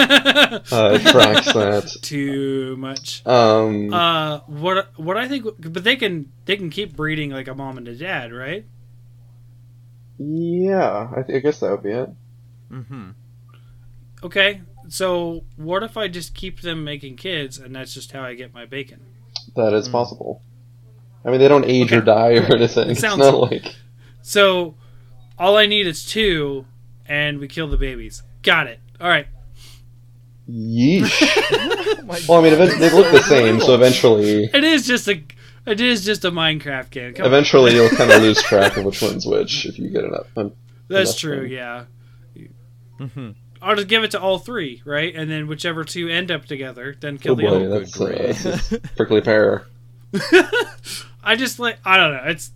it tracks that. Too much. Um, Uh, what what I think, but they can they can keep breeding like a mom and a dad, right? yeah, I, th- I guess that would be it. Mm-hmm. Okay, so what if I just keep them making kids, and that's just how I get my bacon? That is Mm. possible. I mean, they don't age or die or anything. It It's sounds- not like So all I need is two, and we kill the babies. Got it. All right. yeesh. my well, I mean, event- they look the same, so eventually, It is just a it is just a Minecraft game. Come on. eventually you'll kind of lose track of which one's which if you get enough. Um, That's enough true. time. Yeah. Mm-hmm. I'll just give it to all three, right? And then whichever two end up together, then kill Oh the boy, other. that's, uh, that's prickly pear. I just like I don't know. It's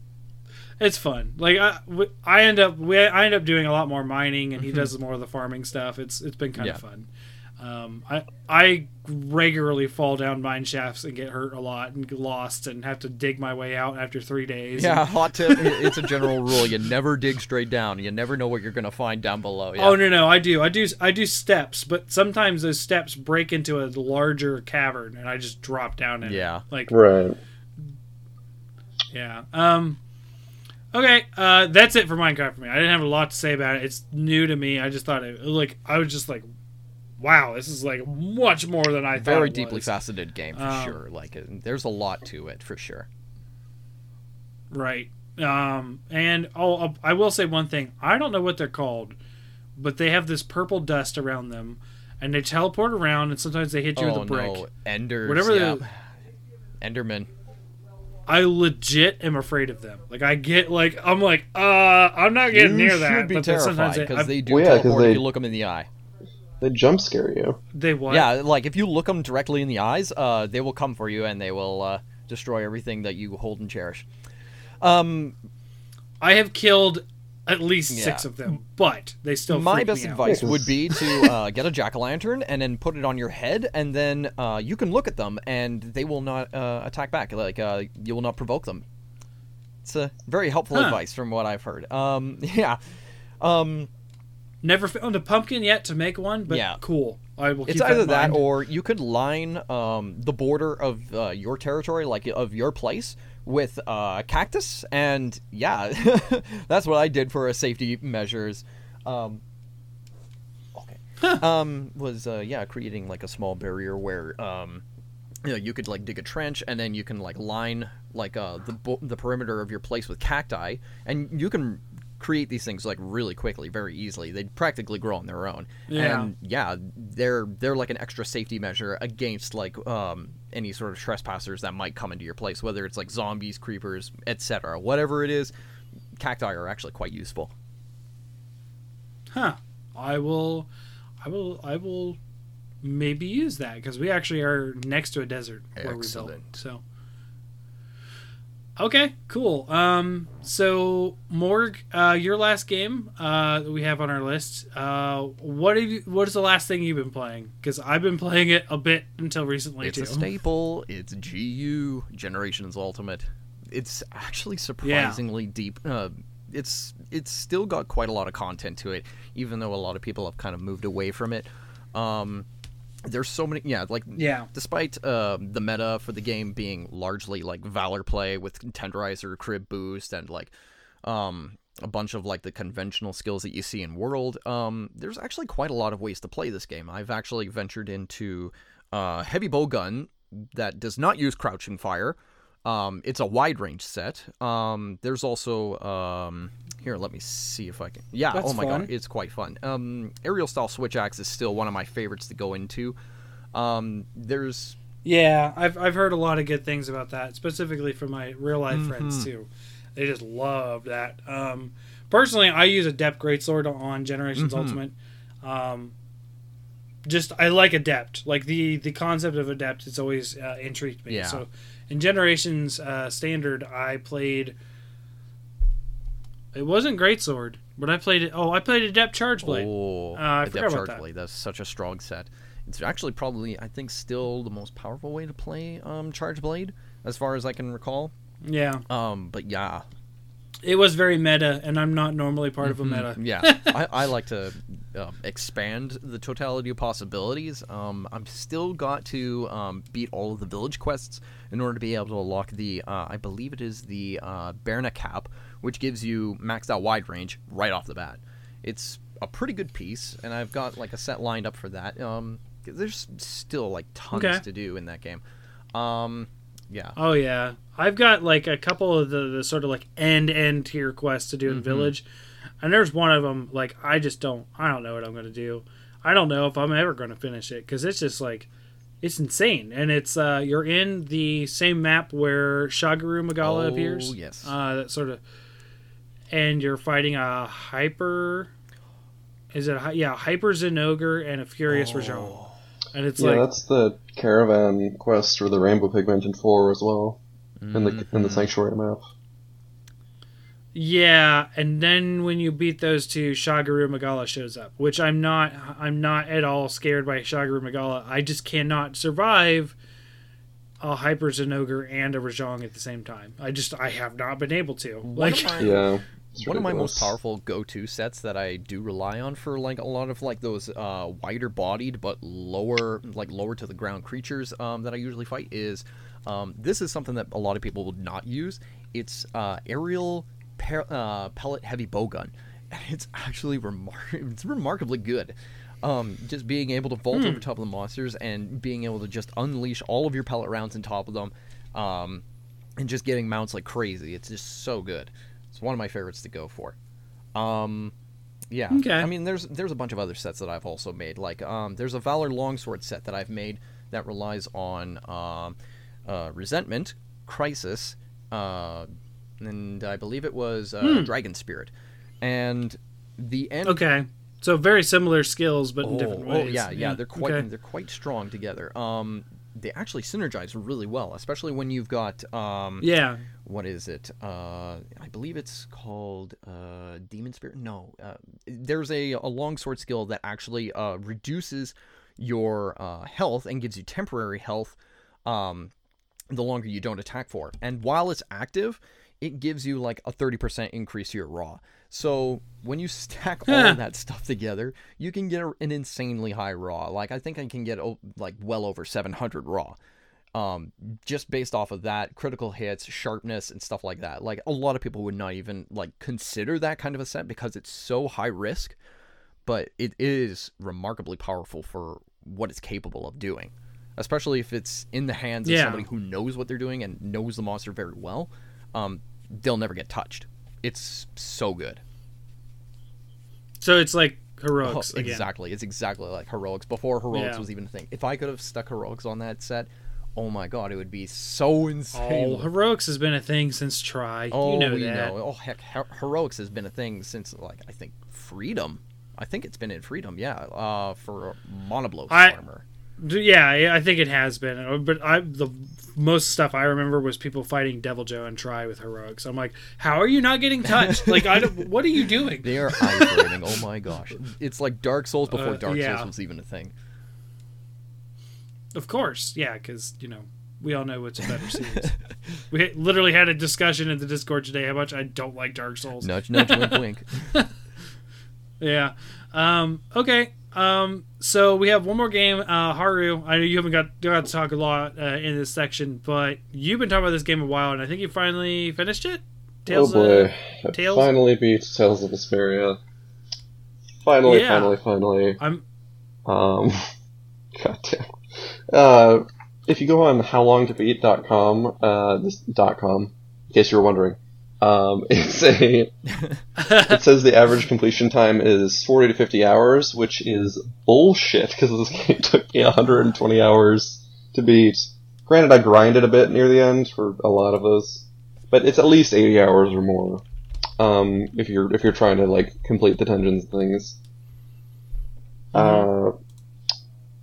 it's fun. Like I, I end up we I end up doing a lot more mining, and he does more of the farming stuff. It's it's been kind of Yeah. fun. Um, I I regularly fall down mine shafts and get hurt a lot and get lost and have to dig my way out after three days. Yeah, hot tip. It's a general rule. You never dig straight down. You never know what you're gonna find down below. Yeah. Oh no no I do I do I do steps, but sometimes those steps break into a larger cavern, and I just drop down in. it. Yeah. like Right. Yeah. Um. Okay. Uh, that's it for Minecraft for me. I didn't have a lot to say about it. It's new to me. I just thought it like I was just like, wow, this is like much more than I thought. Very deeply was. faceted game for Um, sure. Like, uh, there's a lot to it for sure. Right. Um. And oh, I will say one thing. I don't know what they're called. but they have this purple dust around them, and they teleport around, and sometimes they hit you oh with a brick. no, Enders. Whatever yeah. the- Enderman. I legit am afraid of them. Like I get like I'm like uh I'm not getting you near should that. be but then terrified because I- they do Well, yeah, 'cause teleport if they- you look them in the eye. They jump scare you. they what? Yeah, like if you look them directly in the eyes, uh, they will come for you and they will uh, destroy everything that you hold and cherish. Um, I have killed at least Yeah. six of them, but they still. my freak best me advice Yeah, 'cause- would be to uh, get a jack o' lantern and then put it on your head, and then uh, you can look at them and they will not uh, attack back. Like uh, you will not provoke them. It's a very helpful Huh. advice from what I've heard. Um, yeah. Um, Never found a pumpkin yet to make one, but Yeah. cool. I will. It's keep either in that mind. or you could line um, the border of uh, your territory, like of your place, with uh, cactus, and yeah, that's what I did for a safety measures. Um, okay, um, was uh, yeah, creating like a small barrier where um, you know you could like dig a trench, and then you can like line like uh, the bo- the perimeter of your place with cacti, and you can create these things like really quickly, very easily. They practically grow on their own. Yeah. And yeah, they're they're like an extra safety measure against like um any sort of trespassers that might come into your place, whether it's like zombies, creepers, etc. Whatever it is, cacti are actually quite useful. Huh. I will. I will. I will. Maybe use that because we actually are next to a desert where we built. Excellent. So. Okay, cool. Um, so Morg, uh, your last game uh, that we have on our list. Uh, what have you? What is the last thing you've been playing? Because I've been playing it a bit until recently It's too. a staple. It's GU Generations Ultimate. It's actually surprisingly deep. Uh, it's it's still got quite a lot of content to it, even though a lot of people have kind of moved away from it. Um, there's so many, yeah, like Yeah. Despite uh, the meta for the game being largely like Valor play with Tenderizer, Crit Boost, and like um, a bunch of like the conventional skills that you see in World, um, there's actually quite a lot of ways to play this game. I've actually ventured into uh, heavy bow gun that does not use crouching fire. Um, it's a wide range set. Um, there's also um, here. Let me see if I can. Yeah. That's oh my fun. god, it's quite fun. Um, aerial style switch axe is still one of my favorites to go into. Um, there's Yeah, I've I've heard a lot of good things about that, specifically from my real life Mm-hmm. friends too. They just love that. Um, personally, I use a Adept Greatsword on Generations Mm-hmm. Ultimate. Um, just I like Adept, like the the concept of Adept. It's always uh, intrigued me. Yeah. So in Generations uh, Standard, I played. It wasn't Great Sword, but I played it. Oh, I played Adept Charge Blade. Oh, Uh, I Adept Charge that. Blade. That's such a strong set. It's actually probably, I think, still the most powerful way to play um, Charge Blade, as far as I can recall. Yeah, Um, but yeah, it was very meta, and I'm not normally part of a meta. Mm-hmm. yeah, I, I like to uh, expand the totality of possibilities. Um, I'm still got to um, beat all of the village quests in order to be able to unlock the, uh, I believe it is the uh, Berna cap, which gives you maxed out wide range right off the bat. It's a pretty good piece, and I've got like a set lined up for that. Um, there's still like tons Okay. to do in that game. Um, yeah. Oh yeah, I've got like a couple of the, the sort of like end end tier quests to do Mm-hmm. in Village, and there's one of them like I just don't I don't know what I'm gonna do. I don't know if I'm ever gonna finish it because it's just like it's insane, and it's uh you're in the same map where Shagaru Magala appears. Oh, appears. yes. uh, that sort of, and you're fighting a hyper. Is it yeah hyper Zinogre and a furious Rajang, and it's yeah, like that's the caravan quest for the rainbow pigment in four as well, in the in Mm-hmm. the sanctuary map. Yeah, and then when you beat those two, Shagaru Magala shows up, which I'm not I'm not at all scared by Shagaru Magala. I just cannot survive a Hyper Zinogre and a Rajang at the same time. I just I have not been able to. Like Yeah, it's one of my most powerful go-to sets that I do rely on for like a lot of like those uh, wider-bodied but lower like lower to the ground creatures um, that I usually fight is um, this is something that a lot of people would not use. It's uh, aerial per- uh, pellet heavy bowgun, and it's actually remar- it's remarkably good. Um, just being able to vault over top of the monsters and being able to just unleash all of your pellet rounds on top of them, um, and just getting mounts like crazy. It's just so good. One of my favorites to go for. Um, Yeah. Okay. I mean, there's there's a bunch of other sets that I've also made. Like, um, there's a Valor Longsword set that I've made that relies on um, uh, Resentment, Crisis, uh, and I believe it was uh, Dragon Spirit, and the end. Okay. So very similar skills, but in Oh, different oh, yeah, yeah, they're quite Okay. they're quite strong together. Um, they actually synergize really well, especially when you've got um, Yeah. what is it? Uh, I believe it's called uh, Demon Spirit. No, uh, there's a, a long sword skill that actually uh, reduces your uh, health and gives you temporary health um, the longer you don't attack for. And while it's active, it gives you like a 30% increase to your raw. So when you stack all of that stuff together, you can get an insanely high raw. Like I think I can get like well over 700 raw um, just based off of that critical hits sharpness and stuff like that. Like a lot of people would not even like consider that kind of a set because it's so high risk but it is remarkably powerful for what it's capable of doing especially if it's in the hands of somebody who knows what they're doing and knows the monster very well. Um, they'll never get touched it's so good So it's like Oh, heroics again. exactly. It's exactly like heroics before heroics Yeah. was even a thing. If I could have stuck heroics on that set, oh my god, it would be so insane. Oh, heroics has been a thing since Tri. Oh, you know we that. know. Oh heck, Her- heroics has been a thing since like I think freedom. I think it's been in freedom. Yeah, uh, for Monoblos I- armor. D- Yeah, yeah, I think it has been. Uh, But I the most stuff I remember was people fighting Deviljho and Tri with heroics. I'm like, how are you not getting touched? like, I don't, what are you doing? They are isolating. oh my gosh, it's like Dark Souls before Uh, Dark yeah. Souls was even a thing. Of course, yeah, because you know we all know what's a better series. we literally had a discussion in the Discord today how much I don't like Dark Souls. Nudge, nudge, wink, wink. Yeah. Um, okay. Um, so we have one more game. Uh, Haru, I know you haven't got, got to talk a lot uh, in this section, but you've been talking about this game a while, and I think you finally finished it. oh of- boy, I finally beat Tales of Vesperia. Finally, Yeah. finally, finally. I'm Um, goddamn. Uh, if you go on howlongtobeat.com, uh, this dot com, in case you were wondering, um, it's a, it says the average completion time is 40 to 50 hours, which is bullshit, because this game took me 120 hours to beat. Granted, I grinded a bit near the end for a lot of those, but it's at least 80 hours or more. Um, if you're, if you're trying to, like, complete the dungeons and things. Uh,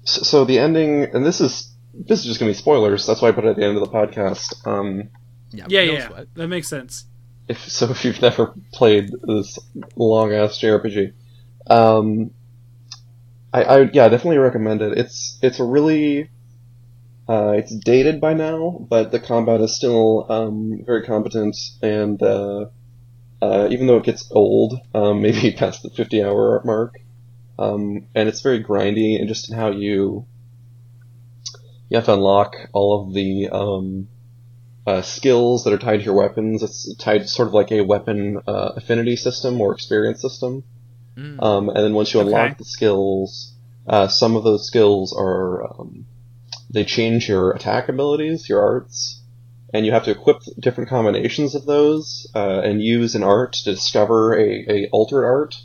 so, so the ending, and this is this is just gonna be spoilers. That's why I put it at the end of the podcast. Um, Yeah, yeah, no yeah, sweat. that makes sense. If so, if you've never played this long ass JRPG, um, I, I yeah, definitely recommend it. It's it's a really uh, it's dated by now, but the combat is still um, very competent, and uh, uh, even though it gets old, um, maybe past the fifty hour mark, um, and it's very grindy, and just in how you you have to unlock all of the um, uh, skills that are tied to your weapons. It's tied sort of like a weapon uh, affinity system or experience system. Mm. Um, and then once you unlock Okay. the skills, uh, some of those skills are um, they change your attack abilities, your arts, and you have to equip different combinations of those uh, and use an art to discover a, a altered art.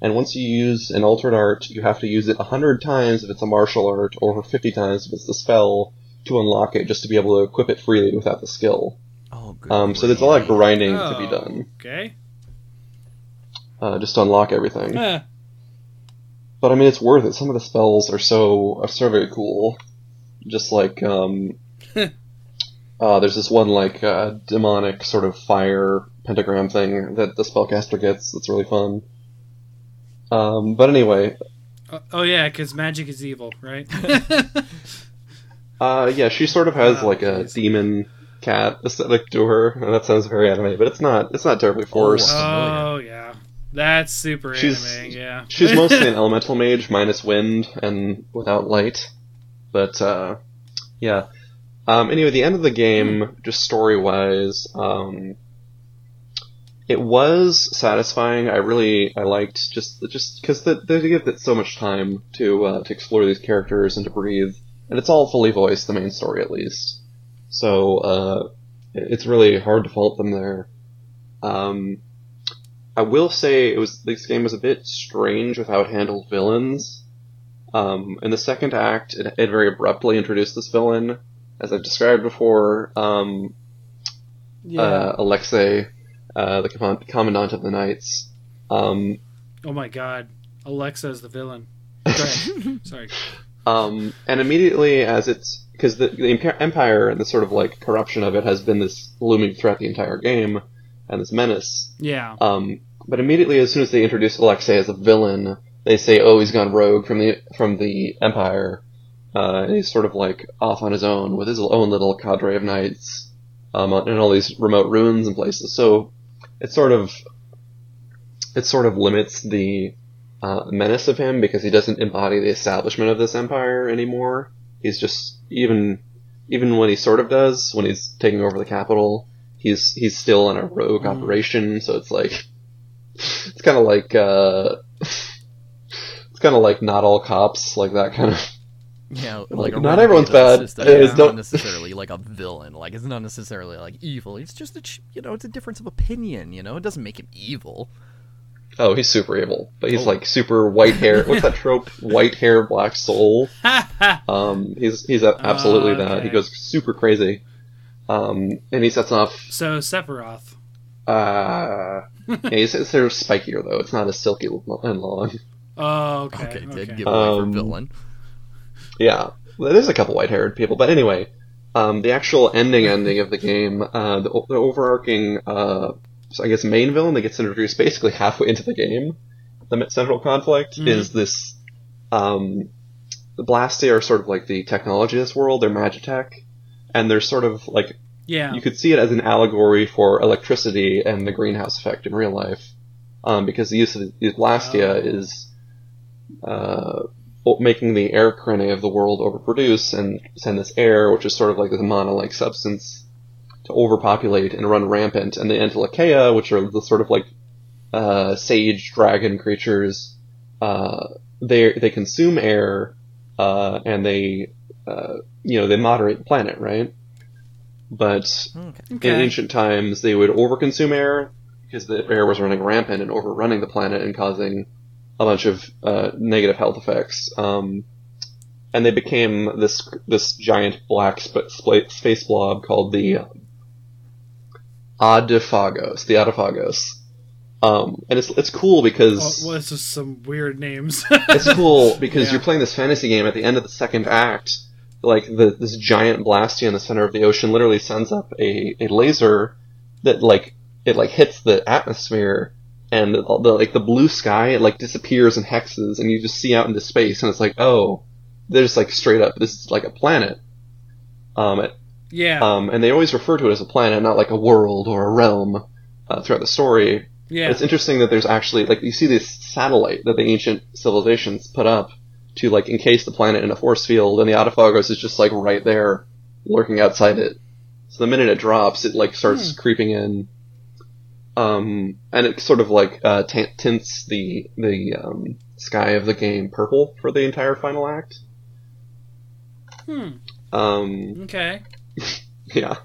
And once you use an altered art, you have to use it 100 times if it's a martial art, or 50 times if it's the spell, to unlock it, just to be able to equip it freely without the skill. Oh, good. Um, so there's a lot of grief. grinding to be Oh, done, Okay. uh, just to unlock everything. Huh. But I mean, it's worth it. Some of the spells are so are so very cool. Just like um, uh, there's this one like uh, demonic sort of fire pentagram thing that the spellcaster gets. That's really fun. Um, but anyway, Oh, oh yeah, because magic is evil, right? uh, yeah, she sort of has Oh, like a demon cat aesthetic to her, and that sounds very anime. But it's not. It's not terribly forced. oh yeah, that's super She's- anime. Yeah. She's mostly an elemental mage minus wind and without light. But uh, yeah. Um, anyway, the end of the game, just story wise, um, it was satisfying. I really I liked just just because the, they give it so much time to uh, to explore these characters and to breathe, and it's all fully voiced. The main story, at least. So uh, it's really hard to fault them there. Um, I will say it was this game was a bit strange with how it handled villains. Um, in the second act, it, it very abruptly introduced this villain, as I've described before. Um, Yeah. uh, Alexei, uh, the command- commandant of the Knights. Um, oh my god. Alexa is the villain. Go ahead. Sorry. Um, and immediately as it's because the, the Empire and the sort of like corruption of it has been this looming threat the entire game, and this menace. Yeah. Um, but immediately, as soon as they introduce Alexei as a villain, they say, "Oh, he's gone rogue from the from the Empire, uh, and he's sort of like off on his own with his own little cadre of knights, um, in all these remote ruins and places." So it sort of it sort of limits the uh, menace of him because he doesn't embody the establishment of this empire anymore. He's just even even when he sort of does when he's taking over the capital, he's he's still in a rogue Mm. operation. So it's like it's kind of like uh, it's kind of like not all cops, like that kind of. Yeah, Like, like, not everyone's bad. system. It's don't- necessarily like a villain. Like it's not necessarily like evil. It's just a you know, it's a difference of opinion. You know, it doesn't make him evil. Oh, he's super evil, but he's Oh. like super white hair. What's that trope? White hair, black soul. Um, he's he's a- absolutely Oh, that. He goes super crazy. Um, and he sets off. so Sephiroth. Uh, yeah, he's, it's sort of spikier though. It's not as silky and long. Oh, okay. Okay, Okay. did give away Um, for villain. Yeah, well, there's a couple white-haired people, but anyway, um, the actual ending ending of the game, uh, the, the overarching, uh, so I guess main villain that gets introduced basically halfway into the game, the central conflict Mhm. is this. Um, the Blastia are sort of like the technology of this world. They're Magitech, and they're sort of like Yeah. you could see it as an allegory for electricity and the greenhouse effect in real life, um, because the use of the Blastia Oh. is uh, making the aer krene of the world overproduce and send this air, which is sort of like this mana-like substance, to overpopulate and run rampant. And the Entelexeia, which are the sort of like uh, sage dragon creatures, uh, they they consume air uh, and they uh, you know they moderate the planet, right? But Okay. in ancient times, they would overconsume air because the air was running rampant and overrunning the planet and causing a bunch of uh, negative health effects. Um, and they became this this giant black sp- space blob called the Adephagos, the Adephagos. Um, and it's it's cool because Oh, well, it's just some weird names. it's cool because Yeah. you're playing this fantasy game at the end of the second act. Like the this giant Blastia in the center of the ocean literally sends up a, a laser that like it like hits the atmosphere and the, the like the blue sky it like disappears in hexes and you just see out into space and it's like oh there's like straight up this is like a planet. Um, it, yeah. um, and they always refer to it as a planet, not like a world or a realm uh, throughout the story. yeah. It's interesting that there's actually like you see this satellite that the ancient civilizations put up to like encase the planet in a force field, and the Adephagos is just like right there, lurking outside it. So the minute it drops, it like starts creeping in, um, and it sort of like uh, t- tints the the um, sky of the game purple for the entire final act. Hmm. Um, Okay. yeah.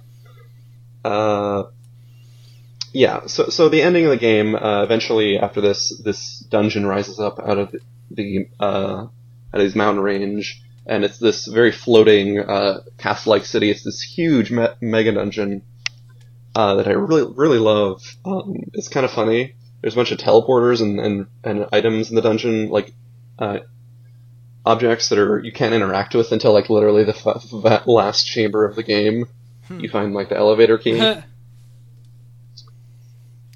Uh, yeah. So, so the ending of the game, uh, eventually after this, this dungeon rises up out of the, uh, out of this mountain range, and it's this very floating uh, castle-like city. It's this huge me- mega dungeon uh, that I really, really love. Um, it's kind of funny. There's a bunch of teleporters and, and, and items in the dungeon, like uh, objects that are you can't interact with until like literally the f- f- last chamber of the game. Hmm. You find like the elevator key.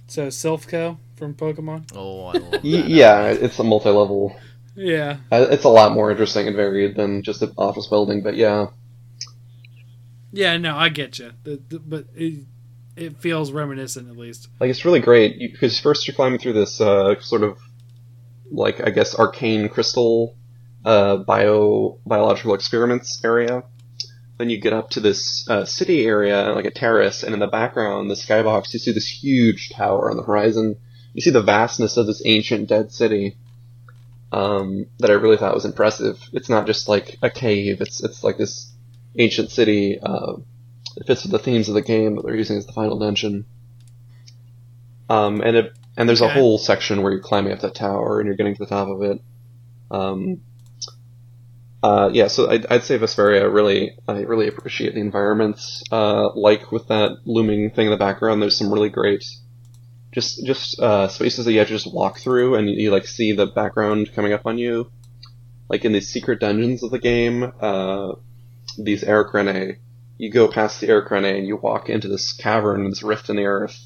so Silph Co from Pokemon. Oh, I love that. Yeah, it's a multi-level. Yeah. Uh, It's a lot more interesting and varied than just an office building, but yeah. Yeah. No, I get you. The, the, but it, it feels reminiscent at least. Like it's really great because first you're climbing through this uh, sort of like I guess arcane crystal uh, bio biological experiments area. Then you get up to this uh, city area, like a terrace, and in the background, the skybox, you see this huge tower on the horizon. You see the vastness of this ancient dead city um, that I really thought was impressive. It's not just like a cave; it's it's like this ancient city. Uh, it fits with the themes of the game that they're using as the final dungeon. Um, and it, and there's a whole section where you're climbing up that tower and you're getting to the top of it. Um, uh, yeah, so I'd, I'd say Vesperia really, I really appreciate the environments. Uh, like with that looming thing in the background, there's some really great, just just uh, spaces that you have to just walk through, and you, you like see the background coming up on you. Like in these secret dungeons of the game, uh, these aer krene, you go past the aer krene and you walk into this cavern, this rift in the earth,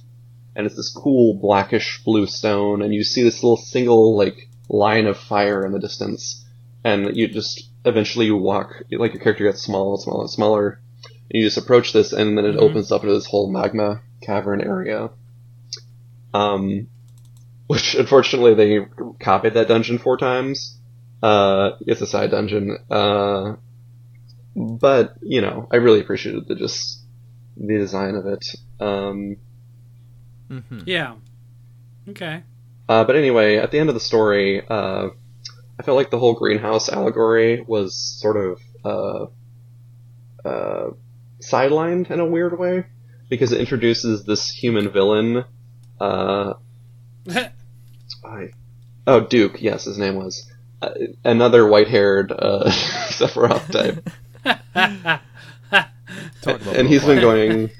and it's this cool blackish blue stone, and you see this little single like line of fire in the distance, and you just eventually you walk like your character gets smaller and smaller and smaller, and you just approach this, and then it Mhm. opens up into this whole magma cavern area. Um, which unfortunately they copied that dungeon four times. Uh, it's a side dungeon. Uh, but you know, I really appreciated the just the design of it. Um, hmm Yeah. Okay. uh, but anyway, at the end of the story, uh, I felt like the whole greenhouse allegory was sort of uh, uh, sidelined in a weird way because it introduces this human villain. Uh, I, oh, Duke. Yes, his name was uh, another white-haired uh, Sephiroth type. And he's been going.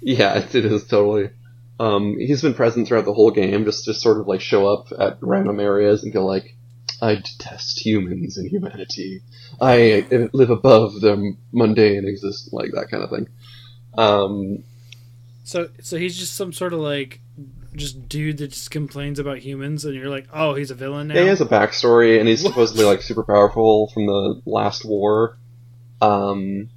Yeah, it it is totally. Um, he's been present throughout the whole game, just to sort of like show up at random areas and go like, "I detest humans and humanity. I uh, live above the mundane existence," like that kind of thing. Um, so so he's just some sort of like just dude that just complains about humans, and you're like, oh, he's a villain now. yeah, he has a backstory, and he's supposedly like super powerful from the last war. Um,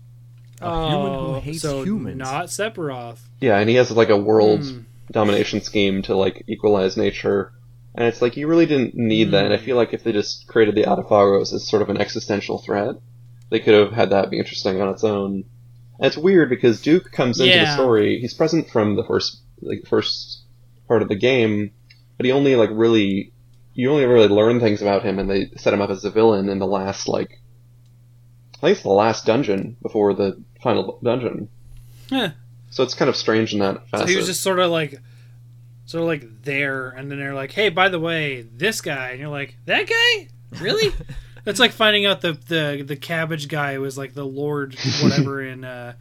A human who Oh, hates so humans. Not Sephiroth. yeah, and he has like a world Hmm. domination scheme to like equalize nature. And it's like you really didn't need that. And I hmm. feel like if they just created the Adephagos as sort of an existential threat, they could have had that be interesting on its own. And it's weird because Duke comes into the story. He's present from the first like first part of the game, but he only like really you only really learn things about him, and they set him up as a villain in the last like I think it's the last dungeon before the final dungeon. Yeah. So it's kind of strange in that So he was just sort of like, of like there, and then they're like, "Hey, by the way, this guy," and you're like, "That guy, really?" That's like finding out the the the cabbage guy was like the Lord whatever in uh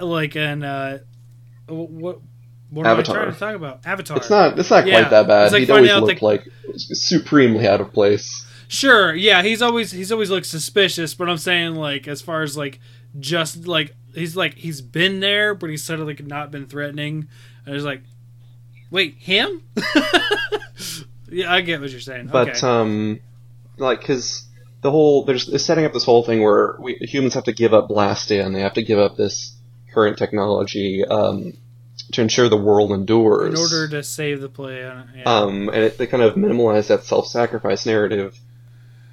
like in uh what what am Avatar. I trying to talk about? Avatar. It's not. It's not Yeah. quite that bad. It's like He'd always looked the- like supremely out of place. Sure, yeah, he's always he's always looked suspicious, but I'm saying like as far as like just like he's like he's been there, but he's sort of like not been threatening. And it's like, wait, him? yeah, I get what you're saying. But okay. um, like because the whole there's they're setting up this whole thing where we humans have to give up Blastia and they have to give up this current technology um, to ensure the world endures. in order to save the play, uh, yeah. um, and it, they kind of minimalize that self-sacrifice narrative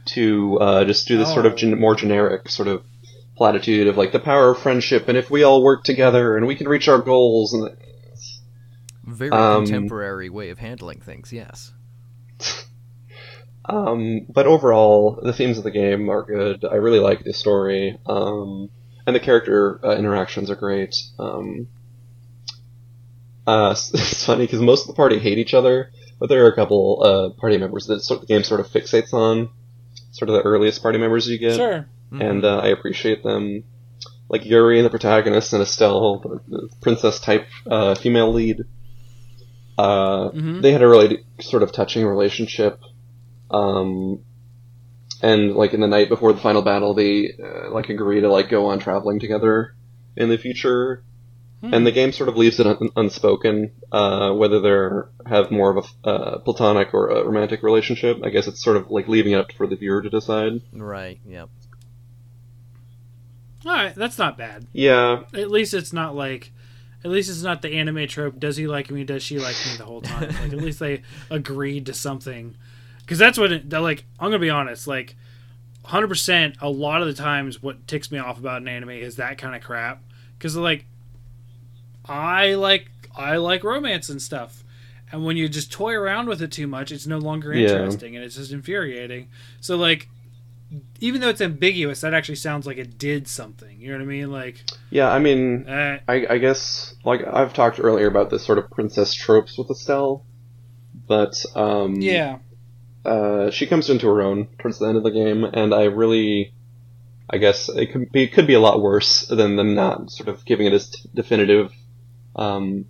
to uh, just do this sort of Oh. gen- more generic sort of platitude of like the power of friendship and if we all work together and we can reach our goals and Very Um, contemporary way of handling things. Yes. Um, but overall, the themes of the game are good. I really like the story, um, and the character uh, interactions are great. Um, uh, it's funny because most of the party hate each other, but there are a couple uh, party members that sort the game sort of fixates on, sort of the earliest party members you get, sure. Mhm. and uh, I appreciate them. Like Yuri, the protagonist, and Estelle, the, the princess type uh, female lead. Uh, Mhm. They had a really sort of touching relationship. Um, and like in the night before the final battle, they uh, like agree to like go on traveling together in the future. Hmm. And the game sort of leaves it un- unspoken uh, whether they have more of a uh, platonic or a romantic relationship. I guess it's sort of like leaving it up for the viewer to decide. Right. Yep. All right, that's not bad. Yeah, At least it's not like. At least it's not the anime trope. Does he like me? Does she like me the whole time? Like at least they agreed to something, because that's what it, like. I'm gonna be honest. Like, hundred percent. A lot of the times, what ticks me off about an anime is that kind of crap. Because like, I like I like romance and stuff, and when you just toy around with it too much, it's no longer Yeah. interesting and it's just infuriating. So like, even though it's ambiguous, that actually sounds like it did something. You know what I mean? Like, yeah. I mean, uh, I, I guess like I've talked earlier about this sort of princess tropes with Estelle, but um, Yeah. uh, she comes into her own towards the end of the game, and I really, I guess it could be could be a lot worse than them not sort of giving it a t- definitive um,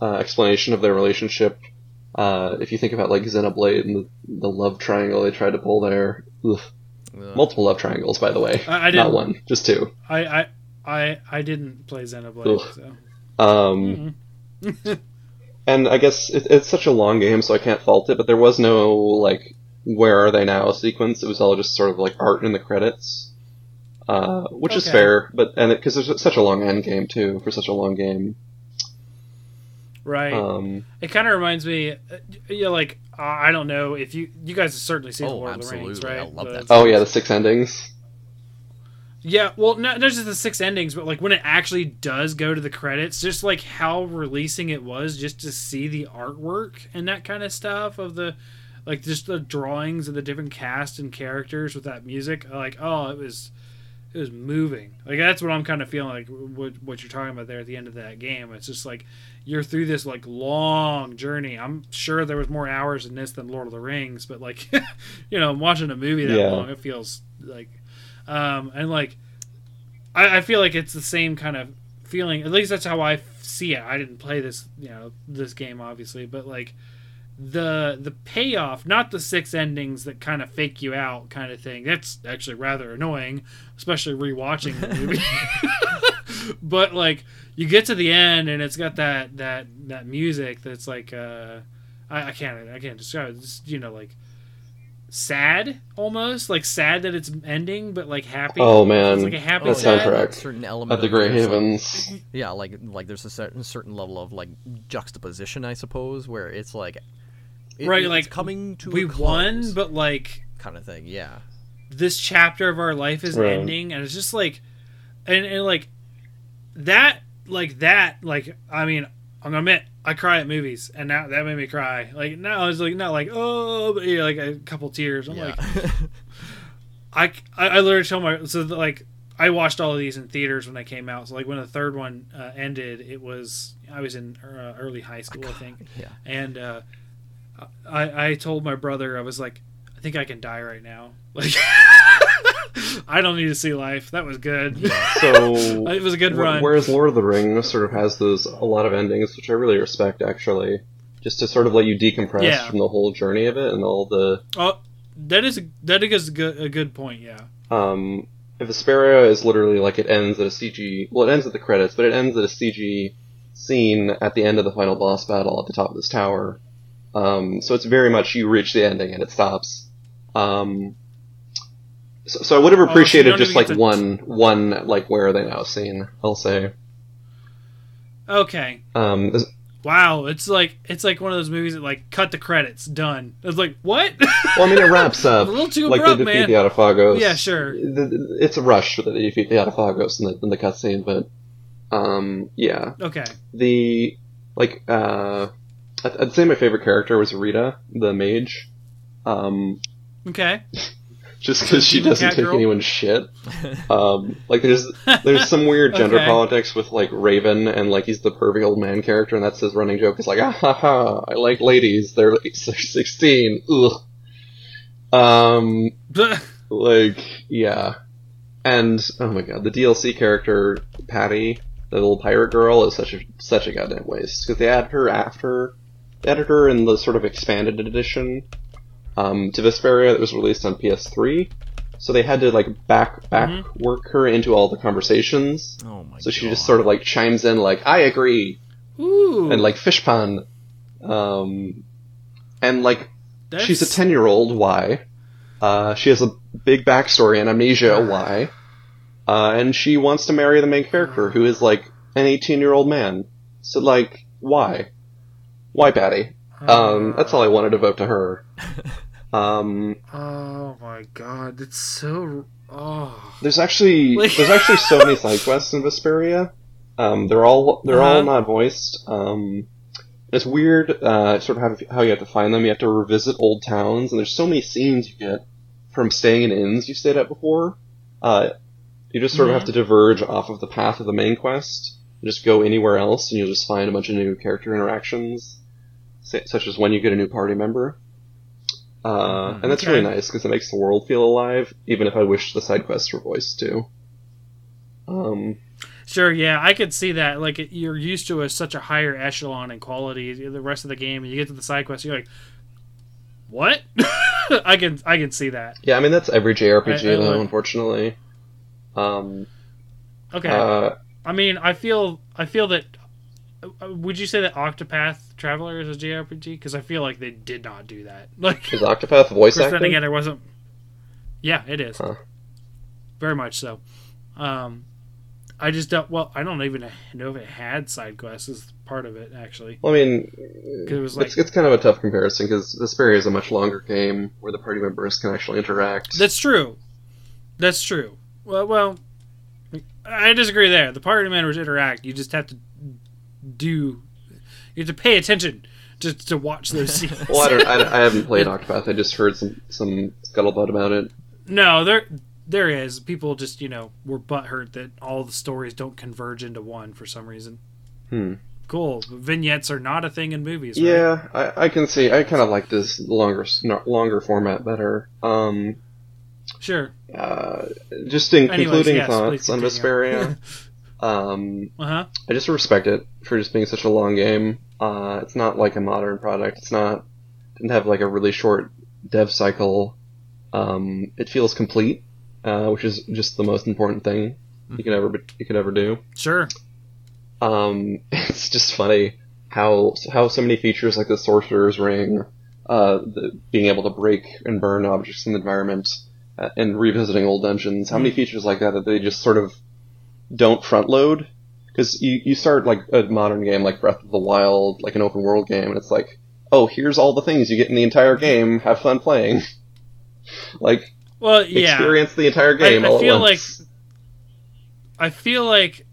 uh, explanation of their relationship. Uh, if you think about like Xenoblade and the, the love triangle they tried to pull there, ugh. Ugh. multiple love triangles by the way, I, I not didn't. one, just two. I, I I I didn't play Xenoblade. Ugh. So. Um, Mhm. and I guess it, it's such a long game, so I can't fault it. But there was no like, where are they now sequence. It was all just sort of like art in the credits, uh, which is fair. But and because there's such a long end game too for such a long game. Right. Um, It kind of reminds me, uh, yeah, like uh, I don't know if you you guys have certainly seen Oh, Lord of the Rings, right? I love The- that oh yeah, the six endings. Yeah, well, not, not just the six endings, but like when it actually does go to the credits, just like how releasing it was, just to see the artwork and that kind of stuff of the, like just the drawings of the different cast and characters with that music. Like, oh, it was, it was moving. Like that's what I'm kind of feeling like what what you're talking about there at the end of that game. It's just like you're through this like long journey. I'm sure there was more hours in this than Lord of the Rings, but like, you know, watching a movie that Yeah. long, it feels like um, and like I, I feel like it's the same kind of feeling at least that's how I see it i didn't play this you know this game obviously but like the the payoff not the six endings that kind of fake you out kind of thing. That's actually rather annoying especially rewatching the movie. But like you get to the end and it's got that that that music that's like uh i, I can't i can't describe it. It's, you know like sad almost like sad that it's ending but like happy. Oh, man. it's like a happy That soundtrack. certain element At the of Grey there's, like- yeah, like like there's a certain certain level of like juxtaposition, I suppose, where it's like it- Right, it's like, coming to we a won but like kind of thing. Yeah, this chapter of our life is Right. ending and it's just like and, and like that like that like i mean i'm gonna admit i cry at movies and that that made me cry like now it's like not like oh but yeah, like a couple tears i'm yeah. like I, I I literally told my so that, like I watched all of these in theaters when they came out. So like when the third one uh, ended, it was I was in uh, early high school, I think, yeah. and uh, I I told my brother I was like I think I can die right now. Like I don't need to see life. That was good. So it was a good run. Whereas Lord of the Rings sort of has those a lot of endings, which I really respect actually, just to sort of let you decompress Yeah. from the whole journey of it and all the Oh, that is a, that is a good a good point. Yeah. um. If Vesperia is literally like it ends at a CG, well, it ends at the credits, but it ends at a CG scene at the end of the final boss battle at the top of this tower. Um, so it's very much you reach the ending and it stops. Um, so, so I would have Oh, so appreciated just like to- one one like where are they now scene. I'll say. Okay. Um, this- Wow. It's like it's like one of those movies that like cut the credits, done. It's like what? well, I mean, it wraps up. a little too like abrupt, they defeat man. the Adephagos. Yeah, sure. It's a rush that they defeat the Adephagos in the, in the cutscene, but um, yeah, Okay. the like uh, I'd, I'd say my favorite character was Rita, the mage. Um, Okay. just because she doesn't take girl? anyone's shit. Um, like there's there's some weird gender Okay. politics with like Raven and like he's the pervy old man character, and that's his running joke. It's like ah ha ha, I like ladies. They're like, they're sixteen. Ugh. Um, like yeah and oh my god the dlc character patty the little pirate girl is such a such a goddamn waste because they added her after her in the sort of expanded edition um, to Vesperia that was released on ps3 so they had to like back back Mhm. work her into all the conversations Oh my. so she God. just sort of like chimes in like i agree Ooh. and like fish um and like that's, She's a 10 year old, why? Uh, she has a big backstory and amnesia, why? Uh, and she wants to marry the main character, who is like an 18 year old man. So, like, why? Why, Patty? Um, that's all I wanted to vote to her. Um, Oh my god, it's so. Oh. there's actually Like- there's actually so many side quests in Vesperia. Um, they're all they're all Uh-huh. not voiced. Um, it's weird, uh, sort of how, how you have to find them. You have to revisit old towns, and there's so many scenes you get from staying in inns you stayed at before. Uh, you just sort of Mhm. have to diverge off of the path of the main quest, and just go anywhere else, and you'll just find a bunch of new character interactions. Such as when you get a new party member. Uh, Mhm. and that's Okay. really nice because it makes the world feel alive, even if I wish the side quests were voiced too. Um, Sure, yeah, I could see that. Like you're used to a, such a higher echelon in quality the rest of the game, and you get to the side quest, you're like, "What?" I can I can see that. yeah, I mean that's every JRPG I- I though, like- unfortunately. Um, Okay, uh, I mean, I feel I feel that. Uh, Would you say that Octopath Traveler is a JRPG? Because I feel like they did not do that. Like, is Octopath voice course, then acting? again, there wasn't. Yeah, it is. Huh. Very much so. Um, I just don't. Well, I don't even know if it had side quests as part of it. Actually, Well, I mean, it was like- it's, it's kind of a tough comparison because Vesperia is a much longer game where the party members can actually interact. that's true. That's true. Well, well, I disagree there. The party members interact. You just have to do. You have to pay attention to to watch those scenes. well, I don't. I, I haven't played Octopath. I just heard some some scuttlebutt about it. No, there there is. People just you know were butthurt that all the stories don't converge into one for some reason. Hmm. Cool. Vignettes are not a thing in movies. Right? Yeah, I, I can see. I kind of like this longer longer format better. Um, Sure. uh, just in Anyways, concluding yes, thoughts on. Vesperia. um, Uh huh. I just respect it for just being such a long game. Uh, it's not like a modern product. It's not didn't have like a really short dev cycle. Um, it feels complete, uh, which is just the most important thing you can ever you could ever do. Sure. Um, it's just funny how how so many features like the sorcerer's ring, uh, the, being able to break and burn objects in the environment, uh, and revisiting old dungeons. How many features like that that they just sort of don't front load? Because you you start like a modern game like Breath of the Wild, like an open world game, and it's like, oh, here's all the things you get in the entire game. Have fun playing. like Well, yeah. experience the entire game I all feel once. I feel like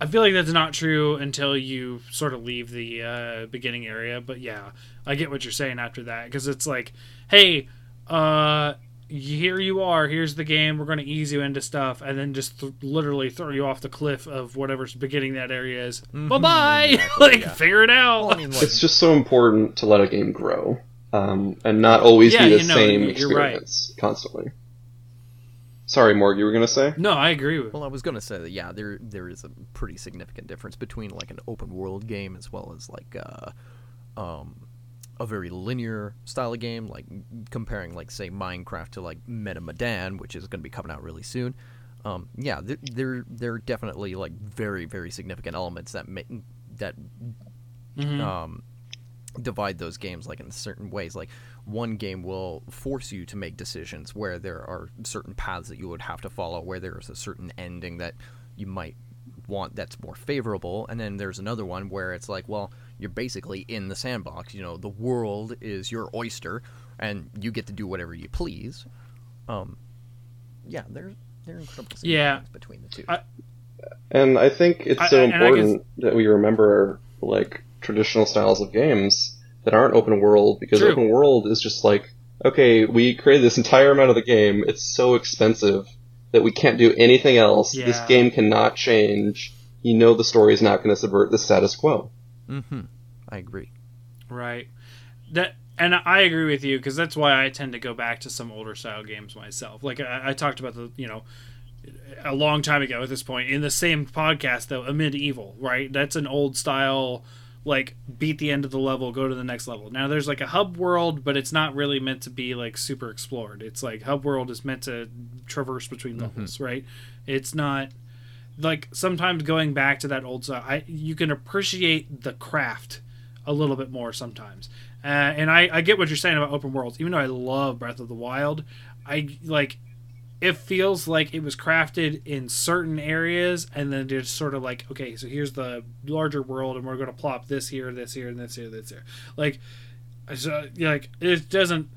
I feel like that's not true until you sort of leave the uh, beginning area. But yeah, I get what you're saying after that because it's like, hey, uh, here you are. Here's the game. We're going to ease you into stuff, and then just th- literally throw you off the cliff of whatever's beginning that area is. Bye bye. exactly, like yeah. figure it out. Well, I mean, like, it's just so important to let a game grow um, and not always Yeah, be the you know, same you're right. experience constantly. Sorry, Morg, you were gonna say? no, I agree with. Well, I was gonna say that yeah, there there is a pretty significant difference between like an open world game as well as like uh, um, a very linear style of game, like comparing like say Minecraft to like Man of Medan, which is gonna be coming out really soon. Um, yeah, there there there are definitely like very very significant elements that make that Mhm. um, divide those games like in certain ways. Like one game will force you to make decisions where there are certain paths that you would have to follow, where there's a certain ending that you might want that's more favorable, and then there's another one where it's like, well, you're basically in the sandbox. You know, the world is your oyster, and you get to do whatever you please. Um, yeah, there's there are incredible Yeah. between the two. I- And I think it's I- so I- and I important that we remember like traditional styles of games that aren't open world because True. open world is just like, okay, we created this entire amount of the game. It's so expensive that we can't do anything else. This game cannot change. You know the story is not going to subvert the status quo. Mm-hmm. I agree. Right. That and I agree with you because that's why I tend to go back to some older style games myself. Like I, I talked about the you know a long time ago at this point in the same podcast though, Amid Evil, right? That's an old style like beat the end of the level, go to the next level. Now there's like a hub world, but it's not really meant to be like super explored. It's like hub world is meant to traverse between levels, right? It's not like sometimes going back to that old style, I you can appreciate the craft a little bit more sometimes. Uh, and I, I get what you're saying about open worlds. Even though I love Breath of the Wild, I like it feels like it was crafted in certain areas and then just sort of like okay so here's the larger world and we're going to plop this here this here and this here this here like so, like it doesn't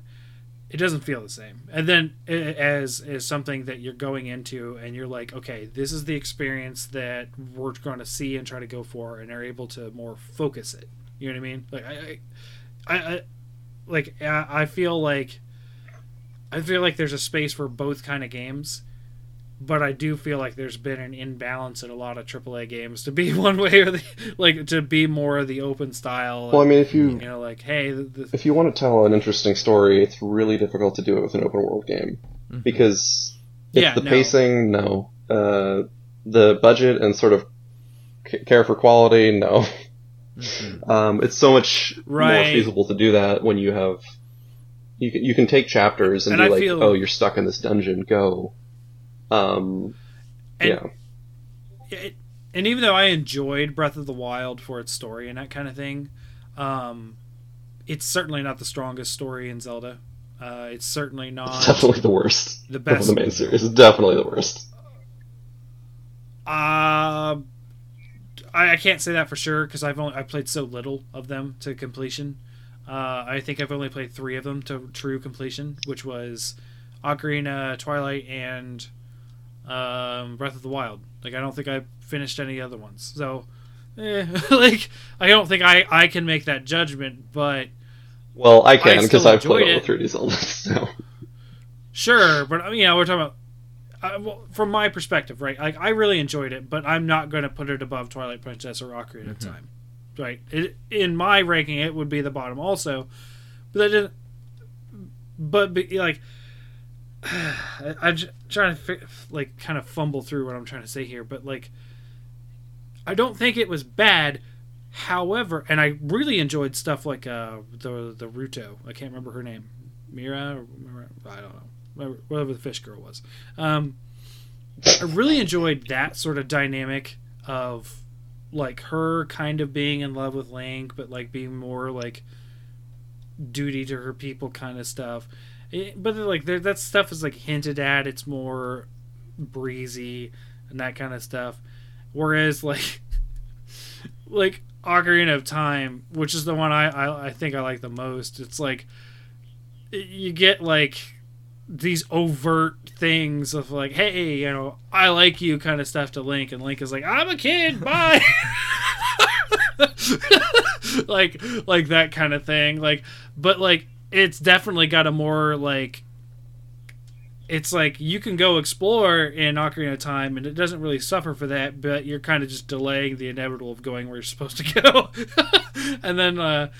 it doesn't feel the same. And then as is something that you're going into and you're like okay this is the experience that we're going to see and try to go for and are able to more focus it. You know what i mean? Like i i, I, like I feel like I feel like there's a space for both kind of games, but I do feel like there's been an imbalance in a lot of AAA games to be one way or the like to be more of the open style. Well, I mean, if you you know, like hey, the, the, if you want to tell an interesting story, it's really difficult to do it with an open world game because it's Yeah, the no. pacing, no, uh, the budget and sort of care for quality, no. Um, it's so much more feasible to do that when you have you can you can take chapters and, And be I like, feel- oh, you're stuck in this dungeon, go. Um, And- yeah, it, and even though I enjoyed Breath of the Wild for its story and that kind of thing, um, it's certainly not the strongest story in Zelda. Uh, it's certainly it's not definitely the worst the of best. the main series. It's definitely the worst. Uh, I, I can't say that for sure because I've only I played so little of them to completion. Uh, I think I've only played three of them to true completion, which was Ocarina, Twilight, and um, Breath of the Wild. Like I don't think I finished any other ones. So, eh, like I don't think I I can make that judgment. But Well, I can I because still I've played all enjoyed the 3D Zelda. So Sure, but you know we're talking about uh, well, from my perspective, right? Like I really enjoyed it, but I'm not going to put it above Twilight Princess or Ocarina of Time, right? It, in my ranking, it would be the bottom also, but that didn't. But be, like, I- I'm trying to like kind of fumble through what I'm trying to say here, but like, I don't think it was bad. However, and I really enjoyed stuff like uh, the the Ruto. I can't remember her name, Mira. Mira- I don't know whatever- whatever the fish girl was. Um, I really enjoyed that sort of dynamic of like her kind of being in love with Link, but like being more like duty to her people kind of stuff. It- but like there, that stuff is like hinted at. It's more breezy and that kind of stuff. Whereas like like Ocarina of Time, which is the one I, I I think I like the most. It's like you get like these overt things of like, hey, you know, I like you kind of stuff to Link, and Link is like, I'm a kid, bye. like like that kind of thing. Like but like it's definitely got a more like it's like you can go explore in Ocarina of Time and it doesn't really suffer for that, but you're kind of just delaying the inevitable of going where you're supposed to go. and then uh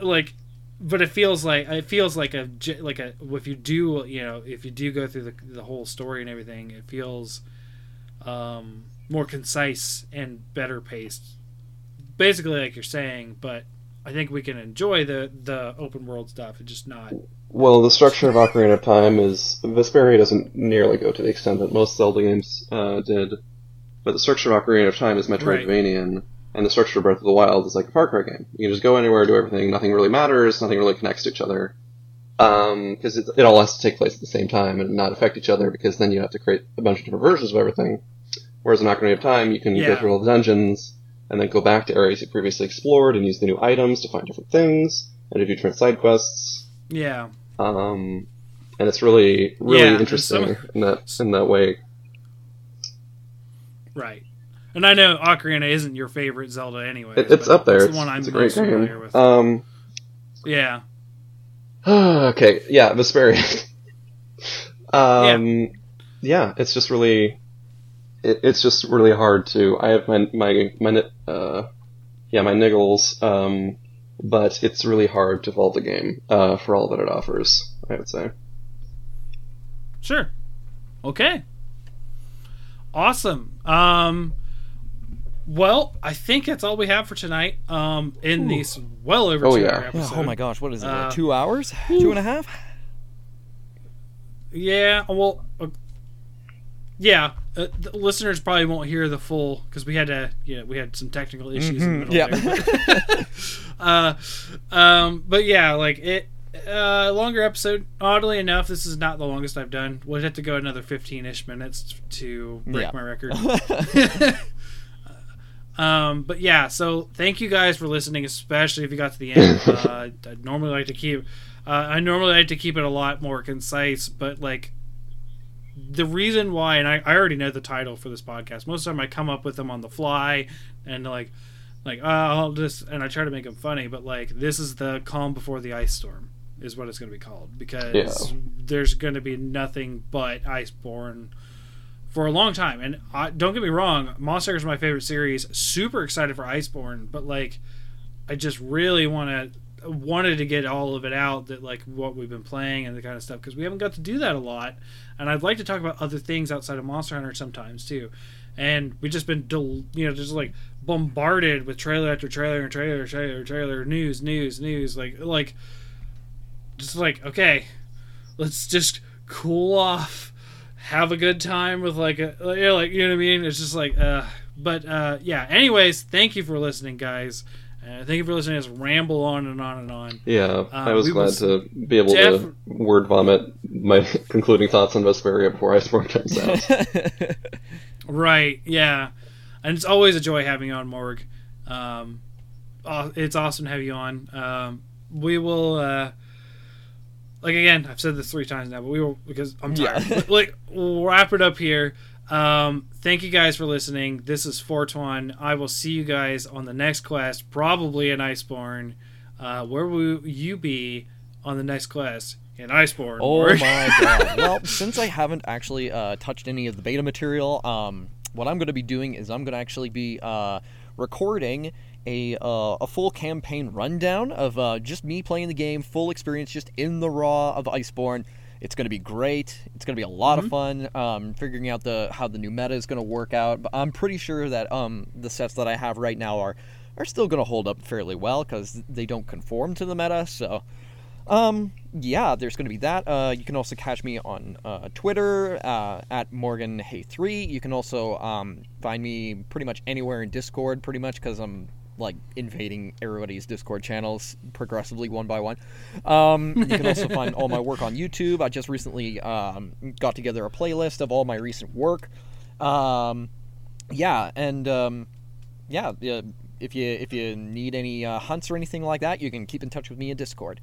like but it feels like it feels like a like a if you do you know if you do go through the, the whole story and everything it feels um more concise and better paced basically like you're saying but i think we can enjoy the the open world stuff it's just not Well, the structure of Ocarina of Time is Vesperia doesn't nearly go to the extent that most Zelda games uh, did, but the structure of Ocarina of Time is Metroidvanian, and the structure of Breath of the Wild is like a Far Cry game. You can just go anywhere, do everything. Nothing really matters. Nothing really connects to each other. Because it, it all has to take place at the same time and not affect each other. Because then you have to create a bunch of different versions of everything. Whereas in Ocarina of Time, you can go through all the dungeons and then go back to areas you previously explored and use the new items to find different things and to do different side quests. yeah Um, and it's really, really Yeah, interesting some- in that in that way. right and i know ocarina isn't your favorite zelda anyway It, it's up there. it's It's, the one i'm it's a great most familiar with Um, yeah okay, yeah, Vesperia. um, yeah. it's just really, it, it's just really hard to. I have my my my uh, yeah, my niggles. Um, but it's really hard to fault the game uh, for all that it offers. I would say. Sure. Okay. Awesome. Um well, I think that's all we have for tonight. Um in these well over Oh, two yeah. hour Yeah, episode. oh my gosh, what is it? Uh, two hours? Two and a half? Yeah, well uh, yeah, uh, the listeners probably won't hear the full because we had to, yeah, we had some technical issues in the middle Yeah. there. uh, um, but yeah, like it, uh, longer episode. Oddly enough, this is not the longest I've done. We'll have to go another fifteen-ish minutes to break Yeah. my record. um, but yeah, so thank you guys for listening, especially if you got to the end. Uh, I normally like to keep, uh, I normally like to keep it a lot more concise, but like the reason why, and I, I already know the title for this podcast. Most of the time, I come up with them on the fly, and like, like oh, I'll just and I try to make them funny, but like this is the calm before the ice storm is what it's going to be called because Yeah. there's going to be nothing but iceborne for a long time. And I, don't get me wrong, Monster is my favorite series. Super excited for Iceborne, but like, I just really want to wanted to get all of it out that like what we've been playing and the kind of stuff because we haven't got to do that a lot. And I'd like to talk about other things outside of Monster Hunter sometimes too. And we've just been, del- you know, just like bombarded with trailer after trailer and trailer, trailer, trailer, news, news, news. Like, like, just like okay, let's just cool off, have a good time with like a, you know, like you know what I mean. It's just like, uh, but uh, yeah. Anyways, thank you for listening, guys. Uh, thank you for listening to us ramble on and on and on. Yeah, I was glad will to be able def- to word vomit my concluding thoughts on Vesperia before Iceborne comes out. Right. Yeah. And it's always a joy having you on, Morg. Um, aw- it's awesome to have you on. Um, we will, uh, like again, I've said this three times now, but we will because I'm tired. Yeah. like we'll wrap it up here. Um, thank you guys for listening. This is Fortuan. I will see you guys on the next quest, probably in Iceborne. Uh, where will you be on the next quest? In Iceborne. Oh my god. Well, since I haven't actually uh, touched any of the beta material, um, what I'm going to be doing is I'm going to actually be uh, recording a uh, a full campaign rundown of uh, just me playing the game, full experience, just in the raw of Iceborne. It's going to be great. It's going to be a lot of fun. Um, figuring out the how the new meta is going to work out. But I'm pretty sure that um, the sets that I have right now are are still going to hold up fairly well because they don't conform to the meta. So. Um, yeah, there's going to be that. Uh, you can also catch me on uh, Twitter uh, at Morgan Hey3. You can also um, find me pretty much anywhere in Discord, pretty much because I'm like invading everybody's Discord channels progressively one by one. Um, you can also find all my work on YouTube. I just recently um, got together a playlist of all my recent work. Um, yeah, and um, yeah, if you if you need any uh, hunts or anything like that, you can keep in touch with me in Discord.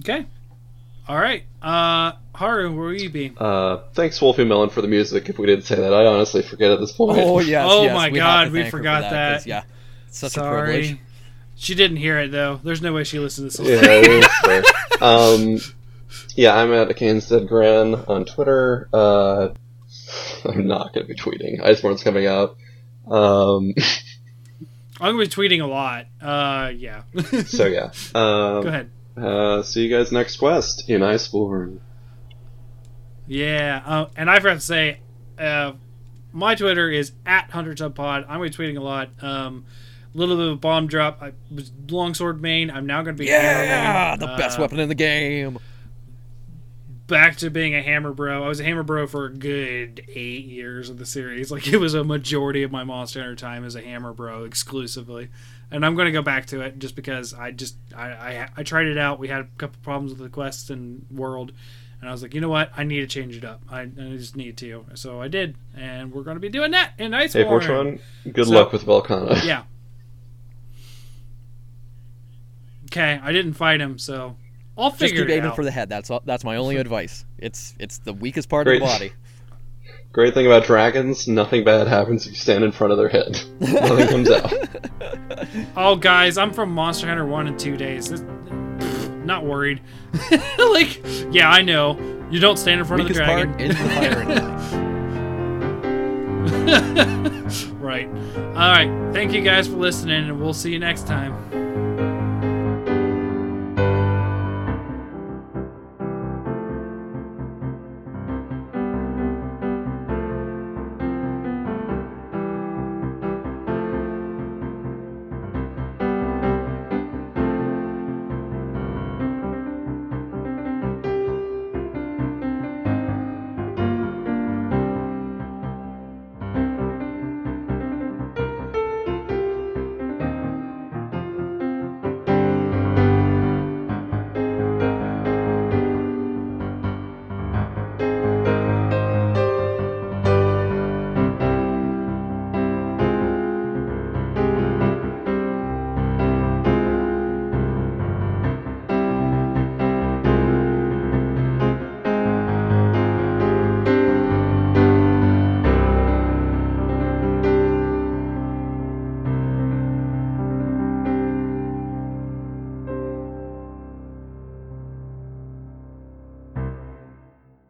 Okay. All right. Uh, Haru, where will you be? uh, thanks, Wolfie Melon, for the music. If we didn't say that, I honestly forget at this point. Oh yes, Oh yes, my we God, we forgot for forgot 'cause, that. Yeah, such a Sorry. privilege. She didn't hear it though. There's no way she listened to this. yeah, it is fair. Um, yeah, I'm at Cainstead Gran on Twitter. Uh, I'm not going to be tweeting. Iceborne's coming out. Um, I'm gonna be tweeting a lot. Uh, yeah. so yeah. Um, Go ahead. Uh, see you guys next quest in Iceborne. Yeah. Uh, and I forgot to say, uh, my Twitter is at Hunter Tub Pod. I'm gonna be tweeting a lot. Um, little bit of a bomb drop. I was longsword main. I'm now gonna be hammer Yeah, main. the best Uh, weapon in the game. back to being a hammer bro. I was a hammer bro for a good eight years of the series. Like it was a majority of my Monster Hunter time as a hammer bro exclusively. And I'm going to go back to it just because I just I, I I tried it out. We had a couple problems with the quests and world, and I was like, you know what? I need to change it up. I, I just need to. So I did, and we're going to be doing that in Iceborne. Hey, Fortron, good So- luck with Velkhana. Yeah. Okay, I didn't fight him, so I'll Just figure keep it aiming out. for the head. That's all, that's my only advice. It's it's the weakest part of the body. Great thing about dragons, nothing bad happens if you stand in front of their head. nothing comes out. Oh, guys, I'm from Monster Hunter 1 and 2 days. This, pfft, not worried. like, yeah, I know. You don't stand in front Weakest of the dragon. part is the firing. right. All right. Thank you guys for listening, and we'll see you next time.